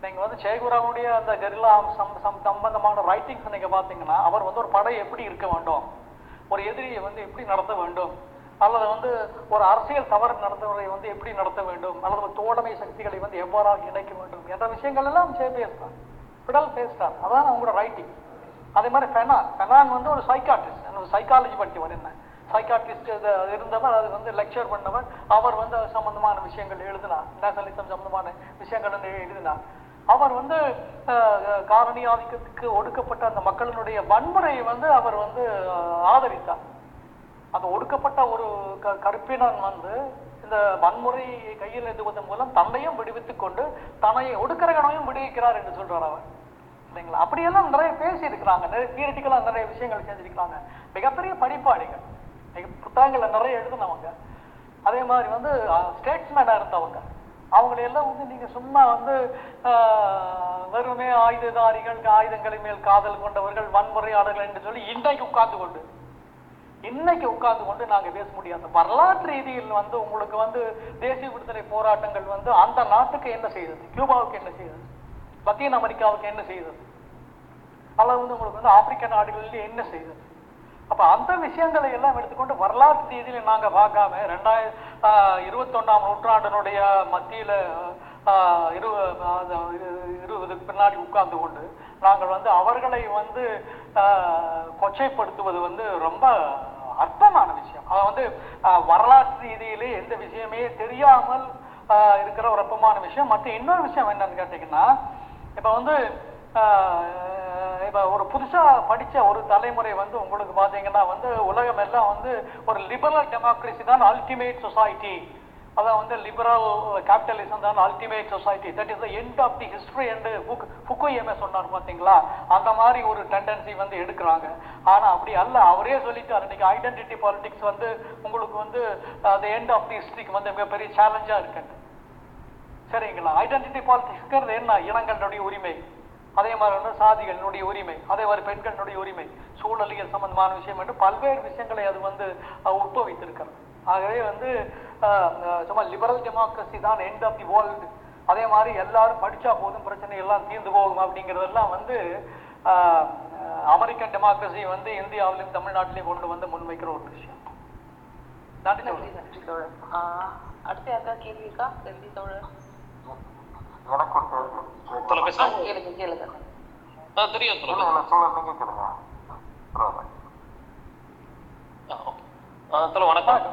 C: நீங்க வந்து சேகுராவுடைய அந்த கெரில்லா சம் சம் சம்பந்தமான ரைட்டிங்ஸ் நீங்க பார்த்தீங்கன்னா அவர் வந்து ஒரு படை எப்படி இருக்க வேண்டும்? ஒரு எதிரியை வந்து எப்படி நடத்த வேண்டும்? அல்லது வந்து ஒரு அரசியல் தவறு நடந்தவரை வந்து எப்படி நடத்த வேண்டும்? அல்லது ஒரு தோழமை சக்திகளை வந்து எவ்வாறாக இணைக்க வேண்டும்? என்ற விஷயங்கள் எல்லாம் சே பேசுகிறார் பிடல் பேசுகிறார் அதான் அவங்களோட ரைட்டிங் அதே மாதிரி ஃபெனான் ஃபெனான் வந்து ஒரு சைக்காட்ரிஸ்ட் சைக்காலஜி படித்தவர் என்ன? சைக்காட்ரிஸ்ட் இருந்தவர் அது வந்து லெக்சர் பண்ணவர். அவர் வந்து சம்பந்தமான விஷயங்கள் எழுதினார். நேஷனலிசம் சம்பந்தமான விஷயங்கள் வந்து எழுதினார். அவர் வந்து காலனி ஆதிக்கத்துக்கு ஒடுக்கப்பட்ட அந்த மக்களினுடைய வன்முறையை வந்து அவர் வந்து ஆதரித்தார். அந்த ஒடுக்கப்பட்ட ஒரு க- கருப்பினன் வந்து இந்த வன்முறை கையில் எழுதுவதன் மூலம் தன்னையும் விடுவித்துக் கொண்டு தன்னை ஒடுக்கிறகனையும் விடுவிக்கிறார் என்று சொல்றார் அவர். இல்லைங்களா அப்படியெல்லாம் நிறைய பேசியிருக்கிறாங்க. நிறைய தியரிட்டிக்கலா நிறைய விஷயங்கள் செஞ்சிருக்கிறாங்க. மிகப்பெரிய படிப்பாளிகள். புத்தகங்களை நிறைய எழுதினவங்க. அதே மாதிரி வந்து ஸ்டேட்ஸ்மேனாக இருந்தவங்க. அவங்களை எல்லாம் வந்து நீங்க சும்மா வந்து வெறுமே ஆயுததாரிகள் ஆயுதங்களை மேல் காதல் கொண்டவர்கள் வன்முறையாளர்கள் என்று சொல்லி இன்றைக்கு உட்கார்ந்து கொண்டு இன்னைக்கு உட்கார்ந்து கொண்டு நாங்க பேச முடியாது. வரலாற்று ரீதியில் வந்து உங்களுக்கு வந்து தேசிய விடுதலை போராட்டங்கள் வந்து அந்த நாட்டுக்கு என்ன செய்தது? கியூபாவுக்கு என்ன செய்தது? லத்தீன் அமெரிக்காவுக்கு என்ன செய்தது? அல்லது வந்து உங்களுக்கு வந்து ஆப்பிரிக்க நாடுகளில் என்ன செய்தது? அப்ப அந்த விஷயங்களை எல்லாம் எடுத்துக்கொண்டு வரலாற்று ரீதியில நாங்க பார்க்காம ரெண்டாயிர இருபத்தொன்னாம் நூற்றாண்டினுடைய மத்தியில இரு இருபதுக்கு பின்னாடி உட்கார்ந்து கொண்டு நாங்கள் வந்து அவர்களை வந்து கொச்சைப்படுத்துவது வந்து ரொம்ப அர்த்தமான விஷயம். அது வந்து வரலாற்று ரீதியிலே எந்த விஷயமே தெரியாமல் இருக்கிற ஒரு அற்பமான விஷயம். மற்ற இன்னொரு விஷயம் என்னன்னு கேட்டீங்கன்னா இப்போ வந்து இப்போ ஒரு புதுசாக படித்த ஒரு தலைமுறை வந்து உங்களுக்கு பார்த்தீங்கன்னா வந்து உலகம் எல்லாம் வந்து ஒரு லிபரல் டெமோக்ரஸி தான் அல்டிமேட் சொசைட்டி அதான் வந்து லிபரல் கேபிட்டலிசம் தான் ultimate society that is the end of the book என்று ஃபுக்குயமே சொன்னார் பார்த்தீங்களா அந்த மாதிரி ஒரு டெண்டன்சி வந்து எடுக்கிறாங்க. ஆனால் அப்படி அல்ல. அவரே சொல்லிட்டார். இன்னைக்கு ஐடென்டிட்டி பாலிடிக்ஸ் வந்து உங்களுக்கு வந்து அந்த எண்ட் ஆஃப் தி ஹிஸ்ட்ரிக்கு வந்து மிகப்பெரிய சேலஞ்சாக இருக்குது சரிங்களா? ஐடென்டிட்டி பாலிடிக்ஸ்ங்கிறது என்ன? இனங்களுடைய உரிமை. அதே மாதிரி வந்து சாதிகளினுடைய உரிமை அதே மாதிரி பெண்களுடைய உரிமை சூழலியல் சம்பந்தமான விஷயம் என்று பல்வேறு விஷயங்களை அது வந்து உட்பவித்திருக்கிறது. ஆகவே வந்து சும்மா லிபரல் டெமோக்ரஸி தான் எண்ட் ஆஃப் தி வேர்ல்டு அதே மாதிரி எல்லாரும் படிச்சா போதும் பிரச்சனை எல்லாம் தீர்ந்து போகும் அப்படிங்கிறதெல்லாம் வந்து அமெரிக்கன் டெமோக்ரஸி வந்து இந்தியாவிலும் தமிழ்நாட்டிலையும் கொண்டு வந்து முன்வைக்கிற ஒரு விஷயம். நன்றி
B: நன்றி நன்றி தோழர். அடுத்து யாருக்கா கேள்வி இருக்கா? செல்வி தோழர்.
F: எனக்கு
B: கேளுங்க கேளுங்க
E: தெரியும்
F: இல்ல கேளுங்க
E: வணக்கம்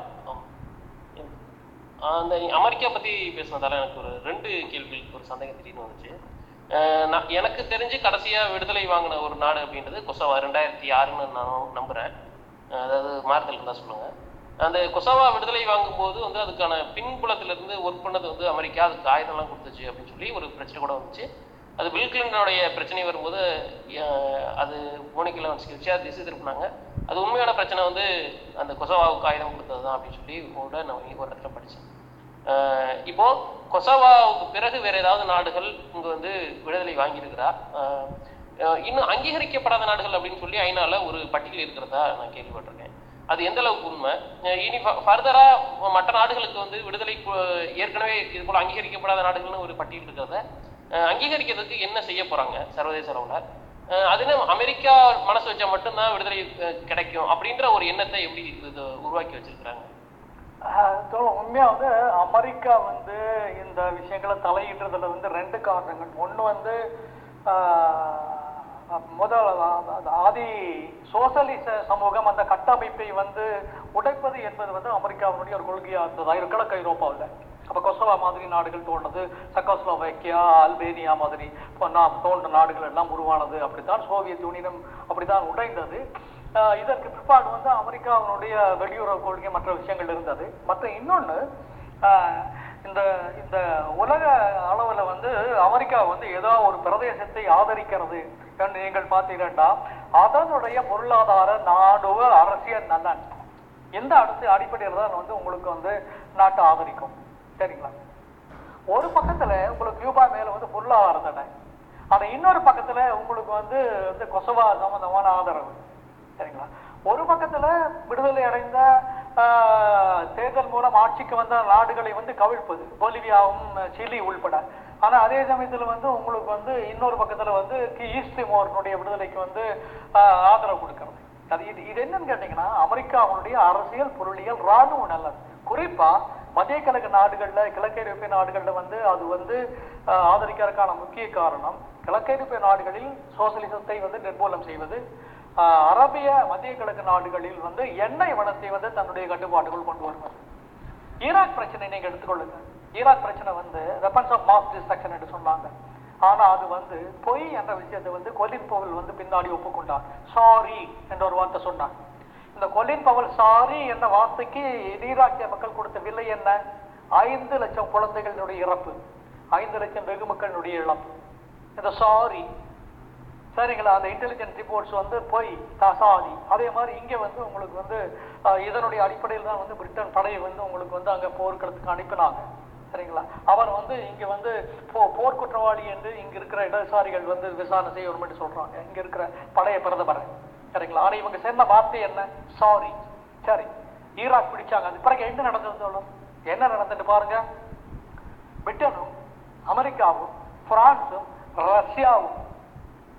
E: ஆ. அந்த அமெரிக்கா பத்தி பேசினதால எனக்கு ஒரு ரெண்டு கேள்விகளுக்கு ஒரு சந்தேகம் திடீர்னு வந்துச்சு நான் எனக்கு தெரிஞ்சு கடைசியா விடுதலை வாங்கின ஒரு நாடு அப்படின்றது கொசவா ரெண்டாயிரத்தி ஆறுன்னு நான் நம்புறேன் அதாவது மாறுதல் இருந்தா சொல்லுங்க அந்த கொசவா விடுதலை வாங்கும்போது வந்து அதுக்கான பின்புலத்திலிருந்து ஒர்க் பண்ணது வந்து அமெரிக்கா. அதுக்கு ஆயுதம்லாம் கொடுத்துச்சு அப்படின்னு சொல்லி ஒரு பிரச்சனை கூட வந்துச்சு. அது பில் கிளின்டனுடைய பிரச்சனை வரும்போது அது மோனிக்கில் வச்சு திசை திருப்பினாங்க அது உண்மையான பிரச்சனை வந்து அந்த கொசவாவுக்கு ஆயுதம் கொடுத்தது தான் அப்படின்னு சொல்லி கூட நான் ஒரு இடத்துல படித்தேன் இப்போது இப்போ கொசவாவுக்கு பிறகு வேற ஏதாவது நாடுகள் இங்கே வந்து விடுதலை வாங்கியிருக்கிறா? இன்னும் அங்கீகரிக்கப்படாத நாடுகள் அப்படின்னு சொல்லி ஐநாவில் ஒரு பட்டியல் இருக்கிறதா நான் கேள்விப்பட்டிருக்கேன். அது எந்த அளவுக்கு உண்மை? இனி ஃபர்தரா மற்ற நாடுகளுக்கு வந்து விடுதலை ஏற்கனவே இது போல அங்கீகரிக்கப்படாத நாடுகள்னு ஒரு பட்டியல் இருக்கிறத அங்கீகரிக்கிறதுக்கு என்ன செய்ய போறாங்க சர்வதேச அளவுல? அதுன்னு அமெரிக்கா மனசு வச்சா மட்டும்தான் விடுதலை கிடைக்கும் அப்படின்ற ஒரு எண்ணத்தை எப்படி இது உருவாக்கி வச்சிருக்கிறாங்க?
C: உண்மையா வந்து அமெரிக்கா வந்து இந்த விஷயங்களை தலையிடுறதுல வந்து ரெண்டு காரணங்கள். ஒன்று வந்து ஆஹ் முதல் ஆதி சோசலிச சமூகம் அந்த கட்டமைப்பை வந்து உடைப்பது என்பது வந்து அமெரிக்காவினுடைய ஒரு கொள்கையாக இருந்தது? ஐரோ- கிழக்கு ஐரோப்பாவில். அப்போ கொசவா மாதிரி நாடுகள் தோன்றது சக்கோஸ்லோவேக்கியா அல்பேனியா மாதிரி. இப்போ நாம் தோன்ற நாடுகள் எல்லாம் உருவானது. அப்படித்தான் சோவியத் யூனியனும் அப்படித்தான் உடைந்தது. இதற்கு பிற்பாடு வந்து அமெரிக்காவினுடைய வெளியுறவு கொள்கை மற்ற விஷயங்கள் இருந்தது. மற்ற இன்னொன்று இந்த இந்த உலக அளவில் வந்து அமெரிக்கா வந்து ஏதோ ஒரு பிரதேசத்தை ஆதரிக்கிறது என்று நீங்கள் பார்த்தீங்கன்னா அதனுடைய பொருளாதார நாடுவ அரசியல் நலன். இந்த அடுத்த அடிப்படையில் தான் வந்து உங்களுக்கு வந்து நாட்டை ஆதரிக்கும். சரிங்களா? ஒரு பக்கத்துல உங்களுக்கு கியூபா மேல வந்து பொருளாதார தடை. ஆனா இன்னொரு பக்கத்துல உங்களுக்கு வந்து இந்த கொசவா சம்பந்தமான ஆதரவு. சரிங்களா? ஒரு பக்கத்துல விடுதலை அடைந்த ஆஹ், தேர்தல் மூலம் ஆட்சிக்கு வந்த நாடுகளை வந்து கவிழ்ப்பது. பொலிவியாவும் சிலி உள்பட. ஆனா அதே சமயத்துல வந்து உங்களுக்கு வந்து இன்னொரு பக்கத்துல வந்து ஈஸ்ட் மோர்னுடைய விடுதலைக்கு வந்து ஆதரவு கொடுக்கறது. அது இது இது என்னன்னு கேட்டீங்கன்னா அமெரிக்காவுடைய அரசியல் பொருளியல் ராணுவ நலன். குறிப்பா மத்திய கிழக்கு நாடுகள்ல கிழக்கேரோப்பிய நாடுகள்ல வந்து அது வந்து ஆதரிக்கிறதுக்கான முக்கிய காரணம் கிழக்கேரோப்பிய நாடுகளில் சோசியலிசத்தை வந்து நிர்மூலம் செய்வது அரபிய மத்திய கிழக்கு நாடுகளில் வந்து எண்ணெய் வளத்தை வந்து தன்னுடைய கட்டுப்பாட்டுக்குள் கொண்டு வருவது. ஈராக் பிரச்சனை நீங்க எடுத்துக்கொள்ளுங்க. ஈராக் பிரச்சனை வந்து வெப்பன்ஸ் ஆஃப் மாஸ் டிஸ்ட்ரக்ஷன் என்று சொன்னாங்க. ஆனா அது வந்து பொய் என்ற விஷயத்தை வந்து கொலின் பவல் வந்து பின்னாடி ஒப்புக்கொண்டார். சாரி என்ற ஒரு வார்த்தை சொன்னார். இந்த கொலின் பவல் சாரி என்ற வார்த்தைக்கு ஈராக்கிய மக்கள் கொடுத்த விலை என்ன? ஐந்து லட்சம் குழந்தைகளுடைய இறப்பு. ஐந்து லட்சம் வெகு மக்களுடைய இழப்பு. இந்த சாரி சரிங்களா? அந்த இன்டெலிஜென்ஸ் ரிப்போர்ட்ஸ் வந்து போய் தசாதி. அதே மாதிரி இங்கே வந்து உங்களுக்கு வந்து இதனுடைய அடிப்படையில் தான் வந்து பிரிட்டன் படையை வந்து உங்களுக்கு வந்து அங்கே போர்க்களத்துக்கு அனுப்பினாங்க. சரிங்களா? அவர் வந்து இங்க வந்து போ என்று இங்க இருக்கிற இடதுசாரிகள் வந்து விசாரணை செய்யணும்னு சொல்றாங்க. இங்க இருக்கிற பழைய பிரதமர். சரிங்களா? ஆனா இவங்க சேர்ந்த வார்த்தை என்ன? சாரி சரி. ஈராக் பிடிச்சாங்க. அது பிறகு என்ன நடந்தது என்ன நடந்துட்டு பாருங்க? பிரிட்டனும் அமெரிக்காவும் பிரான்சும் ரஷ்யாவும்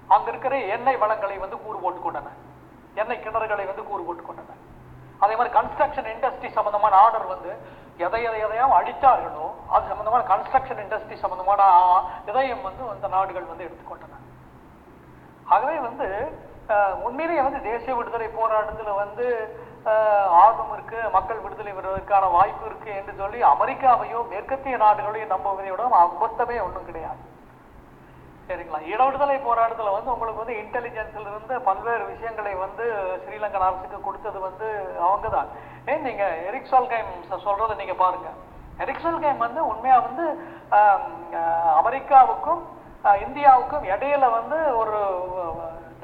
C: அங்க இருக்கிற எண்ணெய் வளங்களை வந்து கூறு போட்டு கொண்டன எண்ணெய் கிணறுகளை வந்து கூறு போட்டு கொண்டன அதே மாதிரி கன்ஸ்ட்ரக்ஷன் இண்டஸ்ட்ரி சம்பந்தமான ஆர்டர் வந்து எதை எதை எதையும் அடித்தார்களோ அது சம்பந்தமான கன்ஸ்ட்ரக்ஷன் இண்டஸ்ட்ரி சம்பந்தமான இதயம் இதையும் வந்து அந்த நாடுகள் வந்து எடுத்துக்கொண்டன. ஆகவே வந்து உண்மையிலேயே வந்து தேசிய விடுதலை போராட்டத்தில் வந்து ஆர்வம் இருக்கு மக்கள் விடுதலை பெறுவதற்கான வாய்ப்பு இருக்கு என்று சொல்லி அமெரிக்காவையோ மேற்கத்திய நாடுகளையும் நம்புவதையோட அபத்தமே ஒண்ணும் கிடையாது. சரிங்களா? இட விடுதலை போராட்டத்துல வந்து உங்களுக்கு வந்து இன்டெலிஜென்ஸ்ல இருந்து பல்வேறு விஷயங்களை வந்து ஸ்ரீலங்கன் அரசுக்கு கொடுத்தது வந்து அவங்க தான் ஏன் நீங்க எரிக்சால் கேம் சொல்றதை நீங்க பாருங்க. எரிக்சால் கேம் வந்து உண்மையா வந்து அமெரிக்காவுக்கும் இந்தியாவுக்கும் இடையில வந்து ஒரு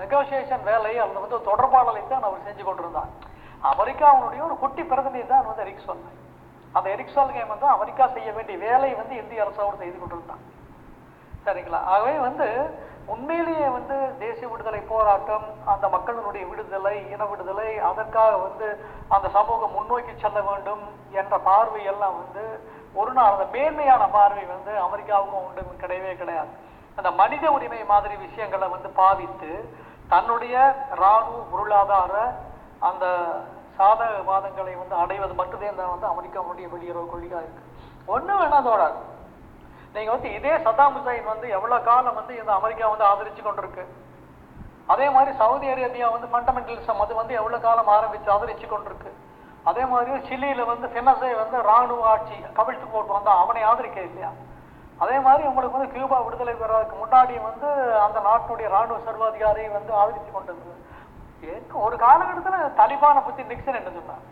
C: நெகோசியேஷன் வேலை அல்லது வந்து தொடர்பாடலை தான் அவர் செஞ்சு கொண்டிருந்தார். அமெரிக்காவுடைய ஒரு குட்டி பிரதிநிதி தான் வந்து எரிக்சால் அந்த எரிக்சால் கேம் வந்து அமெரிக்கா செய்ய வேண்டிய வேலை வந்து இந்திய அரசோடு செய்து கொண்டிருந்தான் சரிங்களா? ஆகவே வந்து உண்மையிலேயே வந்து தேசிய விடுதலை போராட்டம் அந்த மக்களினுடைய விடுதலை இன விடுதலை அதற்காக வந்து அந்த சமூகம் முன்னோக்கி செல்ல வேண்டும் என்ற பார்வை எல்லாம் வந்து ஒரு நாள் அந்த மேன்மையான பார்வை வந்து அமெரிக்காவுக்கும் உண்டு கிடையவே கிடையாது. அந்த மனித உரிமை மாதிரி விஷயங்களை வந்து பாவித்து தன்னுடைய இராணுவ பொருளாதார அந்த சாதகவாதங்களை வந்து அடைவது மட்டுமே தான் வந்து அமெரிக்காவுடைய வெளியுறவு கொள்கையாக இருக்கு. ஒன்று வேணா தோடாது நீங்கள் வந்து இதே சதாம் ஹுசைன் வந்து எவ்வளோ காலம் வந்து இந்த அமெரிக்கா வந்து ஆதரிச்சு கொண்டிருக்கு? அதே மாதிரி சவுதி அரேபியா வந்து ஃபண்டமெண்டலிசம் அது வந்து எவ்வளோ காலம் ஆரம்பித்து ஆதரிச்சு கொண்டிருக்கு? அதே மாதிரி சிலியில வந்து பினசே வந்து ராணுவ ஆட்சி கவிழ்த்து போட்டு வந்தால் அவனை ஆதரிக்க இல்லையா? அதே மாதிரி உங்களுக்கு வந்து கியூபா விடுதலை பெறதுக்கு முன்னாடி வந்து அந்த நாட்டுடைய ராணுவ சர்வாதிகாரியை வந்து ஆதரித்து கொண்டிருந்தது ஏன் ஒரு காலகட்டத்தில் தலிபானை பற்றி நிக்சன் என்ன சொன்னார்?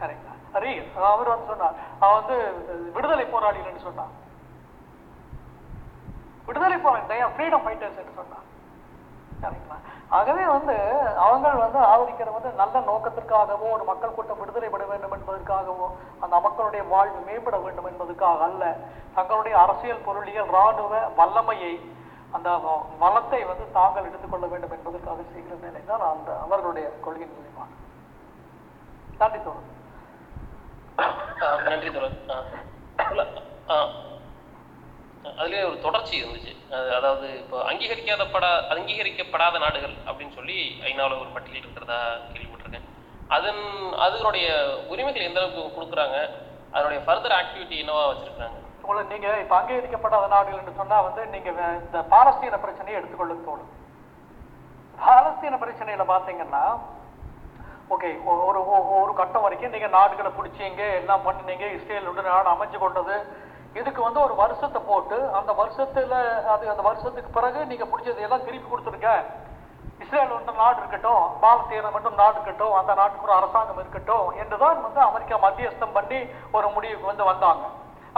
C: சரிங்களா ரீ அவர் வந்து சொன்னார். அவன் வந்து விடுதலை போராளிகள்னு சொன்னான் விடுதலை போராளி ஃப்ரீடம் ஃபைட்டர்ஸ் என்று சொன்னார். சரிங்களா? ஆகவே வந்து அவங்கள் வந்து ஆதரிக்கிற வந்து நல்ல நோக்கத்திற்காகவோ ஒரு மக்கள் கூட்டம் விடுதலை வேண்டும் என்பதற்காகவோ அந்த மக்களுடைய வாழ்வு மேம்பட வேண்டும் என்பதற்காக அல்ல. தங்களுடைய அரசியல் பொருளியல் இராணுவ வல்லமையை அந்த வளத்தை வந்து தாங்கள் எடுத்துக்கொள்ள வேண்டும் என்பதற்காக செய்கிற நிலை தான் அந்த அவர்களுடைய கொள்கை நிலைப்பாடு. நன்றி தோணும்
E: நன்றி தோழர். அதுலேயே ஒரு தொடர்ச்சி இருந்துச்சு. அதாவது இப்போ அங்கீகரிக்காதப்படா அங்கீகரிக்கப்படாத நாடுகள் அப்படின்னு சொல்லி ஐநாவில் ஒரு பட்டியல் இருக்கிறதா கேள்விப்பட்டிருக்கேன். அதன் அதனுடைய உரிமைகள் எந்த அளவுக்கு கொடுக்குறாங்க? அதனுடைய ஃபர்தர் ஆக்டிவிட்டி என்னவா வச்சிருக்காங்க
C: உங்களுக்கு நீங்க இப்ப அங்கீகரிக்கப்படாத நாடுகள் என்று சொன்னா வந்து நீங்க இந்த பாலஸ்தீன பிரச்சனையை எடுத்துக்கொள்ள தோணும். பாலஸ்தீன பிரச்சனையில பாத்தீங்கன்னா ஓகே ஒரு ஒ- ஒரு கட்டம் வரைக்கும் நீங்க நாடுகளை பிடிச்சீங்க எல்லாம் பண்ணினீங்க. இஸ்ரேல் வந்து நாடு அமைச்சு கொண்டது. இதுக்கு வந்து ஒரு வருஷத்தை போட்டு அந்த வருஷத்துல அது அந்த வருஷத்துக்கு பிறகு நீங்க பிடிச்சது எல்லாம் திருப்பி கொடுத்துருங்க இஸ்ரேல் வந்து நாடு இருக்கட்டும் பாலஸ்தீனம் மட்டும் நாடு இருக்கட்டும் அந்த நாட்டுக்கு ஒரு அரசாங்கம் இருக்கட்டும் என்றுதான் வந்து அமெரிக்கா மத்தியஸ்தம் பண்ணி ஒரு முடிவுக்கு வந்து வந்தாங்க.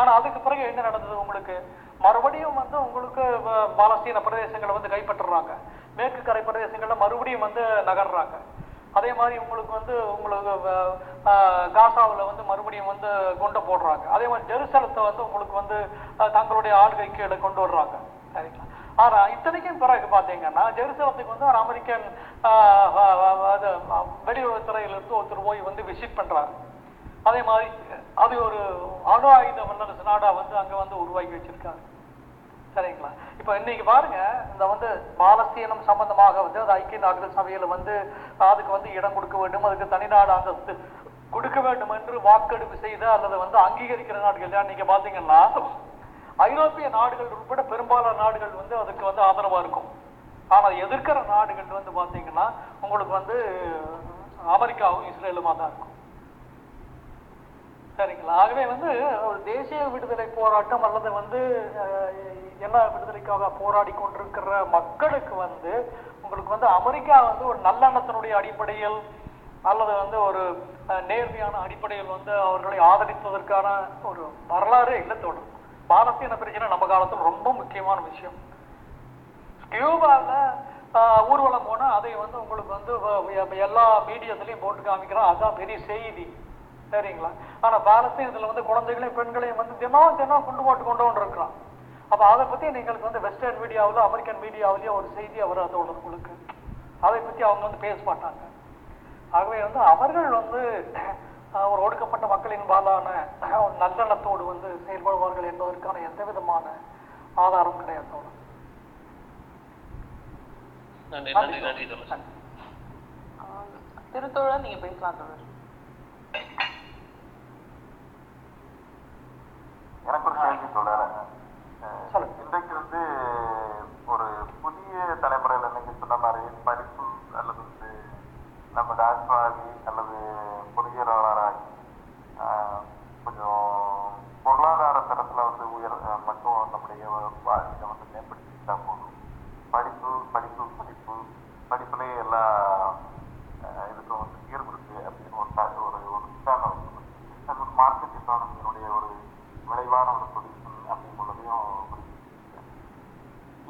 C: ஆனா அதுக்கு பிறகு என்ன நடந்தது உங்களுக்கு? மறுபடியும் வந்து உங்களுக்கு பாலஸ்தீன பிரதேசங்களை வந்து கைப்பற்றுறாங்க. மேற்கு கரை பிரதேசங்கள்ல மறுபடியும் வந்து நகர்றாங்க. அதே மாதிரி உங்களுக்கு வந்து உங்களுக்கு காசாவில் வந்து மறுபடியும் வந்து கொண்டு போடுறாங்க. அதே மாதிரி ஜெருசலத்தை வந்து உங்களுக்கு வந்து தங்களுடைய ஆளுகை கீழே கொண்டு வர்றாங்க. சரிங்களா? ஆனா இத்தனைக்கும் பிறகு பாத்தீங்கன்னா ஜெருசலத்துக்கு வந்து ஒரு அமெரிக்கன் அது ஆஹ் வெளியுறவுத்துறையில இருந்து ஒருத்தர் போய் வந்து விசிட் பண்றாரு. அதே மாதிரி அது ஒரு அணு ஆயுத வல்லரசு நாடா வந்து அங்க வந்து உருவாக்கி வச்சிருக்காங்க. சரிங்களா? இப்ப இன்னைக்கு பாருங்க இந்த வந்து பாலஸ்தீனம் சம்பந்தமாக வந்து அது ஐக்கிய நாடுகள் சபையில வந்து அதுக்கு வந்து இடம் கொடுக்க வேண்டும் அதுக்கு தனிநாடு அந்தஸ்து கொடுக்க வேண்டும் என்று வாக்கெடுப்பு செய்த அல்லது வந்து அங்கீகரிக்கிற நாடுகள் நீங்க பாத்தீங்கன்னா ஐரோப்பிய நாடுகள் உட்பட பெரும்பாலான நாடுகள் வந்து அதுக்கு வந்து ஆதரவா இருக்கும். ஆனா எதிர்க்கிற நாடுகள் வந்து பாத்தீங்கன்னா உங்களுக்கு வந்து அமெரிக்காவும் இஸ்ரேலுமா தான் இருக்கும். சரிங்களா? ஆகவே வந்து ஒரு தேசிய விடுதலை போராட்டம் அல்லது வந்து என்ன விடுதலைக்காக போராடி கொண்டிருக்கிற மக்களுக்கு வந்து உங்களுக்கு வந்து அமெரிக்கா வந்து ஒரு நல்லெண்ணத்தினுடைய அடிப்படையில் அல்லது வந்து ஒரு நேர்மையான அடிப்படையில் வந்து அவர்களை ஆதரிப்பதற்கான ஒரு வரலாறு இல்லை தோணும் பாலஸ்தீன பிரச்சனை நம்ம காலத்தில் ரொம்ப முக்கியமான விஷயம். கியூபாவில் ஊர்வலம் போனால் அதை வந்து உங்களுக்கு வந்து எல்லா மீடியத்துலையும் போட்டு காமிக்கிறோம் அதுதான் பெரிய செய்தி. சரிங்களா? ஆனால் பாலஸ்தீனத்தில் வந்து குழந்தைகளையும் பெண்களையும் வந்து தினம் தினம் கொண்டு போட்டு கொண்டு கொண்டு இருக்கிறான் அப்ப அதை பத்தி நீங்களுக்கு வந்து வெஸ்டர்ன் மீடியாவிலோ அமெரிக்கன் மீடியாவிலயோ ஒரு செய்தி அவர் அதோட உங்களுக்கு அதை பத்தி அவங்க வந்து பேச மாட்டாங்க. ஆகவே வந்து அவர்கள் வந்து ஒரு ஒடுக்கப்பட்ட மக்களின் பாலான ஒரு நல்லெண்ணத்தோடு வந்து செயல்படுவார்கள் என்பதற்கான எந்த விதமான ஆதாரம் கிடையாது
B: திருத்தோழர் நீங்க பேசலாம் தோழர்
F: எனக்கு ஒரு கேள்வி தொடர
C: சொல்லுங்க.
F: இன்றைக்கு வந்து ஒரு புதிய தலைமுறையில நீங்க சொன்ன மாதிரி படிப்பு அல்லது வந்து நம்ம டாக்டராகி அல்லது பொறியியலாளராகி ஆஹ், கொஞ்சம் பொருளாதார தரத்துல வந்து உயர் ஆஹ், மட்டும் நம்முடைய வாழ்க்கையை வந்து மேம்படுத்திக்கிட்டா போதும் படிப்பு படிப்பு படிப்பு படிப்புலேயே எல்லா ஆஹ், இதுக்கும் வந்து உயர்வு இருக்கு அப்படின்னு ஒரு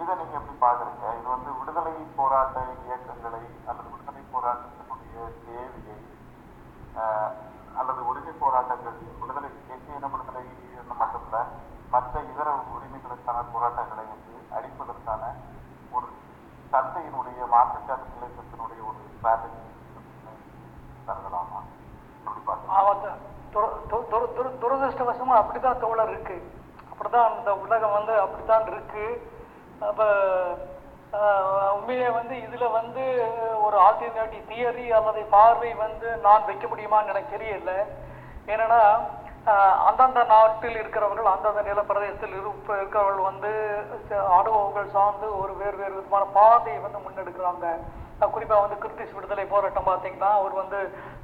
F: இதை நீங்க எப்படி பாக்குறீங்க இது வந்து விடுதலை போராட்ட இயக்கங்களை அல்லது விடுதலை போராட்டத்தினுடைய தேவையை ஆஹ், அல்லது உரிமை போராட்டங்கள் விடுதலை தேசிய இன விடுதலை என்று மட்டுமல்ல மற்ற இதர உரிமைகளுக்கான போராட்டங்களை வந்து அடிப்பதற்கான ஒரு சந்தையினுடைய மார்க்கெட் கேபிட்டலிசத்தினுடைய ஒரு ஸ்ட்ராட்டஜி கருதலாமா எப்படி பாக்குறீங்க
C: அவன் த- துர- து- துர- துர- துரதிர்ஷ்டவசமா அப்படிதான் தோழர் இருக்கு அப்படிதான் இந்த உலகம் வந்து அப்படித்தான் இருக்கு அப்ப ஆஹ், உண்மையிலே வந்து இதுல வந்து ஒரு ஆல்டர்னேட்டிவ் தியரி அல்லது பார்வை வந்து நான் வைக்க முடியுமான்னு எனக்கு தெரியல. ஏன்னா அந்தந்த நாட்டில் இருக்கிறவர்கள் அந்தந்த நிலப்பிரதேசத்தில் இருப்ப இருக்கிறவர்கள் வந்து அனுபவங்கள் சார்ந்து ஒரு வேறு வேறு விதமான பாதையை வந்து முன்னெடுக்கிறாங்க. குறிப்பாக வந்து கிருத்திஸ் விடுதலை போராட்டம் பார்த்தீங்கன்னா அவர் வந்து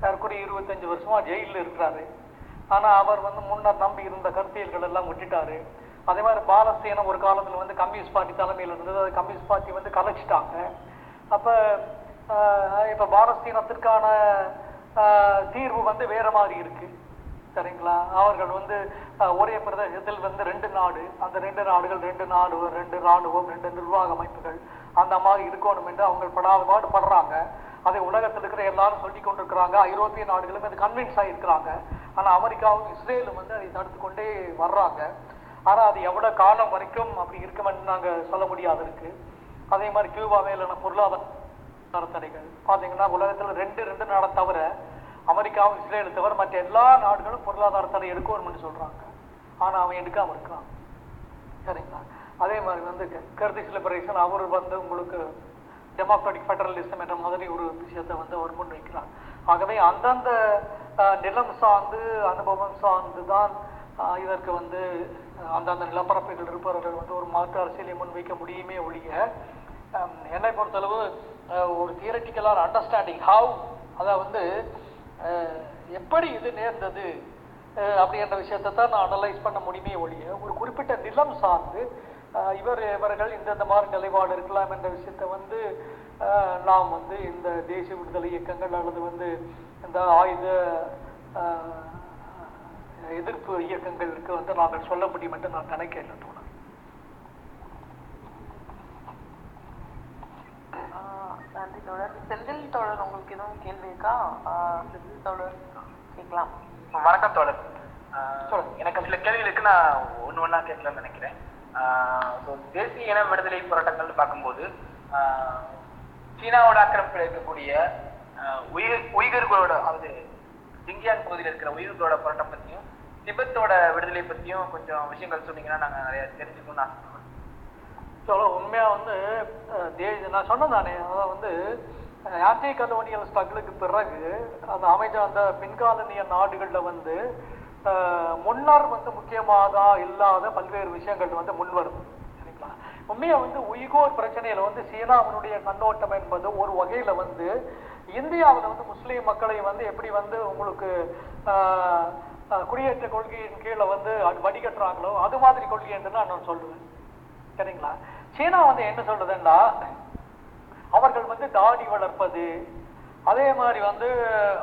C: ஏறக்குறைய இருபத்தஞ்சு வருஷமா ஜெயிலில் இருக்கிறாரு. ஆனால் அவர் வந்து முன்னர் நம்பி இருந்த கருத்தியல்கள் எல்லாம் விட்டுட்டாரு. அதே மாதிரி பாலஸ்தீனம் ஒரு காலத்தில் வந்து கம்யூனிஸ்ட் பார்ட்டி தலைமையில் இருந்தது. அது கம்யூனிஸ்ட் பார்ட்டி வந்து கலைச்சிட்டாங்க. அப்போ இப்போ பாலஸ்தீனத்திற்கான தீர்வு வந்து வேற மாதிரி இருக்கு. சரிங்களா? அவர்கள் வந்து ஒரே பிரதேசத்தில் வந்து ரெண்டு நாடு அந்த ரெண்டு நாடுகள் ரெண்டு நாடு ரெண்டு ராணுவம் ரெண்டு நிர்வாக அமைப்புகள் அந்த மாதிரி இருக்கணும் என்று அவங்க படாத பாடு படுறாங்க. அதை உலகத்தில் இருக்கிற எல்லாரும் சொல்லி கொண்டிருக்கிறாங்க. ஐரோப்பிய நாடுகளும் அது கன்வின்ஸ் ஆகியிருக்கிறாங்க ஆனால் அமெரிக்காவும் இஸ்ரேலும் வந்து அதை தடுத்து கொண்டே வர்றாங்க. ஆனால் அது எவ்வளோ காலம் வரைக்கும் அப்படி இருக்குமென்னு நாங்கள் சொல்ல முடியாது இருக்குது அதே மாதிரி கியூபா மேலான பொருளாதார தடைகள் பார்த்தீங்கன்னா உலகத்தில் ரெண்டு ரெண்டு நாடை தவிர அமெரிக்காவும் இஸ்ரேலும் தவிர மற்ற எல்லா நாடுகளும் பொருளாதார தடை எடுக்கணும்னு சொல்கிறாங்க ஆனால் அவன் எடுக்காமல் இருக்கான். சரிங்களா? அதே மாதிரி வந்து கருதி லிபரேஷன் அவர் வந்து உங்களுக்கு டெமோக்ராட்டிக் ஃபெடரலிசம் என்ற மாதிரி ஒரு விஷயத்தை வந்து அவர் முன் வைக்கிறார் ஆகவே அந்தந்த நிலம் சார்ந்து அனுபவம் சார்ந்து தான் இதற்கு வந்து அந்தந்த நிலப்பரப்புகள் இருப்பவர்கள் வந்து ஒரு மாற்று அரசியலை முன்வைக்க முடியுமே ஒழிய என்னை பொறுத்தளவு ஒரு தியரட்டிக்கலான அண்டர்ஸ்டாண்டிங் ஹவு அதை வந்து எப்படி இது நேர்ந்தது? அப்படின்ற விஷயத்தை தான் நான் அனலைஸ் பண்ண முடியுமே ஒழிய ஒரு குறிப்பிட்ட நிலம் சார்ந்து இவர் இவர்கள் இந்தந்த மாதிரி நிலைப்பாடு இருக்கலாம் என்ற விஷயத்தை வந்து நாம் வந்து இந்த தேசிய விடுதலை இயக்கங்கள் அல்லது வந்து இந்த ஆயுத எதிர்ப்பு இயக்கங்களுக்கு வந்து நாங்கள் சொல்ல முடியும் என்று நான் நினைக்கிறேன் தோழர்
B: ஆஹ் நன்றி தோழர். செந்தில் தோழர் உங்களுக்கு எதுவும் கேள்வி இருக்கா? ஆஹ் செந்தில் தோழர் கேட்கலாம்.
G: வணக்கம் தோழர். ஆஹ்
C: சொல்லுங்க.
G: எனக்கு சில கேள்விகளுக்கு நான் ஒண்ணு ஒண்ணா கேட்கலாம்னு நினைக்கிறேன். ஆஹ் தேசிய இன விடுதலை போராட்டங்கள் பார்க்கும்போது ஆஹ் சீனாவோட ஆக்கிரமிப்பில் இருக்கக்கூடிய உயிர் உயிர்களோட அதாவது ஜிங்கியாங் பகுதியில் இருக்கிற உயிர்களோட போராட்டம் பத்தியும் திபெத்தோட விடுதலை பத்தியும் கொஞ்சம் விஷயங்கள் சொன்னீங்கன்னா நாங்க நிறைய தெரிஞ்சுக்கணும்னு ஆசைப்படுறோம்.
C: சொல்ல உண்மையாக வந்து அஹ், தே- நான் சொன்னதானே அதான் வந்து ஆன்டி கலோனியல் ஸ்ட்ரகிளுக்கு பிறகு அந்த அமைச்ச அந்த பின்காலனிய நாடுகளில் வந்து முன்னர் வந்து முக்கியமாக இல்லாத பல்வேறு விஷயங்கள் வந்து முன்வரும் சரிங்களா? உண்மையாக வந்து உய்கோர் பிரச்சனையில் வந்து சீனாவினுடைய கண்ணோட்டம் என்பது ஒரு வகையில் வந்து இந்தியாவில் வந்து முஸ்லீம் மக்களை வந்து எப்படி வந்து உங்களுக்கு குடியேற்ற கொள்கையின் கீழே வந்து வடிகட்டுறாங்களோ அது மாதிரி கொள்கை என்று நான் சொல்லுவேன் சரிங்களா? சீனா வந்து என்ன சொல்றதுன்னா அவர்கள் வந்து தாடி வளர்ப்பது அதே மாதிரி வந்து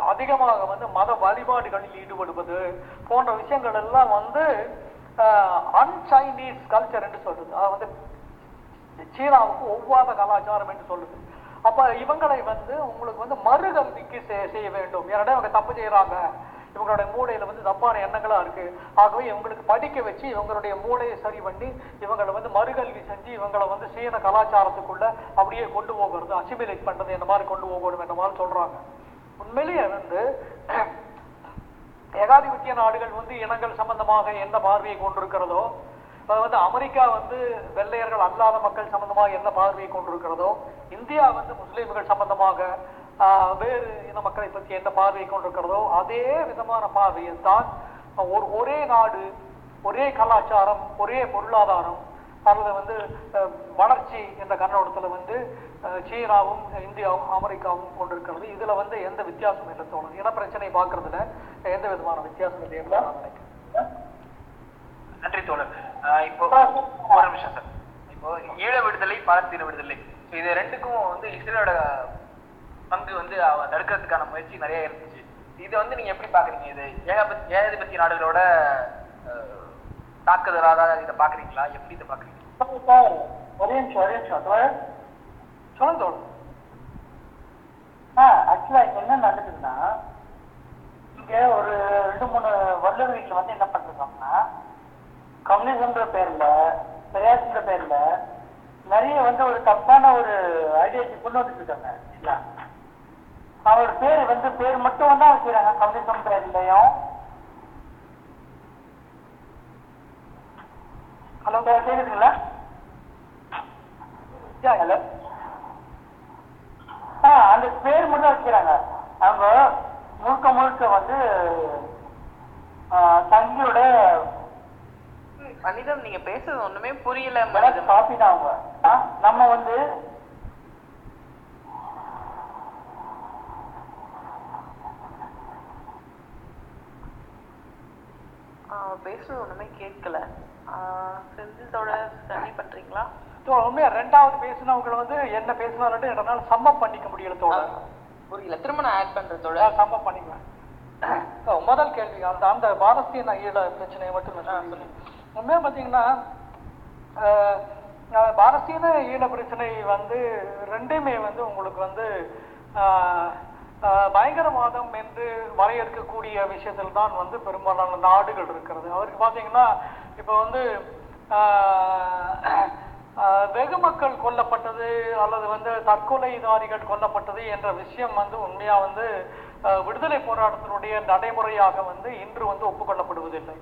C: அதிகமாக வந்து மத வழிபாடுகளில் ஈடுபடுவது போன்ற விஷயங்கள் எல்லாம் வந்து அன்சைனீஸ் கல்ச்சர் என்று சொல்றது. அது வந்து சீனாவுக்கு ஒவ்வாத கலாச்சாரம் என்று சொல்லுது அப்ப இவங்களை வந்து உங்களுக்கு வந்து மறுகல்விக்கு செய்- செய்ய வேண்டும். ஏன்னா இவங்க தப்பு செய்யறாங்க இவங்களுடைய மூளையில வந்து தப்பான எண்ணங்களா இருக்கு. ஆகவே இவங்களுக்கு படிக்க வச்சு இவங்களுடைய மூளையை சரி பண்ணி இவங்களை வந்து மறுகல்வி செஞ்சு இவங்களை வந்து சீன கலாச்சாரத்துக்குள்ள அப்படியே கொண்டு போகிறது அசிமிலேட் பண்றது இந்த மாதிரி கொண்டு போகணும் என்ற மாதிரி சொல்றாங்க. உண்மையிலேயே வந்து ஏகாதிபத்திய நாடுகள் வந்து இனங்கள் சம்பந்தமாக என்ன பார்வையை கொண்டிருக்கிறதோ வந்து அமெரிக்கா வந்து வெள்ளையர்கள் அல்லாத மக்கள் சம்பந்தமாக என்ன பார்வையை கொண்டிருக்கிறதோ இந்தியா வந்து முஸ்லீம்கள் சம்பந்தமாக வேறு இன மக்களை பற்றி என்ன பார்வையை கொண்டிருக்கிறதோ அதே விதமான பார்வையை தான் ஒரு ஒரே நாடு ஒரே கலாச்சாரம் ஒரே பொருளாதாரம் அல்லது வந்து வளர்ச்சி என்ற கண்ணோட்டத்துல வந்து சீனாவும் இந்தியாவும் அமெரிக்காவும் கொண்டிருக்கிறது. இதுல வந்து எந்த வித்தியாசமும் இல்லை தோணும் இன பிரச்சனை பார்க்கறதுல எந்த விதமான வித்தியாசம் இல்லை என்று நான் நினைக்கிறேன்.
G: நன்றி தோழர். இப்போ ஒரு நிமிஷம் சார். இப்போ ஈழ விடுதலை பாலஸ்தீன விடுதலை. இது ரெண்டுக்கும் வந்து இஸ்ரேலோட பங்கு வந்து அவ தடுக்கிறதுக்கான முயற்சி நிறைய இருந்துச்சு. இதை வந்து நீங்க எப்படி பாக்குறீங்க? இது ஏகாபத்தி ஏகாதிபத்திய நாடுகளோட ஆஹ், தாக்குதலாக இதை பாக்குறீங்களா? எப்படி இதை பாக்குறீங்க?
C: ஒரே நிமிஷம் ஒரே நிமிஷம். சொல்லுங்க தோழர். ஆஹ் ஆக்சுவலா இங்க என்ன நடக்குதுன்னா இங்க ஒரு ரெண்டு மூணு வல்லுநர் வீட்டுல வந்து என்ன பண்றாங்கன்னா கம்யூனிசம்ன்ற பேர்ல பிரயாசம்ன்ற பேர்ல நிறைய வந்து ஒரு தப்பான ஒரு ஐடியாச்சு கொண்டு வந்துட்டு இருக்காங்க இல்லையா? அவரோட பேர் வந்து பேர் மட்டும் தான் வச்சுக்கிறாங்க கம்யூனிசம் பேர்லயும் ஹலோ கேக்குதுங்களா? ஹலோ. ஆ அந்த பேர் மட்டும் வச்சுக்கிறாங்க அவங்க முழுக்க முழுக்க வந்து தங்கியோட
B: மனிதம் நீங்க பேசுறது ஒண்ணுமே புரியல
C: காப்பி தான் அவங்க. நம்ம வந்து
B: ஆஹ் பேசுறது ஒண்ணுமே கேட்கல. ஆஹ் செந்தில் தொடர் தண்ணி பண்றீங்களா?
C: தோ- உண்மையா ரெண்டாவது பேசினவங்க வந்து என்ன பேசினாலும் என்னால சம்மப் பண்ணிக்க முடியல தோழர்.
B: புரியல. திரும்ப நான் ஆட் பண்றேன் தொடர்
C: நான் சம்மப் பண்ணிக்குவேன் முதல் கேள்வி அந்த அந்த பாரதிய ஈழ பிரச்சனையை மட்டும் நான் சொல்லி உண்மையா பார்த்தீங்கன்னா பாரசீன ஈழ பிரச்சனை வந்து ரெண்டுமே வந்து உங்களுக்கு வந்து பயங்கரவாதம் என்று வரையறுக்கக்கூடிய விஷயத்தில் தான் வந்து பெரும்பாலான நாடுகள் இருக்கிறது. அவருக்கு பார்த்தீங்கன்னா இப்போ வந்து வெகு மக்கள் கொல்லப்பட்டது அல்லது வந்து தற்கொலைதாரிகள் கொல்லப்பட்டது என்ற விஷயம் வந்து உண்மையாக வந்து விடுதலை போராட்டத்தினுடைய நடைமுறையாக வந்து இன்று வந்து ஒப்புக்கொள்ளப்படுவதில்லை.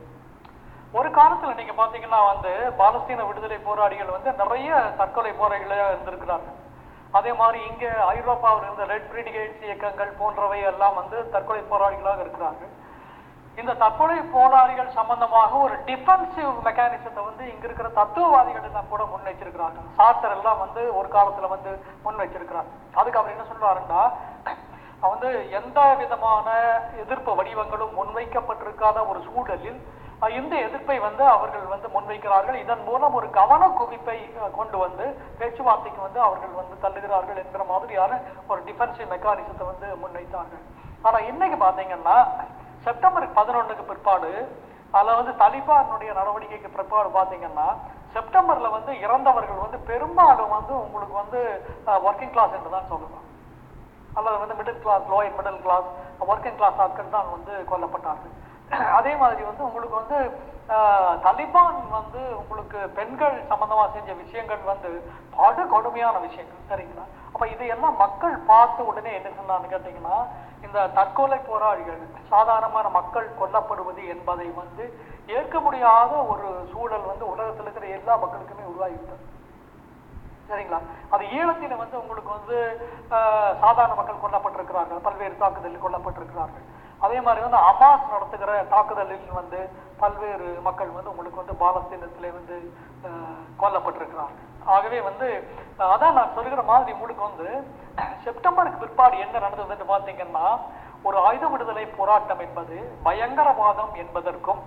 C: ஒரு காலத்தில் நீங்கள் பார்த்தீங்கன்னா வந்து பாலஸ்தீன விடுதலை போராளிகள் வந்து நிறைய தற்கொலை போராளிகளாக இருந்திருக்கிறார்கள். அதே மாதிரி இங்க ஐரோப்பாவில் இருந்த ரெட் பிரிடிகேட்ஸ் இயக்கங்கள் போன்றவை எல்லாம் வந்து தற்கொலை போராளிகளாக இருக்கிறார்கள். இந்த தற்கொலை போராளிகள் சம்பந்தமாக ஒரு டிஃபென்சிவ் மெக்கானிசத்தை வந்து இங்க இருக்கிற தத்துவவாதிகள் எல்லாம் கூட முன் சாத்தர் எல்லாம் வந்து ஒரு காலத்துல வந்து முன்வைச்சிருக்கிறாங்க அதுக்கு அவர் என்ன சொல்றாருன்னா வந்து எந்த விதமான எதிர்ப்பு வடிவங்களும் முன்வைக்கப்பட்டிருக்காத ஒரு சூழலில் இந்த எதிர்ப்பை வந்து அவர்கள் வந்து முன்வைக்கிறார்கள். இதன் மூலம் ஒரு கவன குவிப்பை கொண்டு வந்து பேச்சுவார்த்தைக்கு வந்து அவர்கள் வந்து தள்ளுகிறார்கள் என்கிற மாதிரியான ஒரு டிஃபென்சிவ் மெக்கானிசத்தை வந்து முன்வைத்தார்கள். ஆனா இன்னைக்கு பாத்தீங்கன்னா செப்டம்பர் பதினொன்னுக்கு பிற்பாடு அதில் வந்து தலிபானுடைய நடவடிக்கைக்கு பிற்பாடு பார்த்தீங்கன்னா செப்டம்பர்ல வந்து இறந்தவர்கள் வந்து பெரும்பாலும் வந்து உங்களுக்கு வந்து ஒர்க்கிங் கிளாஸ் என்று தான் சொல்லலாம் அல்லது வந்து middle class lower middle class working class ஆட்கள் தான் வந்து கொல்லப்பட்டார்கள். அதே மாதிரி வந்து உங்களுக்கு வந்து தலிபான் வந்து உங்களுக்கு பெண்கள் சம்பந்தமா செஞ்ச விஷயங்கள் வந்து படு கொடுமையான விஷயங்கள் சரிங்களா? அப்ப இதையெல்லாம் மக்கள் பார்த்த உடனே என்ன சொன்னான்னு கேட்டீங்கன்னா இந்த தற்கொலை போராளிகள் சாதாரணமான மக்கள் கொல்லப்படுவது என்பதை வந்து ஏற்க முடியாத ஒரு சூழல் வந்து உலகத்தில் இருக்கிற எல்லா மக்களுக்குமே உருவாகிவிட்டது. சரிங்களா? அது ஈழத்தில வந்து உங்களுக்கு வந்து சாதாரண மக்கள் கொல்லப்பட்டிருக்கிறார்கள் பல்வேறு தாக்குதலில் கொல்லப்பட்டிருக்கிறார்கள். அதே மாதிரி வந்து அமாஸ் நடத்துகிற தாக்குதலில் வந்து பல்வேறு மக்கள் வந்து உங்களுக்கு வந்து பாலஸ்தீனத்தில் வந்து கொல்லப்பட்டிருக்கிறார்கள். ஆகவே வந்து அதான் நான் சொல்கிற மாதிரி உங்களுக்கு வந்து செப்டம்பருக்கு பிற்பாடு என்ன நடந்ததுன்னு பார்த்தீங்கன்னா ஒரு ஆயுத விடுதலை போராட்டம் என்பது பயங்கரவாதம் என்பதற்கும்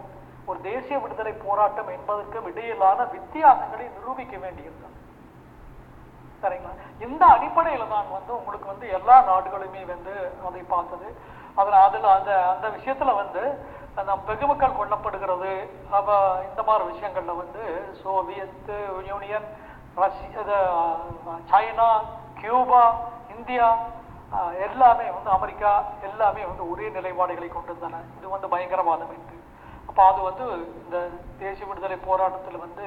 C: ஒரு தேசிய விடுதலை போராட்டம் என்பதற்கும் இடையிலான வித்தியாசங்களை நிரூபிக்க வேண்டியிருந்தது. சரிங்களா? இந்த அடிப்படையில தான் வந்து உங்களுக்கு வந்து எல்லா நாடுகளுமே வந்து அதை பார்த்தது. அதில் அதில் அந்த அந்த விஷயத்தில் வந்து அந்த பெருமக்கள் கொல்லப்படுகிறது. அப்போ இந்த மாதிரி விஷயங்களில் வந்து சோவியத்து யூனியன் ரஷ்ய சைனா கியூபா இந்தியா எல்லாமே வந்து அமெரிக்கா எல்லாமே வந்து ஒரே நிலைப்பாடுகளை கொண்டிருந்தன. இது வந்து பயங்கரவாதம் என்று. அப்போ அது வந்து இந்த தேசிய விடுதலை போராட்டத்தில் வந்து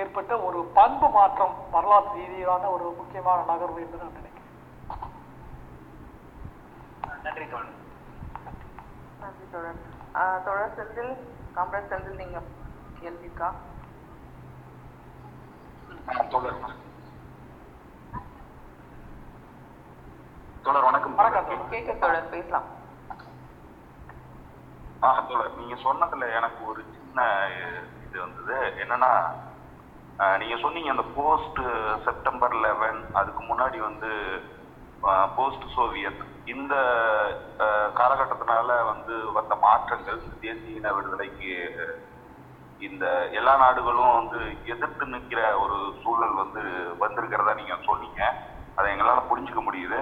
C: ஏற்பட்ட ஒரு பண்பு மாற்றம் வரலாற்று ரீதியிலான ஒரு முக்கியமான நகர்வு என்று நான் நினைக்கிறேன்.
G: நன்றி தோழன்
B: நன்றி தொடர் ஆஹ் தொடர் செந்தில் காம்ரேட் செந்தில் நீங்க கேள்வி இருக்கா?
F: தோழர் தோழர் வணக்கம்.
C: வணக்கம்
B: கேட்க தொடர் பேசலாம்.
F: ஆ தோழர் நீங்க சொன்னதுல எனக்கு ஒரு சின்ன இது வந்தது. என்னன்னா ஆஹ், நீங்க சொன்னீங்க அந்த போஸ்ட் செப்டம்பர் லெவன் அதுக்கு முன்னாடி வந்து போஸ்ட் சோவியத் இந்த காலகட்டத்தினால வந்து வந்த மாற்றங்கள் தேசிய இன விடுதலைக்கு இந்த எல்லா நாடுகளும் வந்து எதிர்த்து நிற்கிற ஒரு சூழல் வந்து வந்திருக்கிறதா நீங்க சொன்னீங்க. அதை எங்களால புரிஞ்சுக்க முடியுது.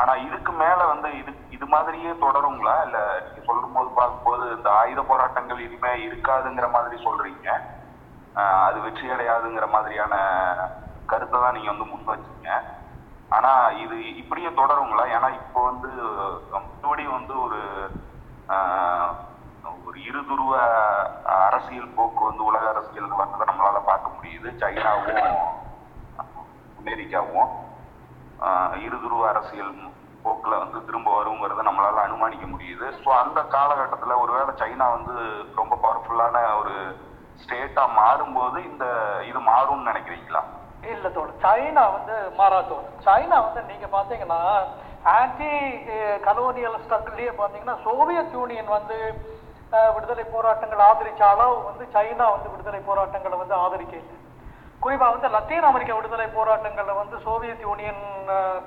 F: ஆனா இதுக்கு மேல வந்து இது இது மாதிரியே தொடருங்களா? இல்ல நீங்க சொல்லும் போது பார்க்கும்போது இந்த ஆயுத போராட்டங்கள் இனிமே இருக்காதுங்கிற மாதிரி சொல்றீங்க. அது வெற்றி அடையாதுங்கிற மாதிரியான
H: கருத்தை தான் நீங்க வந்து முன் வச்சீங்க. ஆனா இது இப்படியே தொடருங்களா ஏன்னா இப்போ வந்து மற்றபடி வந்து ஒரு ஒரு இருதுருவ அரசியல் போக்கு வந்து உலக அரசியல் வந்து நம்மளால பார்க்க முடியுது. சைனாவும் அமெரிக்காவும் இருதுருவ அரசியல் போக்குல வந்து திரும்ப வருங்கிறத நம்மளால அனுமானிக்க முடியுது. ஸோ அந்த காலகட்டத்தில் ஒருவேளை சைனா வந்து ரொம்ப பவர்ஃபுல்லான ஒரு ஸ்டேட்டா மாறும்போது இந்த இது மாறும்னு நினைக்கிறீங்களா?
C: இல்ல தோழர். சைனா வந்து மாறா தோணும் சைனா வந்து நீங்க பாத்தீங்கன்னா ஆன்டி கலோனியல் ஸ்ட்ரகிள்லயே பாத்தீங்கன்னா சோவியத் யூனியன் வந்து விடுதலை போராட்டங்கள் ஆதரிச்ச அளவு வந்து சைனா வந்து விடுதலை போராட்டங்களை வந்து ஆதரிக்கல. குறிப்பாக வந்து லத்தீன் அமெரிக்க விடுதலை போராட்டங்களில் வந்து சோவியத் யூனியன்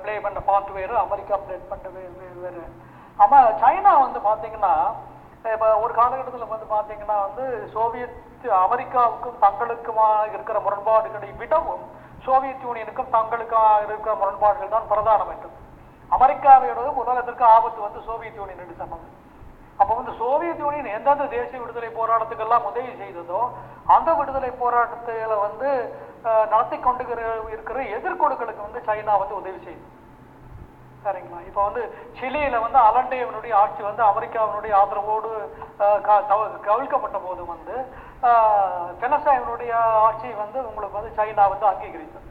C: ப்ளே பண்ண பார்ட் வேறு அமெரிக்கா ப்ளே பண்ண வேறு. ஆமாம் சைனா வந்து பார்த்தீங்கன்னா இப்போ ஒரு காலகட்டத்தில் வந்து பார்த்தீங்கன்னா வந்து சோவியத் அமெரிக்காவுக்கும் தங்களுக்குமா இருக்கிற முரண்பாடுகளை விடவும் சோவியத் யூனியனுக்கும் தங்களுக்கா இருக்கிற முரண்பாடுகள் தான் பிரதானம் என்றது அமெரிக்காவையோடதும் உலகத்திற்கு ஆபத்து வந்து சோவியத் யூனியன் என்று சொன்னது அப்போ வந்து சோவியத் யூனியன் எந்தெந்த தேசிய விடுதலை போராட்டத்துக்கெல்லாம் உதவி செய்ததோ அந்த விடுதலை போராட்டத்தில் வந்து நடத்தி கொண்டு இருக்கிற- எதிர்கொடுக்களுக்கு வந்து சைனா வந்து உதவி செய்யுது. சரிங்களா? இப்போ வந்து சிலியில வந்து அலண்டேவனுடைய ஆட்சி வந்து அமெரிக்காவினுடைய ஆதரவோடு க- கவ- கவிழ்க்கப்பட்ட போது வந்து பெனசாயினுடைய ஆட்சி வந்து உங்களுக்கு வந்து சைனா வந்து அங்கீகரித்தது.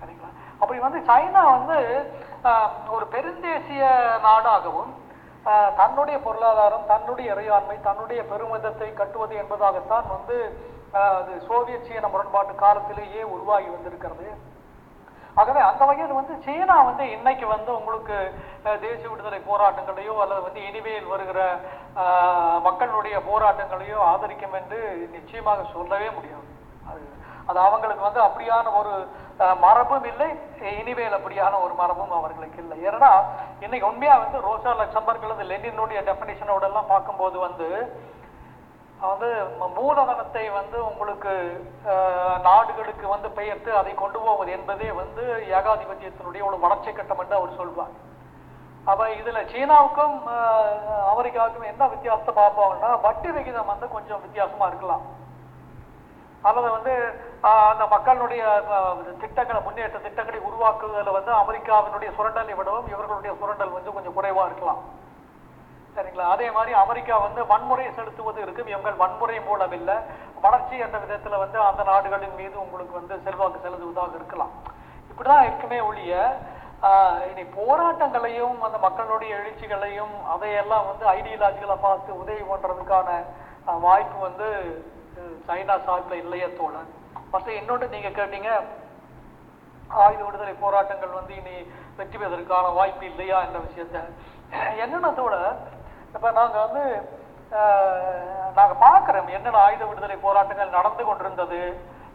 C: சரிங்களா? அப்படி வந்து சைனா வந்து ஒரு பெருந்தேசிய நாடாகவும் தன்னுடைய பொருளாதாரம் தன்னுடைய இறையாண்மை தன்னுடைய பெருமிதத்தை கட்டுவது என்பதாகத்தான் வந்து அது சோவியத் சீன முரண்பாட்டு காலத்திலேயே உருவாகி வந்திருக்கிறது. ஆகவே அந்த வகையில் வந்து சீனா வந்து இன்னைக்கு வந்து உங்களுக்கு தேசிய விடுதலை போராட்டங்களையோ அல்லது வந்து இனிமேல் வருகிற மக்களுடைய போராட்டங்களையோ ஆதரிக்கும் என்று நிச்சயமாக சொல்லவே முடியாது. அது அது அவங்களுக்கு வந்து அப்படியான ஒரு மரபும் இல்லை. இனிமேல் அப்படியான ஒரு மரபும் அவர்களுக்கு இல்லை. ஏன்னா இன்னைக்கு உண்மையா வந்து ரோசா லக்சம்பர்க் அல்லது லெனினுடைய டெஃபினேஷனோட எல்லாம் பார்க்கும்போது வந்து வந்து மூலதனத்தை வந்து உங்களுக்கு நாடுகளுக்கு வந்து பெயர்த்து அதை கொண்டு போவது என்பதே வந்து ஏகாதிபத்தியத்தினுடைய ஒரு வளர்ச்சி கட்டம் என்று அவர் சொல்வார். அப்ப இதுல சீனாவுக்கும் அமெரிக்காவுக்கும் என்ன வித்தியாசத்தை பார்ப்போம்னா வட்டி விகிதம் வந்து கொஞ்சம் வித்தியாசமா இருக்கலாம். அல்லது வந்து அந்த மக்களுடைய திட்டங்களை முன்னேற்ற திட்டங்களை உருவாக்குவதில் வந்து அமெரிக்காவினுடைய சுரண்டலை விடவும் இவர்களுடைய சுரண்டல் வந்து கொஞ்சம் குறைவா இருக்கலாம். சரிங்களா? அதே மாதிரி அமெரிக்கா வந்து வன்முறை செலுத்துவது இருக்கும். எங்கள் வன்முறை மூலம் வளர்ச்சி என்ற விதத்துல வந்து அந்த நாடுகளின் மீது உங்களுக்கு வந்து செல்வாக்கு செலுத்துவதாக இருக்கலாம். இப்படிதான் இருக்குமே ஒழிய இனி போராட்டங்களையும் அந்த மக்களுடைய எழுச்சிகளையும் அதையெல்லாம் வந்து ஐடியாலஜிகளை பார்த்து உதவி பண்றதுக்கான வாய்ப்பு வந்து சைனா சார்பில் இல்லையே தோழன் மற்ற இன்னொன்று நீங்க கேட்டீங்க ஆயுத விடுதலை போராட்டங்கள் வந்து இனி வெற்றி பெறுவதற்கான வாய்ப்பு இல்லையா என்ற விஷயத்த. என்னென்ன தோட இப்போ நாங்க வந்து நாங்கள் நாங்க என்னென்ன ஆயுத விடுதலை போராட்டங்கள் நடந்து கொண்டிருந்தது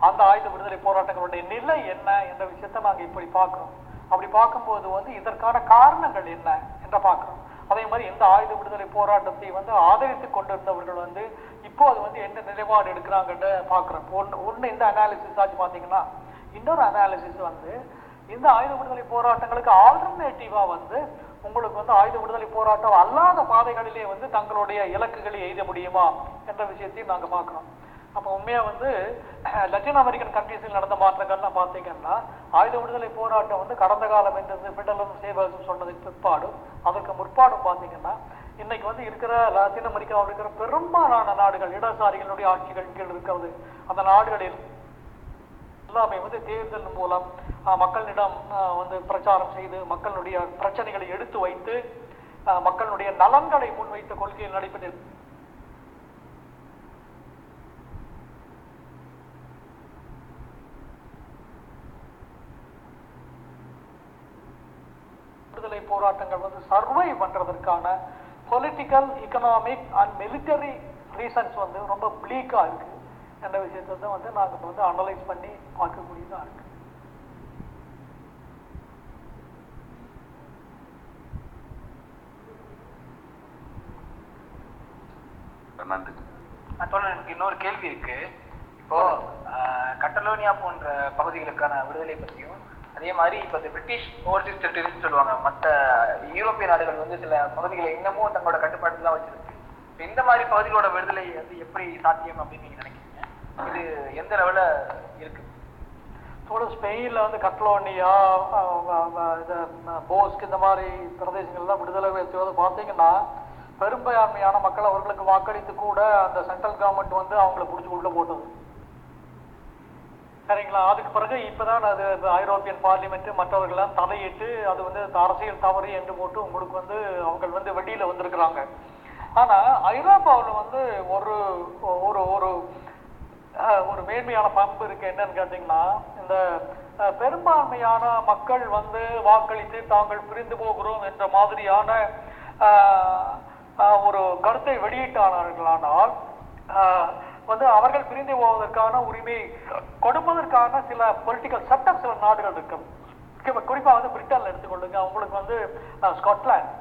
C: அந்த ஆயுத விடுதலை போராட்டங்களுடைய நிலை என்ன என்ற விஷயத்த நாங்க இப்படி பார்க்குறோம். அப்படி பார்க்கும்போது வந்து இதற்கான காரணங்கள் என்ன என்ற பார்க்குறோம். அதே மாதிரி இந்த ஆயுத விடுதலை போராட்டத்தை வந்து ஆதரித்து கொண்டிருந்தவர்கள் வந்து இப்போ அது வந்து என்ன நிலைப்பாடு எடுக்கிறாங்கன்னு பார்க்குறோம். ஒன்று ஒன்று இந்த அனாலிசிஸ் ஆச்சு பார்த்தீங்கன்னா இன்னொரு அனாலிசிஸ் வந்து இந்த ஆயுத விடுதலை போராட்டங்களுக்கு ஆல்டர்னேட்டிவாக வந்து உங்களுக்கு வந்து ஆயுத விடுதலை போராட்டம் அல்லாத பாதைகளிலே வந்து தங்களுடைய இலக்குகளை எய்த முடியுமா என்ற விஷயத்தையும் நாங்கள் பார்க்குறோம். அப்போ உண்மையாக வந்து லத்தின் அமெரிக்கன் கண்ட்ரீஸில் நடந்த மாற்றங்கள்லாம் பார்த்தீங்கன்னா ஆயுத விடுதலை போராட்டம் வந்து கடந்த காலம் என்றது பிடலும் சேவகம் சொன்னதுக்கு பிற்பாடும் அதற்கு முற்பாடும் பார்த்தீங்கன்னா இன்னைக்கு வந்து இருக்கிற லத்தின் அமெரிக்காவில் இருக்கிற பெரும்பாலான நாடுகள் இடதுசாரிகளுடைய ஆட்சிகள் கீழ் இருக்கிறது. அந்த நாடுகளில் இஸ்லாமை வந்து தேர்தல் மூலம் மக்களிடம் வந்து பிரச்சாரம் செய்து மக்களுடைய பிரச்சனைகளை எடுத்து வைத்து மக்களுடைய நலன்களை முன்வைத்த கொள்கையில் நடைபெற்று விடுதலை போராட்டங்கள் வந்து survive பண்றதற்கான political economic and military reasons வந்து ரொம்ப ப்ளீக்கா இருக்கு. என்ற விஷயத்தை தான் வந்து நாங்க வந்து அனலைஸ் பண்ணி பார்க்கக்கூடியதா இருக்கு.
G: எனக்கு இன்னொரு கேள்வி இருக்கு. இப்போ ஆஹ், கட்டலோனியா போன்ற பகுதிகளுக்கான விடுதலை பற்றியும் அதே மாதிரி இப்போ இந்த பிரிட்டிஷ் ஓவர்சீஸ் டெரிட்டரிஸ் சொல்லுவாங்க மற்ற யூரோப்பிய நாடுகள் வந்து சில பகுதிகளை இன்னமும் தங்களோட கட்டுப்பாட்டுல தான் வச்சிருக்கு. இப்ப இந்த மாதிரி பகுதிகளோட விடுதலை வந்து எப்படி சாத்தியம் அப்படின்னு நீங்க நினைக்கிறீங்க? இது எந்த லெவலில் இருக்கு?
C: தோடு ஸ்பெயின்ல வந்து கட்லோனியா இது போஸ்க் இந்த மாதிரி பிரதேசங்கள்லாம் விடுதலை வைத்து பார்த்தீங்கன்னா பெரும்பான்மையான மக்கள் அவர்களுக்கு வாக்களித்து கூட அந்த சென்ட்ரல் கவர்மெண்ட் வந்து அவங்கள பிடிச்சி உள்ள போட்டது. சரிங்களா? அதுக்கு பிறகு இப்பதான் அது அது ஐரோப்பியன் பார்லிமெண்ட் மற்றவர்கள்லாம் தலையிட்டு அது வந்து அரசியல் தவறு என்று போட்டு உங்களுக்கு வந்து அவங்க வந்து வெளியில் வந்திருக்கிறாங்க. ஆனா ஐரோப்பாவில் வந்து ஒரு ஒரு ஒரு ஒரு மேன்மையான பண்பு இருக்கு என்னன்னு கேட்டீங்கன்னா இந்த பெரும்பான்மையான மக்கள் வந்து வாக்களித்து தாங்கள் பிரிந்து போகிறோம் என்ற மாதிரியான ஒரு கருத்தை வெளியிட்டானார்களானால் வந்து அவர்கள் பிரிந்து போவதற்கான உரிமை கொடுப்பதற்கான சில பொலிட்டிக்கல் சட்டம் சில நாடுகள் இருக்கு. குறிப்பாக வந்து பிரிட்டன்ல எடுத்துக்கொள்ளுங்க. அவங்களுக்கு வந்து ஸ்காட்லாந்து.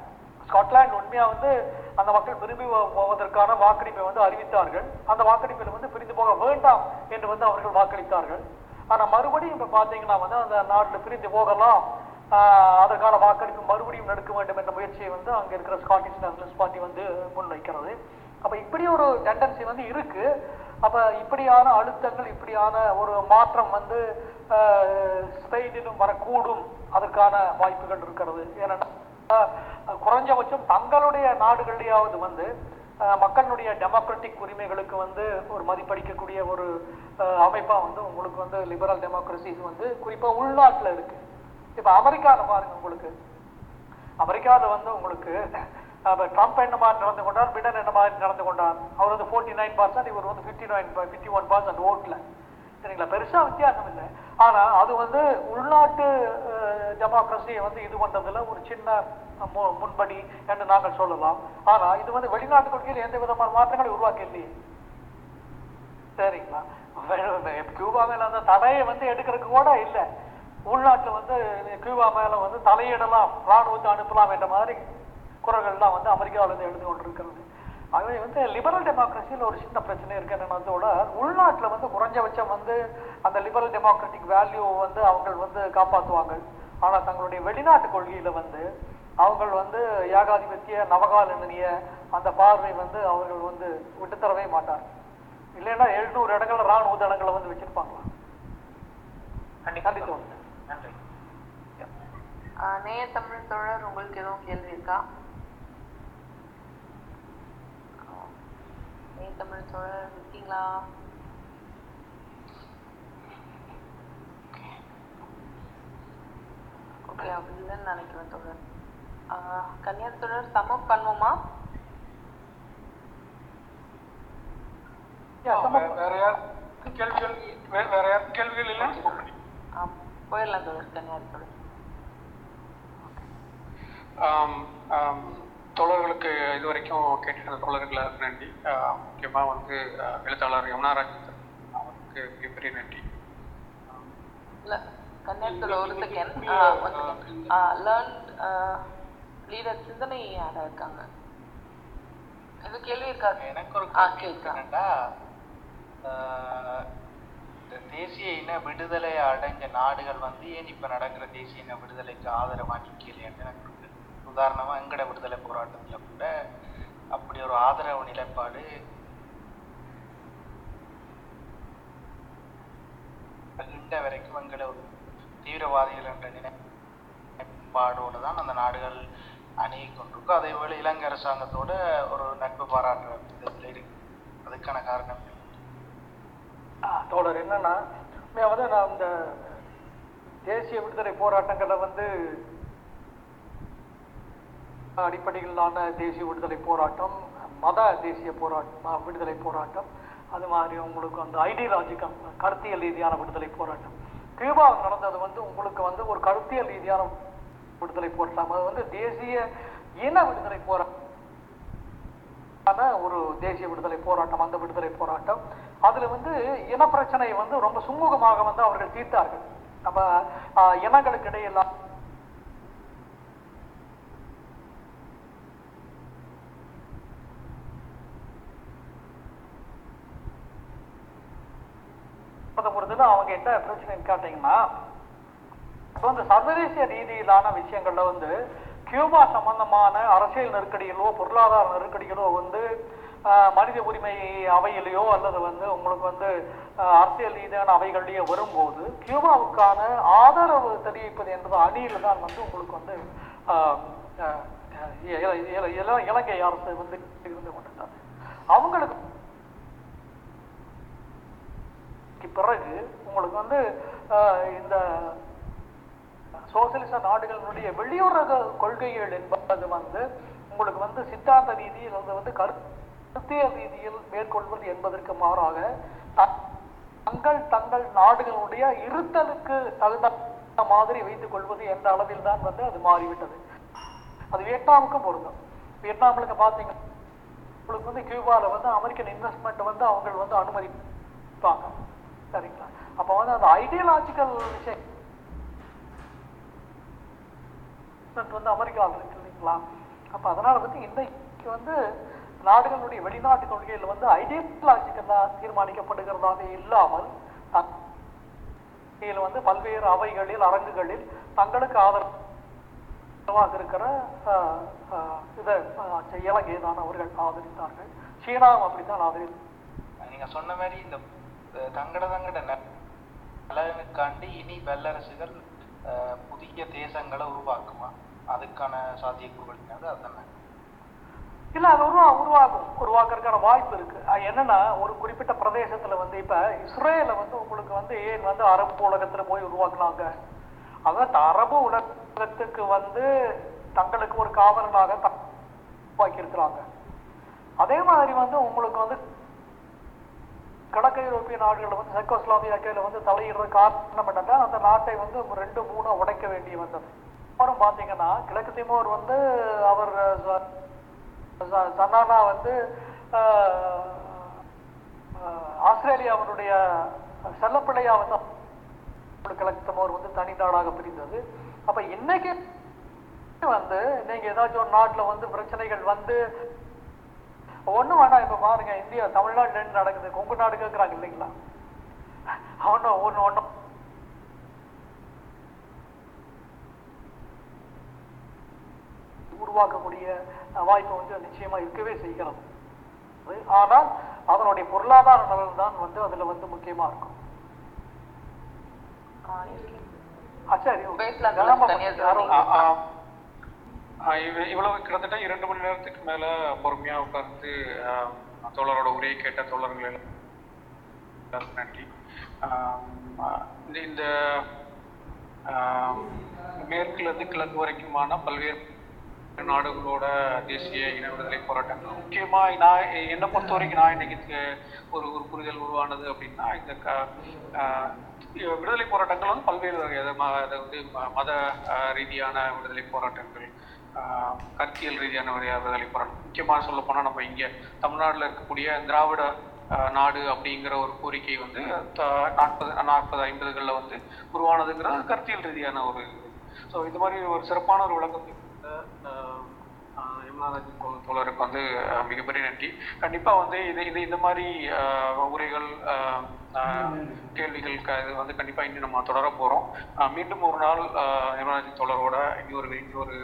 C: ஸ்காட்லாந்து உண்மையாக வந்து அந்த மக்கள் விரும்பி போவதற்கான வாக்கெடுப்பை வந்து அறிவித்தார்கள். அந்த வாக்கெடுப்பில் வந்து பிரிந்து போக வேண்டாம் என்று வந்து அவர்கள் வாக்களித்தார்கள். ஆனால் மறுபடியும் இப்போ பார்த்தீங்கன்னா வந்து அந்த நாட்டில் பிரிந்து போகலாம். அதற்கான வாக்கெடுப்பு மறுபடியும் நடக்க வேண்டும் என்ற முயற்சியை வந்து அங்கே இருக்கிற ஸ்காட்டிஷ் நேஷனலிஸ்ட் பார்ட்டி வந்து முன்வைக்கிறது. அப்போ இப்படி ஒரு டெண்டன்சி வந்து இருக்கு. அப்போ இப்படியான அழுத்தங்கள் இப்படியான ஒரு மாற்றம் வந்து ஸ்பெயினிலும் வரக்கூடும். அதற்கான வாய்ப்புகள் இருக்கிறது. ஏன்னா குறைஞ்சபட்சம் தங்களுடைய நாடுகளிலேயாவது வந்து மக்களுடைய டெமோக்ராட்டிக் உரிமைகளுக்கு வந்து ஒரு மதிப்பளிக்கக்கூடிய ஒரு அமைப்பாக அமைப்பா வந்து உங்களுக்கு வந்து லிபரல் டெமோக்ரஸிஸ் வந்து குறிப்பா உள்நாட்டுல இருக்கு. இப்ப அமெரிக்கால பாருங்க உங்களுக்கு. அமெரிக்காவில் வந்து உங்களுக்கு ட்ரம்ப் என்ன மாதிரி நடந்து கொண்டார் பிடன் என்ன மாதிரி நடந்து கொண்டார். அவர் வந்து ஃபோர்ட்டி நைன் பர்சன்ட் இவர் வந்து fifty nine fifty one percent ஓட்டில் சரிங்களா பெருசா வித்தியாசம் இல்லை. ஆனா அது வந்து உள்நாட்டு டெமோக்ரஸியை வந்து இது பண்றதுல ஒரு சின்ன மு- முன்படி என்று நாங்கள் சொல்லலாம். ஆனா இது வந்து வெளிநாட்டு கொள்கையில் எந்த விதமான மாற்றங்களை உருவாக்க இல்லையே சரிங்களா கியூபா மேல அந்த தடையை வந்து எடுக்கிறதுக்கு கூட இல்லை. உள்நாட்டுல வந்து கியூபா மேல வந்து தலையிடலாம் ராணுவத்தை அனுப்பலாம் என்ற மாதிரி குரல்கள்லாம் வந்து அமெரிக்காவிலிருந்து எழுந்து கொண்டிருக்கிறது. ஆகவே வந்து லிபரல் டெமோக்ரஸியில் ஒரு சின்ன பிரச்சனை இருக்கு என்னன்னதோட உள்நாட்டுல வந்து குறைஞ்சபட்சம் வந்து அந்த லிபரல் டெமோக்ராட்டிக் வேல்யூ வந்து அவங்க வந்து காப்பாற்றுவாங்க ஆனா தங்களுடைய வெளிநாட்டு கொள்கையில வந்து அவங்க வந்து ஏகாதிபத்திய நவகால நிலைய அந்த பார்வை வந்து அவர்கள் வந்து விட்டுத்தரவே மாட்டார் இல்லைன்னா எழுநூறு இடங்கள்ல ராணுவ தளங்களை வந்து வச்சிருப்பாங்களா?
B: நேய தமிழ் தோழர் உங்களுக்கு எதுவும் கேள்வி இருக்கா ஆஹ் நேய தமிழ் தோழர் இருக்கீங்களா ஓகே அப்படி இல்லைன்னு நினைக்கிறேன் தோழர் ஆஹ் கன்னியார் தோழர் சமம் பண்ணுவோமா
C: Yeah, some of-
A: வே- வேற யார் கேள்விகள் வே- வேற யார் கேள்விகள் இல்லை
B: ஆஹ் போயிடலாம் தோழர் கன்னியார் தோழர்
A: தோழர்களுக்கு இதுவரைக்கும் கேட்டிருந்த தோழர்களுக்கு நன்றி. ஆஹ், முக்கியமா வந்து ஆஹ், எழுத்தாளர் யமுனாராஜன் அவருக்கு மிகப்பெரிய நன்றி.
B: தோழர் ஒரு second one second learn leader சிந்தனை யாரா இருக்காங்க? இது கேள்வி இருக்கா
G: எனக்கு ஒரு இந்த தேசிய இன விடுதலை அடைஞ்ச நாடுகள் வந்து ஏன் இப்ப நடக்கிற தேசிய இன விடுதலைக்கு ஆதரவா நிக்கலையான்னு எனக்கு உதாரணமாக உதாரணமா எங்கட விடுதலை போராட்டத்தில் கூட அப்படி ஒரு ஆதரவு நிலைப்பாடு இண்ட வரைக்கும் எங்களை ஒரு தீவிரவாதிகள் என்ற நிலைப்பாடோடு தான் அந்த நாடுகள் அணுகி கொண்டிருக்கும். அதே போல இலங்கை அரசாங்கத்தோட ஒரு நட்பு பாராட்டுற விதத்தில் இருக்கு. அதுக்கான காரணம்
C: தோழர் என்னன்னா வந்து நான் இந்த தேசிய விடுதலை போராட்டங்களை வந்து அடிப்படையிலான தேசிய விடுதலை போராட்டம் மத தேசிய போராட்டம் விடுதலை போராட்டம் அது மாதிரி உங்களுக்கு அந்த ஐடியாலஜிக்கல் கருத்தியல் ரீதியான விடுதலை போராட்டம். கியூபாவில் நடந்தது வந்து உங்களுக்கு வந்து ஒரு கருத்தியல் ரீதியான விடுதலை போராட்டம். அது வந்து தேசிய இன விடுதலை போராட்டம் ஒரு தேசிய விடுதலை போராட்டம் அந்த விடுதலை போராட்டம். அதுல வந்து இன பிரச்சனையை வந்து ரொம்ப சுமூகமாக வந்து அவர்கள் தீர்த்தார்கள். நம்ம இனங்களுக்கு இடையில பொறுத்தது அவங்க என்ன பிரச்சனைன்னு கேட்டீங்கன்னா இப்போ வந்து சர்வதேச ரீதியிலான விஷயங்கள்ல வந்து கியூபா சம்பந்தமான அரசியல் நெருக்கடிகளோ பொருளாதார நெருக்கடிகளோ வந்து மனித உரிமை அவையிலேயோ அல்லது வந்து உங்களுக்கு வந்து அரசியல் ரீதியான அவைகளிலேயோ வரும்போது கியூபாவுக்கான ஆதரவு தெரிவிப்பது என்பது அணியில் தான் வந்து உங்களுக்கு வந்து இலங்கை அரசு வந்து இருந்து கொண்டிருந்தார் அவங்களுக்கு பிறகு உங்களுக்கு வந்து ஆஹ், இந்த சோசியலிச நாடுகளினுடைய வெளியுறவு கொள்கைகள் என்பது வந்து உங்களுக்கு வந்து சித்தாந்த ரீதியில் அது வந்து கருத்திய ரீதியில் மேற்கொள்வது என்பதற்கு மாறாக தங்கள் தங்கள் நாடுகளுடைய இருத்தலுக்கு தகுந்த மாதிரி வைத்துக் கொள்வது என்ற அளவில் தான் வந்து அது மாறிவிட்டது. அது வியட்நாமுக்கும் பொருந்தும். வியட்நாமில் பார்த்தீங்க உங்களுக்கு வந்து கியூபால வந்து அமெரிக்கன் இன்வெஸ்ட்மெண்ட் வந்து அவங்க வந்து அனுமதிப்பாங்க. சரிங்களா? அப்போ வந்து அந்த ஐடியாலஜிக்கல் விஷயம். வந்து அமெரிக்காவில் இருக்கு இல்லைங்களா? அப்போ அதனால வந்து இன்னைக்கு வந்து நாடுகளுடைய வெளிநாட்டு கொள்கையில் வந்து ஐடியாலஜிக்கலாக தீர்மானிக்கப்படுகிறதாக இல்லாமல் இதில் வந்து பல்வேறு அவைகளில் அரங்குகளில் தங்களுக்கு ஆதரவாக இருக்கிற ஆஹ், இதை இலங்கை தான் அவர்கள் ஆதரித்தார்கள். சீனாவும் அப்படித்தான் ஆதரித்தார்.
G: நீங்க சொன்ன மாதிரி இந்த தங்கட தங்கட நலனுக்காண்டி இனி வல்லரசுகள் புதிய தேசங்களை உருவாக்குமா? அதுக்கான சாத்தியக்கூறுகள் அதுதானே
C: இல்ல அது உருவா உருவாகும். உருவாக்குறதுக்கான வாய்ப்பு இருக்கு. என்னன்னா ஒரு குறிப்பிட்ட பிரதேசத்துல வந்து இப்ப இஸ்ரேல வந்து உங்களுக்கு வந்து ஏன் வந்து அரபு உலகத்துல போய் உருவாக்குனாங்க? அதான் அரபு உலகத்துக்கு வந்து தங்களுக்கு ஒரு காவலனாக உருவாக்கி இருக்கிறாங்க அதே மாதிரி வந்து உங்களுக்கு வந்து கிழக்கு ஐரோப்பிய நாடுகளில் வந்து செக்கோஸ்லாவியாக்கையில வந்து தலையிடுற காரணம் என்னன்னா அந்த நாட்டை வந்து ரெண்டு மூணாக உடைக்க வேண்டி வந்தது. அப்புறம் பார்த்தீங்கன்னா கிழக்கு திமோர் வந்து அவர் சனானா சன்னானா வந்து ஆஸ்திரேலியாவினுடைய செல்லப்பிள்ளையா வந்து ஒரு கிழக்கு திமோர் வந்து தனி நாடாக பிரிந்தது. அப்போ இன்னைக்கு வந்து நீங்கள் ஏதாச்சும் ஒரு நாட்டில் வந்து பிரச்சனைகள் வந்து ஒண்ணும் வேண்டாம் இப்ப பாருங்க இந்தியா தமிழ்நாட்டுல என்ன நடக்குது? கொங்கு நாடு கேட்கறாங்க இல்லைங்களா? ஒன்னும் ஒண்ணு ஒண்ணும் உருவாக்கக்கூடிய வாய்ப்பு வந்து நிச்சயமா இருக்கவே செய்கிறது. ஆனால் அதனுடைய பொருளாதார நலன் தான் வந்து அதுல வந்து முக்கியமா இருக்கும். சரி.
B: பேசலாம்
A: இவ்வளவு கிட்டத்தட்ட இரண்டு மணி நேரத்துக்கு மேல பொறுமையா உட்கார்ந்து தோழரோட உரையை கேட்ட தோழர்கள் நன்றி. இந்த இந்த மேற்குல இருந்து கிழக்கு வரைக்குமான பல்வேறு நாடுகளோட தேசிய இன விடுதலை போராட்டங்கள். முக்கியமா நான் என்னை பொறுத்த வரைக்கும் நான் இன்னைக்கு ஒரு ஒரு புரிதல் உருவானது அப்படின்னா இந்த க விடுதலை போராட்டங்கள் வந்து பல்வேறு வகை அதை வந்து அதாவது ம- மத ரீதியான விடுதலை போராட்டங்கள் ஆஹ் கருத்தியல் ரீதியான ஒரு விடுதலை முக்கியமாக சொல்ல போனால் நம்ம இங்க தமிழ்நாட்டில் இருக்கக்கூடிய திராவிட நாடு அப்படிங்கிற ஒரு கோரிக்கை வந்து த- நாற்பது நாற்பது ஐம்பதுகளில் வந்து உருவானதுங்கிறது கருத்தியல் ரீதியான ஒரு ஸோ இது மாதிரி ஒரு சிறப்பான ஒரு விளக்கத்தை ஆஹ், ஆஹ், யமுனாராஜன் தோழருக்கு வந்து மிகப்பெரிய நன்றி. கண்டிப்பா வந்து இது இது இந்த மாதிரி ஆஹ், உரைகள் ஆஹ், ஆஹ், கேள்விகள் இது வந்து கண்டிப்பா இன்னும் நம்ம தொடர போறோம். மீண்டும் ஒரு நாள் ஆஹ், யமுனாராஜன் தோழரோட இன்னொரு இன்னொரு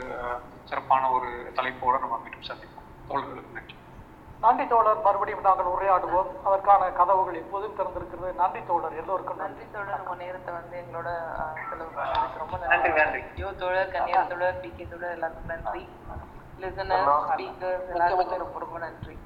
A: சிறப்பான ஒரு தலைப்போட நம்ம மீண்டும் சந்திப்போம். தோழர்களுக்கு நன்றி.
C: நன்றி தோழர். மறுபடியும் நாங்கள் உரையாடுவோம். அதற்கான கதவுகள் எப்போதும் திறந்திருக்கிறது. நன்றி தோழர். எல்லோருக்கும் நன்றி.
B: தோழர். உங்க நேரத்தை வந்து எங்களோட செலவு ரொம்ப
G: நன்றி,
B: நன்றி.
G: நன்றி.
B: யோ தோழர் கன்னியா தோழர் டி கே தோழர் எல்லாருக்கும் நன்றி. லிசனர் ஸ்பீக்கர்ஸ் எல்லாருக்கும் ரொம்ப ரொம்ப நன்றி.